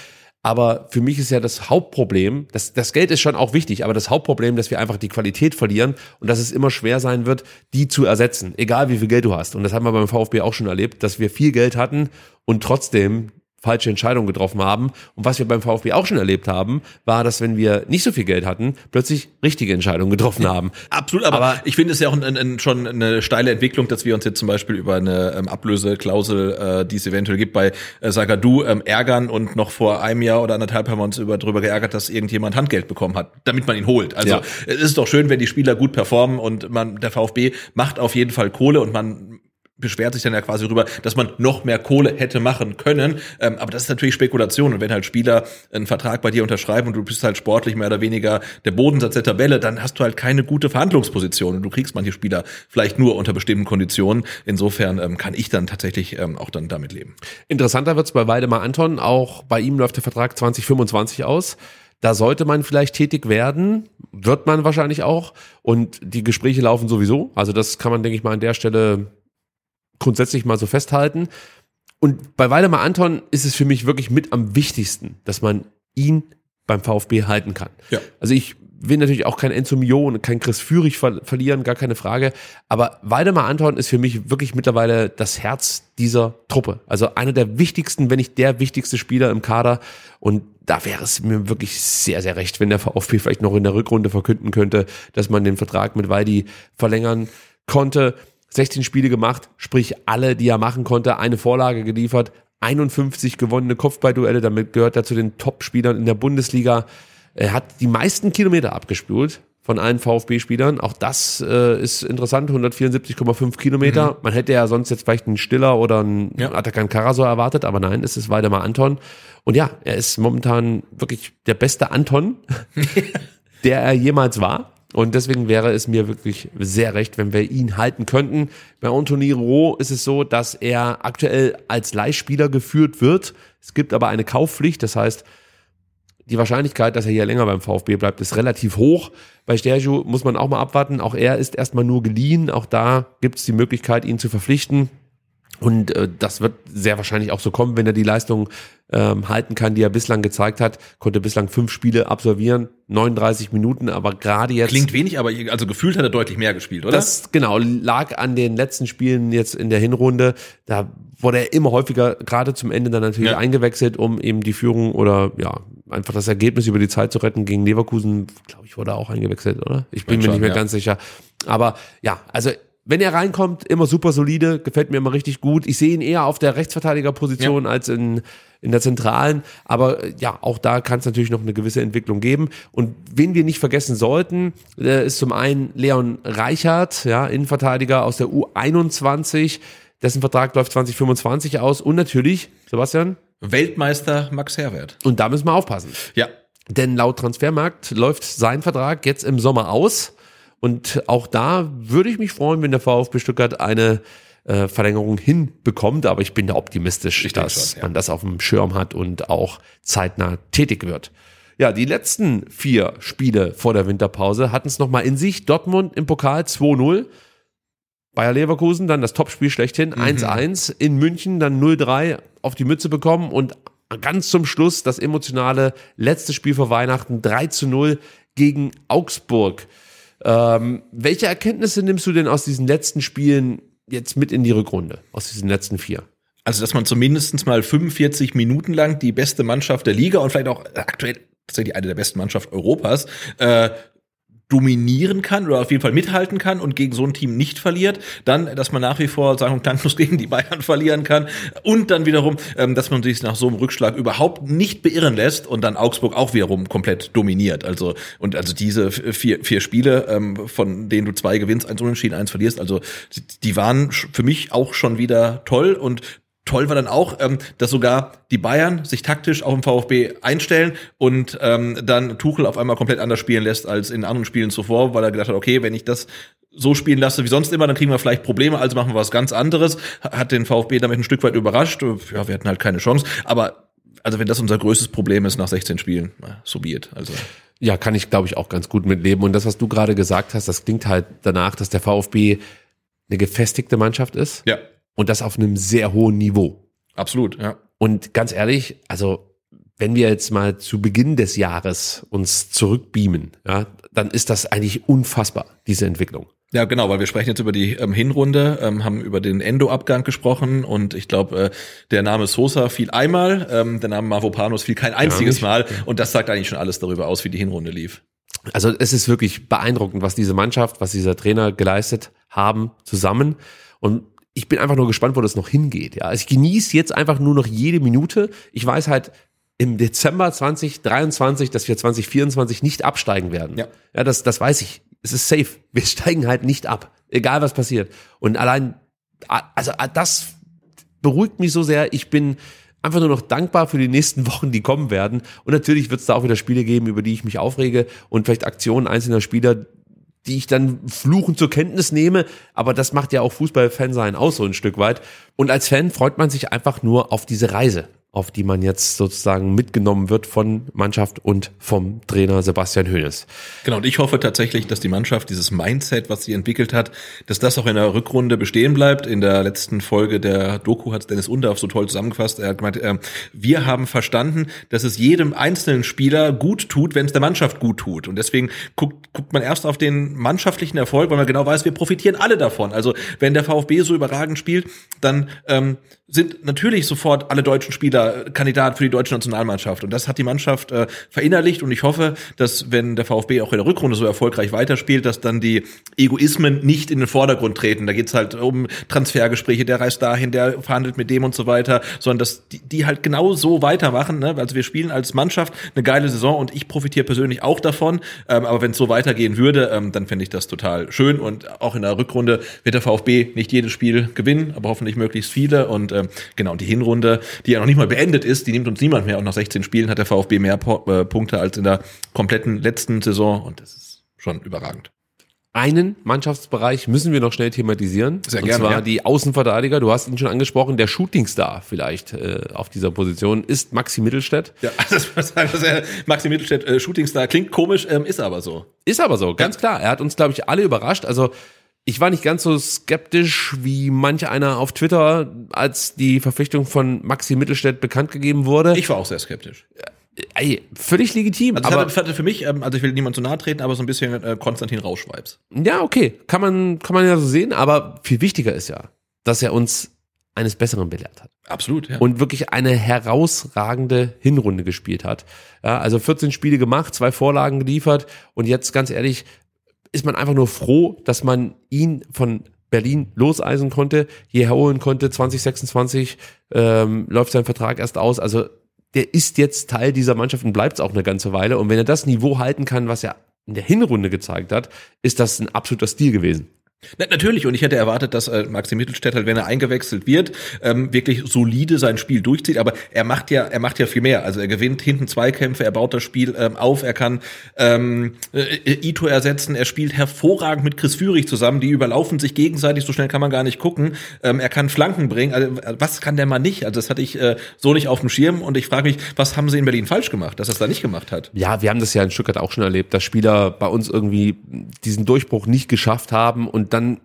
Aber für mich ist ja das Hauptproblem, das, das Geld ist schon auch wichtig, aber das Hauptproblem, dass wir einfach die Qualität verlieren und dass es immer schwer sein wird, die zu ersetzen, egal wie viel Geld du hast. Und das haben wir beim VfB auch schon erlebt, dass wir viel Geld hatten und trotzdem falsche Entscheidungen getroffen haben. Und was wir beim VfB auch schon erlebt haben, war, dass wenn wir nicht so viel Geld hatten, plötzlich richtige Entscheidungen getroffen haben. Absolut, aber, aber ich finde es ja auch ein, ein, schon eine steile Entwicklung, dass wir uns jetzt zum Beispiel über eine ähm, Ablöseklausel, äh, die es eventuell gibt bei äh, Sagadu, ähm, ärgern und noch vor einem Jahr oder anderthalb haben wir uns über, darüber geärgert, dass irgendjemand Handgeld bekommen hat, damit man ihn holt. Also ja. es ist doch schön, wenn die Spieler gut performen und man der VfB macht auf jeden Fall Kohle und man beschwert sich dann ja quasi darüber, dass man noch mehr Kohle hätte machen können. Ähm, aber das ist natürlich Spekulation. Und wenn halt Spieler einen Vertrag bei dir unterschreiben und du bist halt sportlich mehr oder weniger der Bodensatz der Tabelle, dann hast du halt keine gute Verhandlungsposition und du kriegst manche Spieler vielleicht nur unter bestimmten Konditionen. Insofern ähm, kann ich dann tatsächlich ähm, auch dann damit leben. Interessanter wird's bei Weidemar Anton. Auch bei ihm läuft der Vertrag 2025 aus. Da sollte man vielleicht tätig werden, wird man wahrscheinlich auch. Und die Gespräche laufen sowieso. Also das kann man, denke ich mal, an der Stelle grundsätzlich mal so festhalten. Und bei Waldemar Anton ist es für mich wirklich mit am wichtigsten, dass man ihn beim VfB halten kann. Ja. Also ich will natürlich auch kein Enzo Mio und kein Chris Führig ver verlieren, gar keine Frage. Aber Waldemar Anton ist für mich wirklich mittlerweile das Herz dieser Truppe. Also einer der wichtigsten, wenn nicht der wichtigste Spieler im Kader. Und da wäre es mir wirklich sehr, sehr recht, wenn der VfB vielleicht noch in der Rückrunde verkünden könnte, dass man den Vertrag mit Waldi verlängern konnte. 16 Spiele gemacht, sprich alle, die er machen konnte, eine Vorlage geliefert, 51 gewonnene Kopfballduelle, damit gehört er zu den Top-Spielern in der Bundesliga. Er hat die meisten Kilometer abgespült von allen VfB-Spielern. Auch das äh, ist interessant, 174,5 Kilometer. Mhm. Man hätte ja sonst jetzt vielleicht einen Stiller oder einen Ja. Atakan Karasor erwartet, aber nein, es ist Waldemar Anton. Und ja, er ist momentan wirklich der beste Anton, der er jemals war. Und deswegen wäre es mir wirklich sehr recht, wenn wir ihn halten könnten. Bei Anthony Roh ist es so, dass er aktuell als Leihspieler geführt wird. Es gibt aber eine Kaufpflicht, das heißt, die Wahrscheinlichkeit, dass er hier länger beim VfB bleibt, ist relativ hoch. Bei Sterju muss man auch mal abwarten. Auch er ist erstmal nur geliehen. Auch da gibt es die Möglichkeit, ihn zu verpflichten. Und äh, das wird sehr wahrscheinlich auch so kommen, wenn er die Leistung ähm, halten kann, die er bislang gezeigt hat. Konnte bislang fünf Spiele absolvieren, 39 Minuten, aber gerade jetzt. Klingt wenig, aber also gefühlt hat er deutlich mehr gespielt, oder? Das genau lag an den letzten Spielen jetzt in der Hinrunde. Da wurde er immer häufiger, gerade zum Ende dann natürlich Ja. eingewechselt, um eben die Führung oder ja einfach das Ergebnis über die Zeit zu retten. Gegen Leverkusen, glaube ich, wurde er auch eingewechselt, oder? Ich bin Mein mir nicht schon, mehr ja. ganz sicher. Aber ja, also wenn er reinkommt, immer super solide, gefällt mir immer richtig gut. Ich sehe ihn eher auf der Rechtsverteidigerposition als in, in der Zentralen. Aber äh, ja, auch da kann es natürlich noch eine gewisse Entwicklung geben. Und wen wir nicht vergessen sollten, äh, ist zum einen Leon Reichert, ja, Innenverteidiger aus der U21. Dessen Vertrag läuft 2025 aus. Und natürlich, Sebastian, Weltmeister Max Herwert. und da müssen wir aufpassen. Ja. Denn laut Transfermarkt läuft sein Vertrag jetzt im Sommer aus. Und auch da würde ich mich freuen, wenn der VfB Stuttgart eine äh, Verlängerung hinbekommt. Aber ich bin da optimistisch, Ich dass schon, ja. man das auf dem Schirm hat und auch zeitnah tätig wird. Ja, die letzten vier Spiele vor der Winterpause hatten es nochmal in sich. Dortmund im Pokal 2-0. Bayer Leverkusen dann das Topspiel schlechthin, 1-1. In München dann 0-3 auf die Mütze bekommen und ganz zum Schluss das emotionale letzte Spiel vor Weihnachten 3-0 gegen Augsburg. Ähm, welche Erkenntnisse nimmst du denn aus diesen letzten Spielen jetzt mit in die Rückrunde? Aus diesen letzten vier? Also, dass man zumindest mal 45 Minuten lang die beste Mannschaft der Liga und vielleicht auch aktuell tatsächlich eine der besten Mannschaften Europas äh, dominieren kann oder auf jeden Fall mithalten kann und gegen so ein Team nicht verliert. Dann, dass man nach wie vor sagen und klanglos gegen die Bayern verlieren kann und dann wiederum, ähm, dass man sich nach so einem Rückschlag überhaupt nicht beirren lässt und dann Augsburg auch wiederum komplett dominiert. Also und also diese vier, vier Spiele, ähm, von denen du zwei gewinnst, eins unentschieden, eins verlierst, also die, waren für mich auch schon wieder toll und Toll war dann auch, ähm, dass sogar die Bayern sich taktisch auf den VfB einstellen und ähm, dann Tuchel auf einmal komplett anders spielen lässt als in anderen Spielen zuvor, weil er gedacht hat, okay, wenn ich das so spielen lasse wie sonst immer, dann kriegen wir vielleicht Probleme, also machen wir was ganz anderes. Hat den VfB damit ein Stück weit überrascht. Ja, wir hatten halt keine Chance, aber also wenn das unser größtes Problem ist nach 16 Spielen, so be it. Also Ja, kann ich, glaube ich, auch ganz gut mitleben. Und das, was du gerade gesagt hast, das klingt halt danach, dass der VfB eine gefestigte Mannschaft ist ja, und das auf einem sehr hohen Niveau. absolut, ja. Und ganz ehrlich, also wenn wir jetzt mal zu Beginn des Jahres uns zurückbeamen, ja, dann ist das eigentlich unfassbar, diese Entwicklung. Ja, genau, weil wir sprechen jetzt über die ähm, Hinrunde, ähm, haben über den Endo-Abgang gesprochen und ich glaube, äh, der Name Sosa fiel einmal, ähm, der Name Mavropanos fiel kein einziges nicht. Mal und das sagt eigentlich schon alles darüber aus, wie die Hinrunde lief. Also es ist wirklich beeindruckend, was diese Mannschaft, was dieser Trainer geleistet haben zusammen. Und ich bin einfach nur gespannt, wo das noch hingeht. Ja, also ich genieße jetzt einfach nur noch jede Minute. Ich weiß halt im Dezember 2023, dass wir 2024 nicht absteigen werden. Ja. ja das, das weiß ich. Es ist safe. Wir steigen halt nicht ab, egal was passiert. Und allein, also das beruhigt mich so sehr. Ich bin einfach nur noch dankbar für die nächsten Wochen, die kommen werden. Und natürlich wird es da auch wieder Spiele geben, über die ich mich aufrege und vielleicht Aktionen einzelner Spieler, die ich dann fluchend zur Kenntnis nehme. Aber das macht ja auch Fußballfan sein aus so ein Stück weit. Und als Fan freut man sich einfach nur auf diese Reise, auf die man jetzt sozusagen mitgenommen wird von Mannschaft und vom Trainer Sebastian Hoeneß. Genau, und ich hoffe tatsächlich, dass die Mannschaft dieses Mindset, was sie entwickelt hat, dass das auch in der Rückrunde bestehen bleibt. In der letzten Folge der Doku hat Dennis Underf so toll zusammengefasst. Er hat gemeint, äh, wir haben verstanden, dass es jedem einzelnen Spieler gut tut, wenn es der Mannschaft gut tut. Und deswegen guckt, guckt man erst auf den mannschaftlichen Erfolg, weil man genau weiß, wir profitieren alle davon. Also wenn der VfB so überragend spielt, dann ähm, sind natürlich sofort alle deutschen Spieler Kandidat für die deutsche Nationalmannschaft. Und das hat die Mannschaft äh, verinnerlicht. Und ich hoffe, dass wenn der VfB auch in der Rückrunde so erfolgreich weiterspielt, dass dann die Egoismen nicht in den Vordergrund treten. Da geht's halt um Transfergespräche, der reist dahin, der verhandelt mit dem und so weiter, sondern dass die, die halt genau so weitermachen. Ne? Also wir spielen als Mannschaft eine geile Saison und ich profitiere persönlich auch davon. Ähm, aber wenn es so weitergehen würde, ähm, dann fände ich das total schön. Und auch in der Rückrunde wird der VfB nicht jedes Spiel gewinnen, aber hoffentlich möglichst viele. Und ähm, genau, die Hinrunde, die ja noch nicht mal beendet ist, die nimmt uns niemand mehr. Und nach 16 Spielen hat der VfB mehr äh, Punkte als in der kompletten letzten Saison. Und das ist schon überragend. Einen Mannschaftsbereich müssen wir noch schnell thematisieren. Sehr und gerne, zwar ja. die Außenverteidiger. Du hast ihn schon angesprochen. Der Shootingstar vielleicht äh, auf dieser Position ist Maxi Mittelstädt. Ja, das, das, das, das Maxi Mittelstädt äh, Shootingstar klingt komisch, ähm, ist aber so. Ist aber so, ganz klar. Er hat uns, glaube ich, alle überrascht. Also ich war nicht ganz so skeptisch wie manch einer auf Twitter, als die Verpflichtung von Maxi Mittelstädt bekannt gegeben wurde. Ich war auch sehr skeptisch. Ey, völlig legitim. Also es aber hatte, hatte für mich, ähm, also ich will niemand zu nahe treten, aber so ein bisschen äh, Konstantin Rausch-Vibes. ja, okay, kann man, kann man ja so sehen. Aber viel wichtiger ist ja, dass er uns eines Besseren belehrt hat. Absolut, ja. und wirklich eine herausragende Hinrunde gespielt hat. Ja, also 14 Spiele gemacht, zwei Vorlagen geliefert und jetzt ganz ehrlich ist man einfach nur froh, dass man ihn von Berlin loseisen konnte, hierher holen konnte. 2026 ähm, läuft sein Vertrag erst aus. Also der ist jetzt Teil dieser Mannschaft und bleibt es auch eine ganze Weile. Und wenn er das Niveau halten kann, was er in der Hinrunde gezeigt hat, ist das ein absoluter Stil gewesen. Na, natürlich, und ich hätte erwartet, dass äh, Maxi Mittelstädt halt, wenn er eingewechselt wird, ähm, wirklich solide sein Spiel durchzieht. Aber er macht ja, er macht ja viel mehr. Also er gewinnt hinten Zweikämpfe, er baut das Spiel ähm, auf, er kann ähm, äh, Ito ersetzen, er spielt hervorragend mit Chris Führig zusammen, die überlaufen sich gegenseitig, so schnell kann man gar nicht gucken. Ähm, er kann Flanken bringen. Also, äh, was kann der Mann nicht? Also das hatte ich äh, so nicht auf dem Schirm und ich frage mich, was haben sie in Berlin falsch gemacht, dass er es da nicht gemacht hat? Ja, wir haben das ja in Stuttgart auch schon erlebt, dass Spieler bei uns irgendwie diesen Durchbruch nicht geschafft haben und dann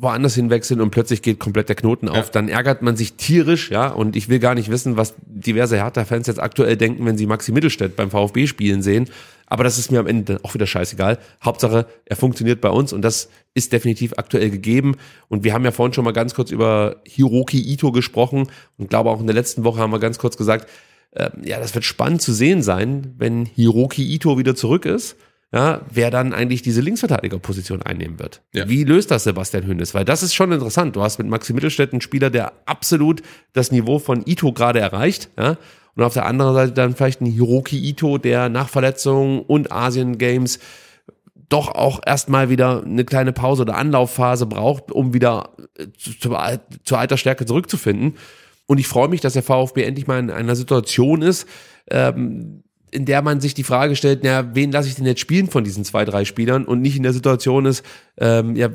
woanders hinwechseln und plötzlich geht komplett der Knoten auf, dann ärgert man sich tierisch, ja, und ich will gar nicht wissen, was diverse Hertha-Fans jetzt aktuell denken, wenn sie Maxi Mittelstädt beim VfB spielen sehen, aber das ist mir am Ende auch wieder scheißegal. Hauptsache, er funktioniert bei uns und das ist definitiv aktuell gegeben. Und wir haben ja vorhin schon mal ganz kurz über Hiroki Ito gesprochen und glaube auch in der letzten Woche haben wir ganz kurz gesagt, äh, ja, das wird spannend zu sehen sein, wenn Hiroki Ito wieder zurück ist ja, wer dann eigentlich diese Linksverteidigerposition einnehmen wird. Ja. Wie löst das Sebastian Hönes? Weil das ist schon interessant. Du hast mit Maxi Mittelstädt einen Spieler, der absolut das Niveau von Ito gerade erreicht, ja. Und auf der anderen Seite dann vielleicht ein Hiroki Ito, der nach Verletzungen und Asien Games doch auch erstmal wieder eine kleine Pause oder Anlaufphase braucht, um wieder äh, zu, zur, zur alter Stärke zurückzufinden. Und ich freue mich, dass der VfB endlich mal in einer Situation ist, ähm, in der man sich die Frage stellt, na, wen lasse ich denn jetzt spielen von diesen zwei, drei Spielern und nicht in der Situation ist, ähm, ja,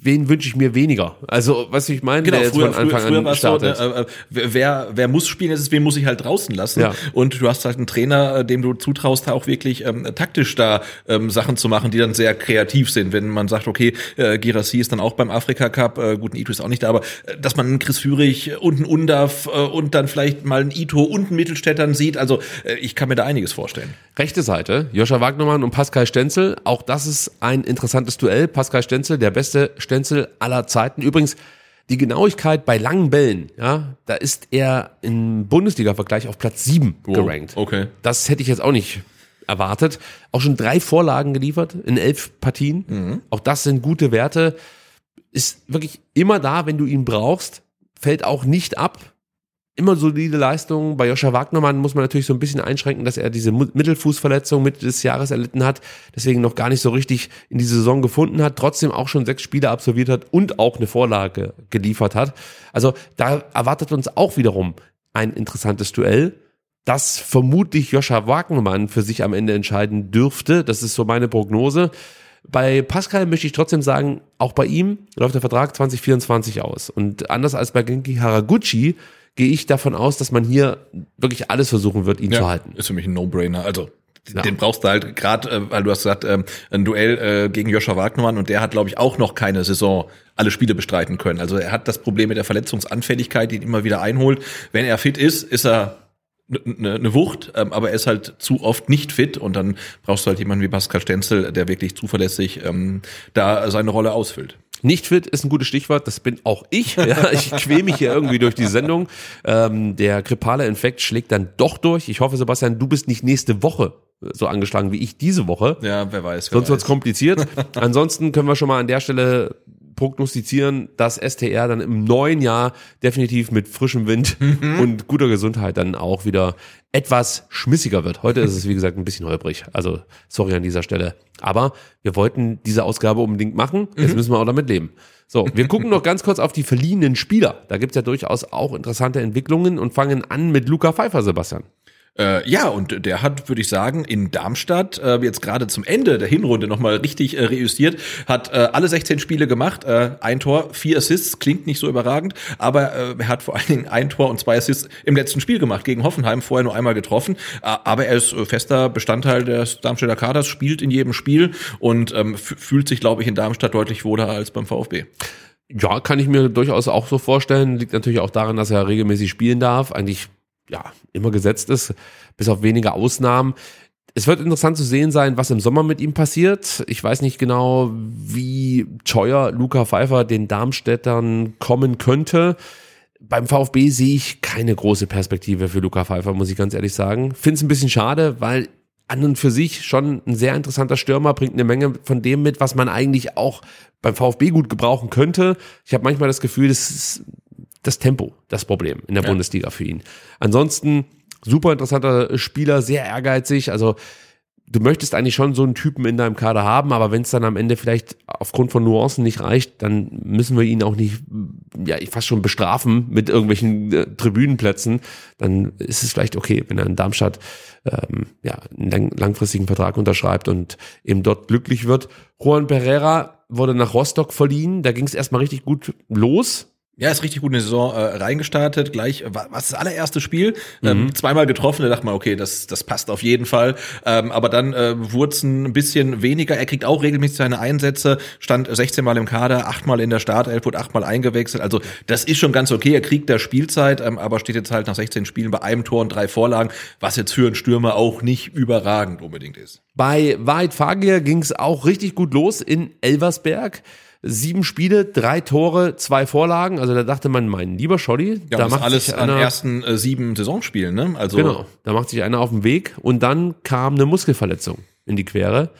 wen wünsche ich mir weniger? Also, was ich meine, Genau, früher, von früher, Anfang früher an war es so, ne, wer, wer muss spielen, ist, wen muss ich halt draußen lassen. Ja. Und du hast halt einen Trainer, äh, dem du zutraust, auch wirklich ähm, taktisch da ähm, Sachen zu machen, die dann sehr kreativ sind. Wenn man sagt, okay, äh, Girassi ist dann auch beim Afrika Cup, äh, gut, ein Ito ist auch nicht da, aber dass man einen Chris Führig und einen Undaf äh, und dann vielleicht mal einen Ito und einen Mittelstädtern sieht, also äh, ich kann mir da einiges vorstellen. Rechte Seite, Joscha Wagnermann und Pascal Stenzel. Auch das ist ein interessantes Duell. Pascal Stenzel, der beste Stenzel aller Zeiten. Übrigens, die Genauigkeit bei langen Bällen, ja, da ist er im Bundesliga-Vergleich auf Platz 7 gerankt. okay. Das hätte ich jetzt auch nicht erwartet. Auch schon drei Vorlagen geliefert in elf Partien. Auch das sind gute Werte. Ist wirklich immer da, wenn du ihn brauchst. Fällt auch nicht ab. Immer solide Leistungen. Bei Joscha Wagnermann muss man natürlich so ein bisschen einschränken, dass er diese Mittelfußverletzung Mitte des Jahres erlitten hat, deswegen noch gar nicht so richtig in die Saison gefunden hat, trotzdem auch schon sechs Spiele absolviert hat und auch eine Vorlage geliefert hat. Also da erwartet uns auch wiederum ein interessantes Duell, das vermutlich Joscha Wagnermann für sich am Ende entscheiden dürfte. Das ist so meine Prognose. Bei Pascal möchte ich trotzdem sagen, auch bei ihm läuft der Vertrag 2024 aus. Und anders als bei Genki Haraguchi gehe ich davon aus, dass man hier wirklich alles versuchen wird, ihn zu halten. Ist für mich ein No-Brainer. Also Ja. den brauchst du halt gerade, äh, weil du hast gesagt, ähm, ein Duell äh, gegen Joscha Wagnermann und der hat, glaube ich, auch noch keine Saison alle Spiele bestreiten können. Also er hat das Problem mit der Verletzungsanfälligkeit, die ihn immer wieder einholt. Wenn er fit ist, ist er eine ne Wucht, ähm, aber er ist halt zu oft nicht fit und dann brauchst du halt jemanden wie Pascal Stenzel, der wirklich zuverlässig ähm, da seine Rolle ausfüllt. Nicht fit ist ein gutes Stichwort, das bin auch ich. Ja, ich quäle mich hier irgendwie durch die Sendung. Ähm, der grippale Infekt schlägt dann doch durch. Ich hoffe, Sebastian, du bist nicht nächste Woche so angeschlagen wie ich diese Woche. Ja, wer weiß. Wer Sonst wird's kompliziert. Ansonsten können wir schon mal an der Stelle prognostizieren, dass STR dann im neuen Jahr definitiv mit frischem Wind und guter Gesundheit dann auch wieder etwas schmissiger wird. Heute ist es, wie gesagt, ein bisschen holprig. Also sorry an dieser Stelle. Aber wir wollten diese Ausgabe unbedingt machen. Jetzt müssen wir auch damit leben. So, wir gucken noch ganz kurz auf die verliehenen Spieler. Da gibt's ja durchaus auch interessante Entwicklungen und fangen an mit Luca Pfeiffer, Sebastian. Äh, ja, und der hat, würde ich sagen, in Darmstadt äh, jetzt gerade zum Ende der Hinrunde nochmal richtig äh, reüssiert, hat äh, alle 16 Spiele gemacht, äh, ein Tor, vier Assists, klingt nicht so überragend, aber äh, er hat vor allen Dingen ein Tor und zwei Assists im letzten Spiel gemacht, gegen Hoffenheim, vorher nur einmal getroffen, aber er ist äh, fester Bestandteil des Darmstädter Kaders, spielt in jedem Spiel und ähm, fühlt sich, glaube ich, in Darmstadt deutlich wohler als beim VfB. Ja, kann ich mir durchaus auch so vorstellen. Liegt natürlich auch daran, dass er regelmäßig spielen darf. Eigentlich, ja, immer gesetzt ist, bis auf wenige Ausnahmen. Es wird interessant zu sehen sein, was im Sommer mit ihm passiert. Ich weiß nicht genau, wie teuer Luca Pfeiffer den Darmstädtern kommen könnte. Beim VfB sehe ich keine große Perspektive für Luca Pfeiffer, muss ich ganz ehrlich sagen. Finde es ein bisschen schade, weil an und für sich schon ein sehr interessanter Stürmer, bringt eine Menge von dem mit, was man eigentlich auch beim VfB gut gebrauchen könnte. Ich habe manchmal das Gefühl, das das Tempo das Problem in der Bundesliga für ihn. Ansonsten super interessanter Spieler, sehr ehrgeizig, also du möchtest eigentlich schon so einen Typen in deinem Kader haben, aber wenn es dann am Ende vielleicht aufgrund von Nuancen nicht reicht, dann müssen wir ihn auch nicht, ja, fast schon bestrafen mit irgendwelchen äh, Tribünenplätzen. Dann ist es vielleicht okay, wenn er in Darmstadt ähm, ja, einen lang langfristigen Vertrag unterschreibt und eben dort glücklich wird. Juan Pereira wurde nach Rostock verliehen, da ging es erstmal richtig gut los. Ja, ist richtig gut in die Saison äh, reingestartet. Gleich, was das allererste Spiel, ähm, zweimal getroffen. Da dachte man, okay, das, das passt auf jeden Fall. Ähm, aber dann äh, wurde es ein bisschen weniger. Er kriegt auch regelmäßig seine Einsätze, stand 16 Mal im Kader, achtmal in der Startelf, wurde achtmal eingewechselt. Also das ist schon ganz okay. Er kriegt da Spielzeit, ähm, aber steht jetzt halt nach 16 Spielen bei einem Tor und drei Vorlagen, was jetzt für einen Stürmer auch nicht überragend unbedingt ist. Bei Wahrheit Fagier ging es auch richtig gut los in Elversberg. Sieben Spiele, drei Tore, zwei Vorlagen. Also da dachte man, mein lieber Scholli, Ja, da macht alles sich an einer, ersten äh, sieben Saisonspielen, ne? Also genau, da macht sich einer auf den Weg und dann kam eine Muskelverletzung in die Quere.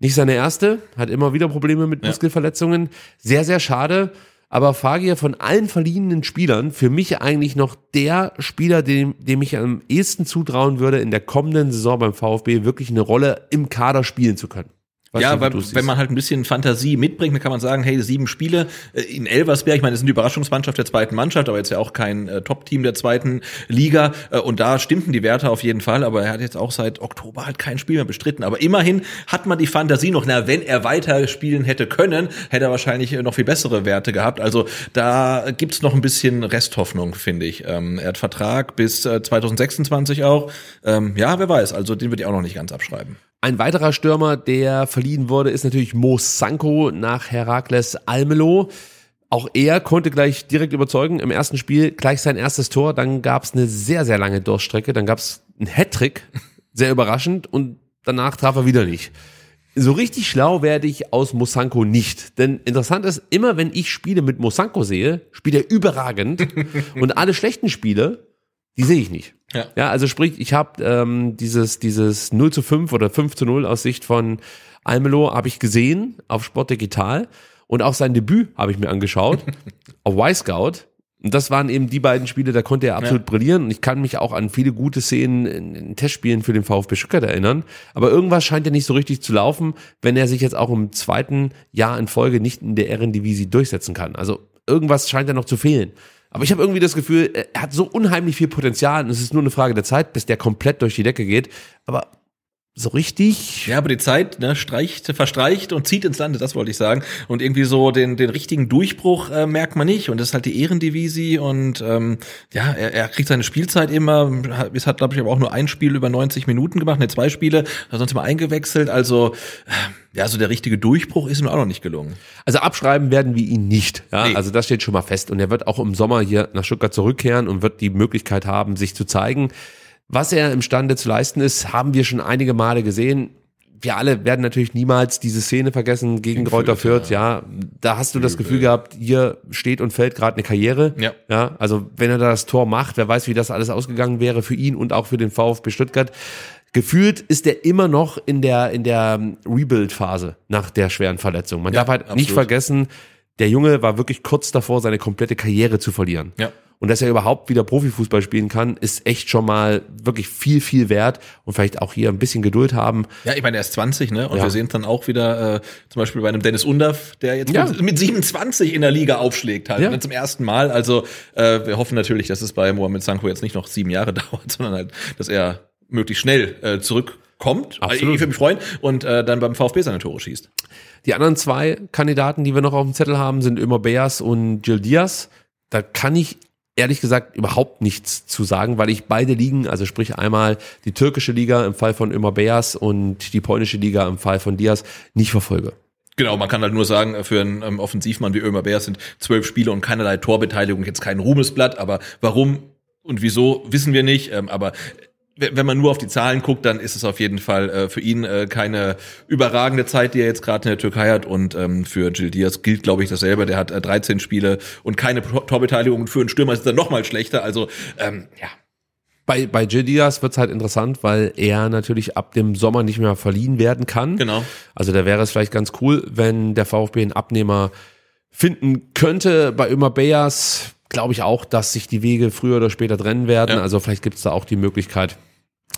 Nicht seine erste, hat immer wieder Probleme mit Muskelverletzungen. Sehr, sehr schade. Aber Fagier von allen verliehenen Spielern für mich eigentlich noch der Spieler, dem, dem ich am ehesten zutrauen würde, in der kommenden Saison beim VfB wirklich eine Rolle im Kader spielen zu können. Weiß ja, nicht, weil, wenn man halt ein bisschen Fantasie mitbringt, dann kann man sagen, hey, sieben Spiele äh, in Elversberg, ich meine, das sind die Überraschungsmannschaft der zweiten Mannschaft, aber jetzt ja auch kein äh, Top-Team der zweiten Liga äh, und da stimmten die Werte auf jeden Fall, aber er hat jetzt auch seit Oktober halt kein Spiel mehr bestritten, aber immerhin hat man die Fantasie noch, na, wenn er weiter spielen hätte können, hätte er wahrscheinlich äh, noch viel bessere Werte gehabt, also da gibt's noch ein bisschen Resthoffnung, finde ich. Ähm, er hat Vertrag bis äh, 2026 auch, ähm, ja, wer weiß, also den würde ich auch noch nicht ganz abschreiben. Ein weiterer Stürmer, der verliehen wurde, ist natürlich Mo Sanko nach Herakles Almelo. Auch er konnte gleich direkt überzeugen. Im ersten Spiel gleich sein erstes Tor. Dann gab es eine sehr, sehr lange Durchstrecke. Dann gab es einen Hattrick. Sehr überraschend. Und danach traf er wieder nicht. So richtig schlau werde ich aus Mosanko nicht. Denn interessant ist, immer wenn ich Spiele mit Mosanko sehe, spielt er überragend. und alle schlechten Spiele, die sehe ich nicht. Ja. Ja, also sprich, ich habe ähm, dieses, dieses 0 zu 5 oder 5 zu 0 aus Sicht von Almelo habe ich gesehen auf Sport Digital und auch sein Debüt habe ich mir angeschaut auf Y-Scout. Und das waren eben die beiden Spiele, da konnte er absolut brillieren. Und ich kann mich auch an viele gute Szenen in, in Testspielen für den VfB Stuttgart erinnern. Aber irgendwas scheint ja nicht so richtig zu laufen, wenn er sich jetzt auch im zweiten Jahr in Folge nicht in der Ehrendivisie durchsetzen kann. Also irgendwas scheint ja noch zu fehlen. Aber ich habe irgendwie das Gefühl, er hat so unheimlich viel Potenzial und es ist nur eine Frage der Zeit, bis der komplett durch die Decke geht. Aber so richtig. Ja, aber die Zeit ne, streicht, verstreicht und zieht ins Lande, das wollte ich sagen. Und irgendwie so den, den richtigen Durchbruch äh, merkt man nicht. Und das ist halt die Ehrendivisie und ähm, ja, er, er kriegt seine Spielzeit immer. Es hat, glaube ich, aber auch nur ein Spiel über 90 Minuten gemacht, ne, zwei Spiele, hat sonst immer eingewechselt. Also äh, ja, so der richtige Durchbruch ist ihm auch noch nicht gelungen. Also abschreiben werden wir ihn nicht. Ja? Nee. Also das steht schon mal fest. Und er wird auch im Sommer hier nach Stuttgart zurückkehren und wird die Möglichkeit haben, sich zu zeigen. Was er imstande zu leisten ist, haben wir schon einige Male gesehen. wir alle werden natürlich niemals diese Szene vergessen gegen Kräuter Fürth, ja. Da hast du das Gefühl gehabt, hier steht und fällt gerade eine Karriere. Ja. ja. Also wenn er da das Tor macht, wer weiß, wie das alles ausgegangen wäre für ihn und auch für den VfB Stuttgart. Gefühlt ist er immer noch in der, in der Rebuild-Phase nach der schweren Verletzung. Man Ja, darf halt nicht absolut. vergessen, der Junge war wirklich kurz davor, seine komplette Karriere zu verlieren. Ja. Und dass er überhaupt wieder Profifußball spielen kann, ist echt schon mal wirklich viel, viel wert. Und vielleicht auch hier ein bisschen Geduld haben. Ja, ich meine, er ist 20, ne? Und Ja. wir sehen es dann auch wieder äh, zum Beispiel bei einem Dennis Undaff, der jetzt Ja. mit, mit 27 in der Liga aufschlägt, halt Ja. ne, zum ersten Mal. Also äh, wir hoffen natürlich, dass es bei Mohamed Sanko jetzt nicht noch sieben Jahre dauert, sondern halt, dass er möglichst schnell äh, zurückkommt. Absolut. Ich würde mich freuen und äh, dann beim VfB seine Tore schießt. Die anderen zwei Kandidaten, die wir noch auf dem Zettel haben, sind Ömer Beas und Gil Diaz. Da kann ich ehrlich gesagt überhaupt nichts zu sagen, weil ich beide Ligen, also sprich einmal die türkische Liga im Fall von Ömer Beas und die polnische Liga im Fall von Diaz, nicht verfolge. Genau, man kann halt nur sagen, für einen ähm, Offensivmann wie Ömer Bär sind zwölf Spiele und keinerlei Torbeteiligung, jetzt kein Ruhmesblatt, aber warum und wieso, wissen wir nicht. Ähm, aber wenn man nur auf die Zahlen guckt, dann ist es auf jeden Fall äh, für ihn äh, keine überragende Zeit, die er jetzt gerade in der Türkei hat. Und ähm, für Gil Diaz gilt, glaube ich, dasselbe. Der hat äh, 13 Spiele und keine Tor- Torbeteiligung. Und für einen Stürmer ist es dann noch mal schlechter. Also ähm, ja, Bei, bei Gil Diaz wird es halt interessant, weil er natürlich ab dem Sommer nicht mehr verliehen werden kann. Genau. Also da wäre es vielleicht ganz cool, wenn der VfB einen Abnehmer finden könnte. Bei Ömer Beyers glaube ich auch, dass sich die Wege früher oder später trennen werden. Ja. Also vielleicht gibt es da auch die Möglichkeit,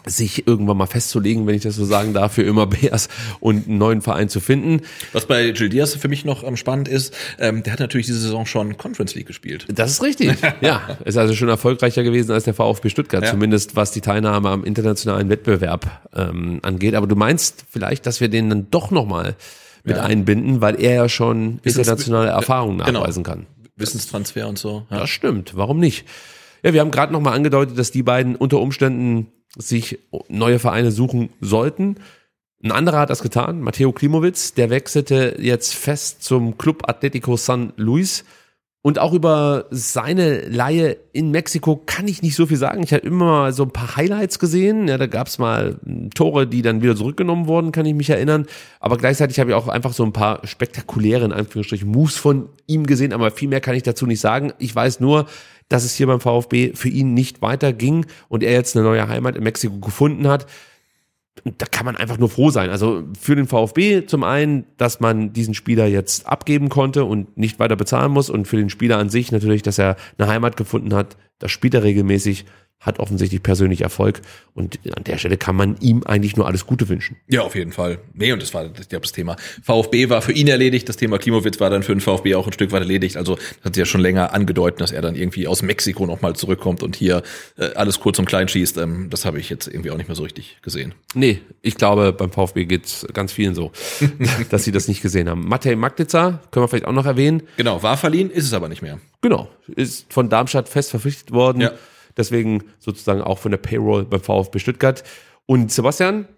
sich irgendwann mal festzulegen, wenn ich das so sagen darf, für Ömer Beyers und einen neuen Verein zu finden. was bei Gil Diaz für mich noch ähm, spannend ist, ähm, der hat natürlich diese Saison schon Conference League gespielt. Das ist richtig. ja, ist also schon erfolgreicher gewesen als der VfB Stuttgart, Ja. zumindest was die Teilnahme am internationalen Wettbewerb ähm, angeht. Aber du meinst vielleicht, dass wir den dann doch nochmal mit Ja. einbinden, weil er ja schon Wissens- internationale Erfahrungen Genau. nachweisen kann. Wissenstransfer und so. Ja. Das stimmt. Warum nicht? Ja, wir haben gerade nochmal angedeutet, dass die beiden unter Umständen sich neue Vereine suchen sollten. Ein anderer hat das getan, Matteo Klimowitz, der wechselte jetzt fest zum Club Atletico San Luis. Und auch über seine Laie in Mexiko kann ich nicht so viel sagen. Ich habe immer mal so ein paar Highlights gesehen. Ja, da gab es mal m, Tore, die dann wieder zurückgenommen wurden, kann ich mich erinnern. Aber gleichzeitig habe ich auch einfach so ein paar spektakuläre, in Anführungsstrichen, Moves von ihm gesehen. Aber viel mehr kann ich dazu nicht sagen. Ich weiß nur, dass es hier beim VfB für ihn nicht weiterging und er jetzt eine neue Heimat in Mexiko gefunden hat. Da kann man einfach nur froh sein. Also für den VfB zum einen, dass man diesen Spieler jetzt abgeben konnte und nicht weiter bezahlen muss und für den Spieler an sich natürlich, dass er eine Heimat gefunden hat. Das spielt er regelmäßig, hat offensichtlich persönlich Erfolg und an der Stelle kann man ihm eigentlich nur alles Gute wünschen. Ja, auf jeden Fall. Nee, und das war ich glaub, das Thema. VfB war für ihn erledigt, das Thema Klimowitz war dann für den VfB auch ein Stück weit erledigt. Also das hat sich ja schon länger angedeutet, dass er dann irgendwie aus Mexiko nochmal zurückkommt und hier äh, alles kurz und klein schießt. Ähm, das habe ich jetzt irgendwie auch nicht mehr so richtig gesehen. Nee, ich glaube, beim VfB geht's ganz vielen so, dass sie das nicht gesehen haben. Matej Magnitzer können wir vielleicht auch noch erwähnen. Genau, war verliehen, ist es aber nicht mehr. Genau, ist von Darmstadt fest verpflichtet worden. Ja. Deswegen sozusagen auch von der Payroll beim VfB Stuttgart. Und Sebastian,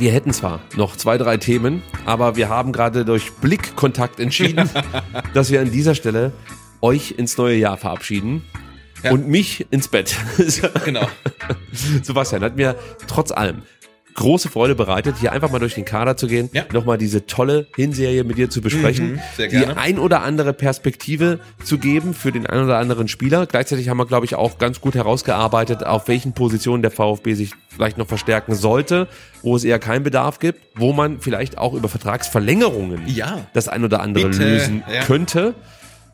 wir hätten zwar noch zwei, drei Themen, aber wir haben gerade durch Blickkontakt entschieden, dass wir an dieser Stelle euch ins neue Jahr verabschieden Ja. und mich ins Bett. Genau. Sebastian hat mir trotz allem große Freude bereitet, hier einfach mal durch den Kader zu gehen, Ja. nochmal diese tolle Hinserie mit dir zu besprechen, Mhm, die ein oder andere Perspektive zu geben für den ein oder anderen Spieler. Gleichzeitig haben wir, glaube ich, auch ganz gut herausgearbeitet, auf welchen Positionen der VfB sich vielleicht noch verstärken sollte, wo es eher keinen Bedarf gibt, wo man vielleicht auch über Vertragsverlängerungen Ja. das ein oder andere Bitte, lösen ja. könnte.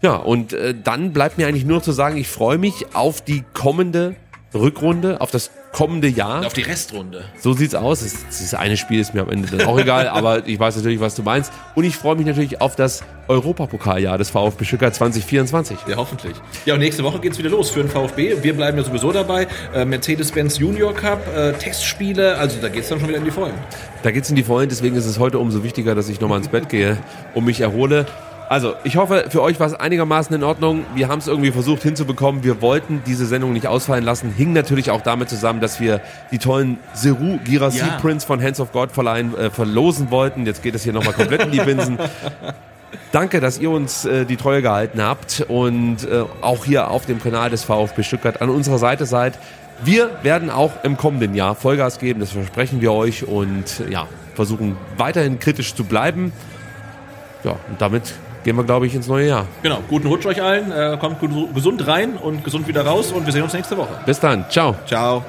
Ja, und äh, dann bleibt mir eigentlich nur noch zu sagen, ich freue mich auf die kommende Rückrunde, auf das kommende Jahr. Auf die Restrunde. So sieht's aus. Das, eine Spiel ist mir am Ende dann auch egal, aber ich weiß natürlich, was du meinst. Und ich freue mich natürlich auf das Europapokaljahr des VfB Stuttgart 2024. Ja, hoffentlich. Ja, und nächste Woche geht's wieder los für den VfB. Wir bleiben ja sowieso dabei. Äh, Mercedes-Benz Junior Cup, äh, Testspiele, also da geht's dann schon wieder in die Vollen. Da geht's in die Vollen, deswegen ist es heute umso wichtiger, dass ich nochmal ins Bett gehe und mich erhole. Also, ich hoffe, für euch war es einigermaßen in Ordnung. Wir haben es irgendwie versucht hinzubekommen. Wir wollten diese Sendung nicht ausfallen lassen. Hing natürlich auch damit zusammen, dass wir die tollen Seru Girassi Ja. Prints von Hands of God verleihen, äh, verlosen wollten. Jetzt geht es hier nochmal komplett in die Binsen. Danke, dass ihr uns äh, die Treue gehalten habt und äh, auch hier auf dem Kanal des VfB Stuttgart an unserer Seite seid. Wir werden auch im kommenden Jahr Vollgas geben, das versprechen wir euch und ja, versuchen weiterhin kritisch zu bleiben. Ja, und damit gehen wir, glaube ich, ins neue Jahr. Genau, guten Rutsch euch allen, äh, kommt gesund rein und gesund wieder raus und wir sehen uns nächste Woche. Bis dann, ciao. Ciao.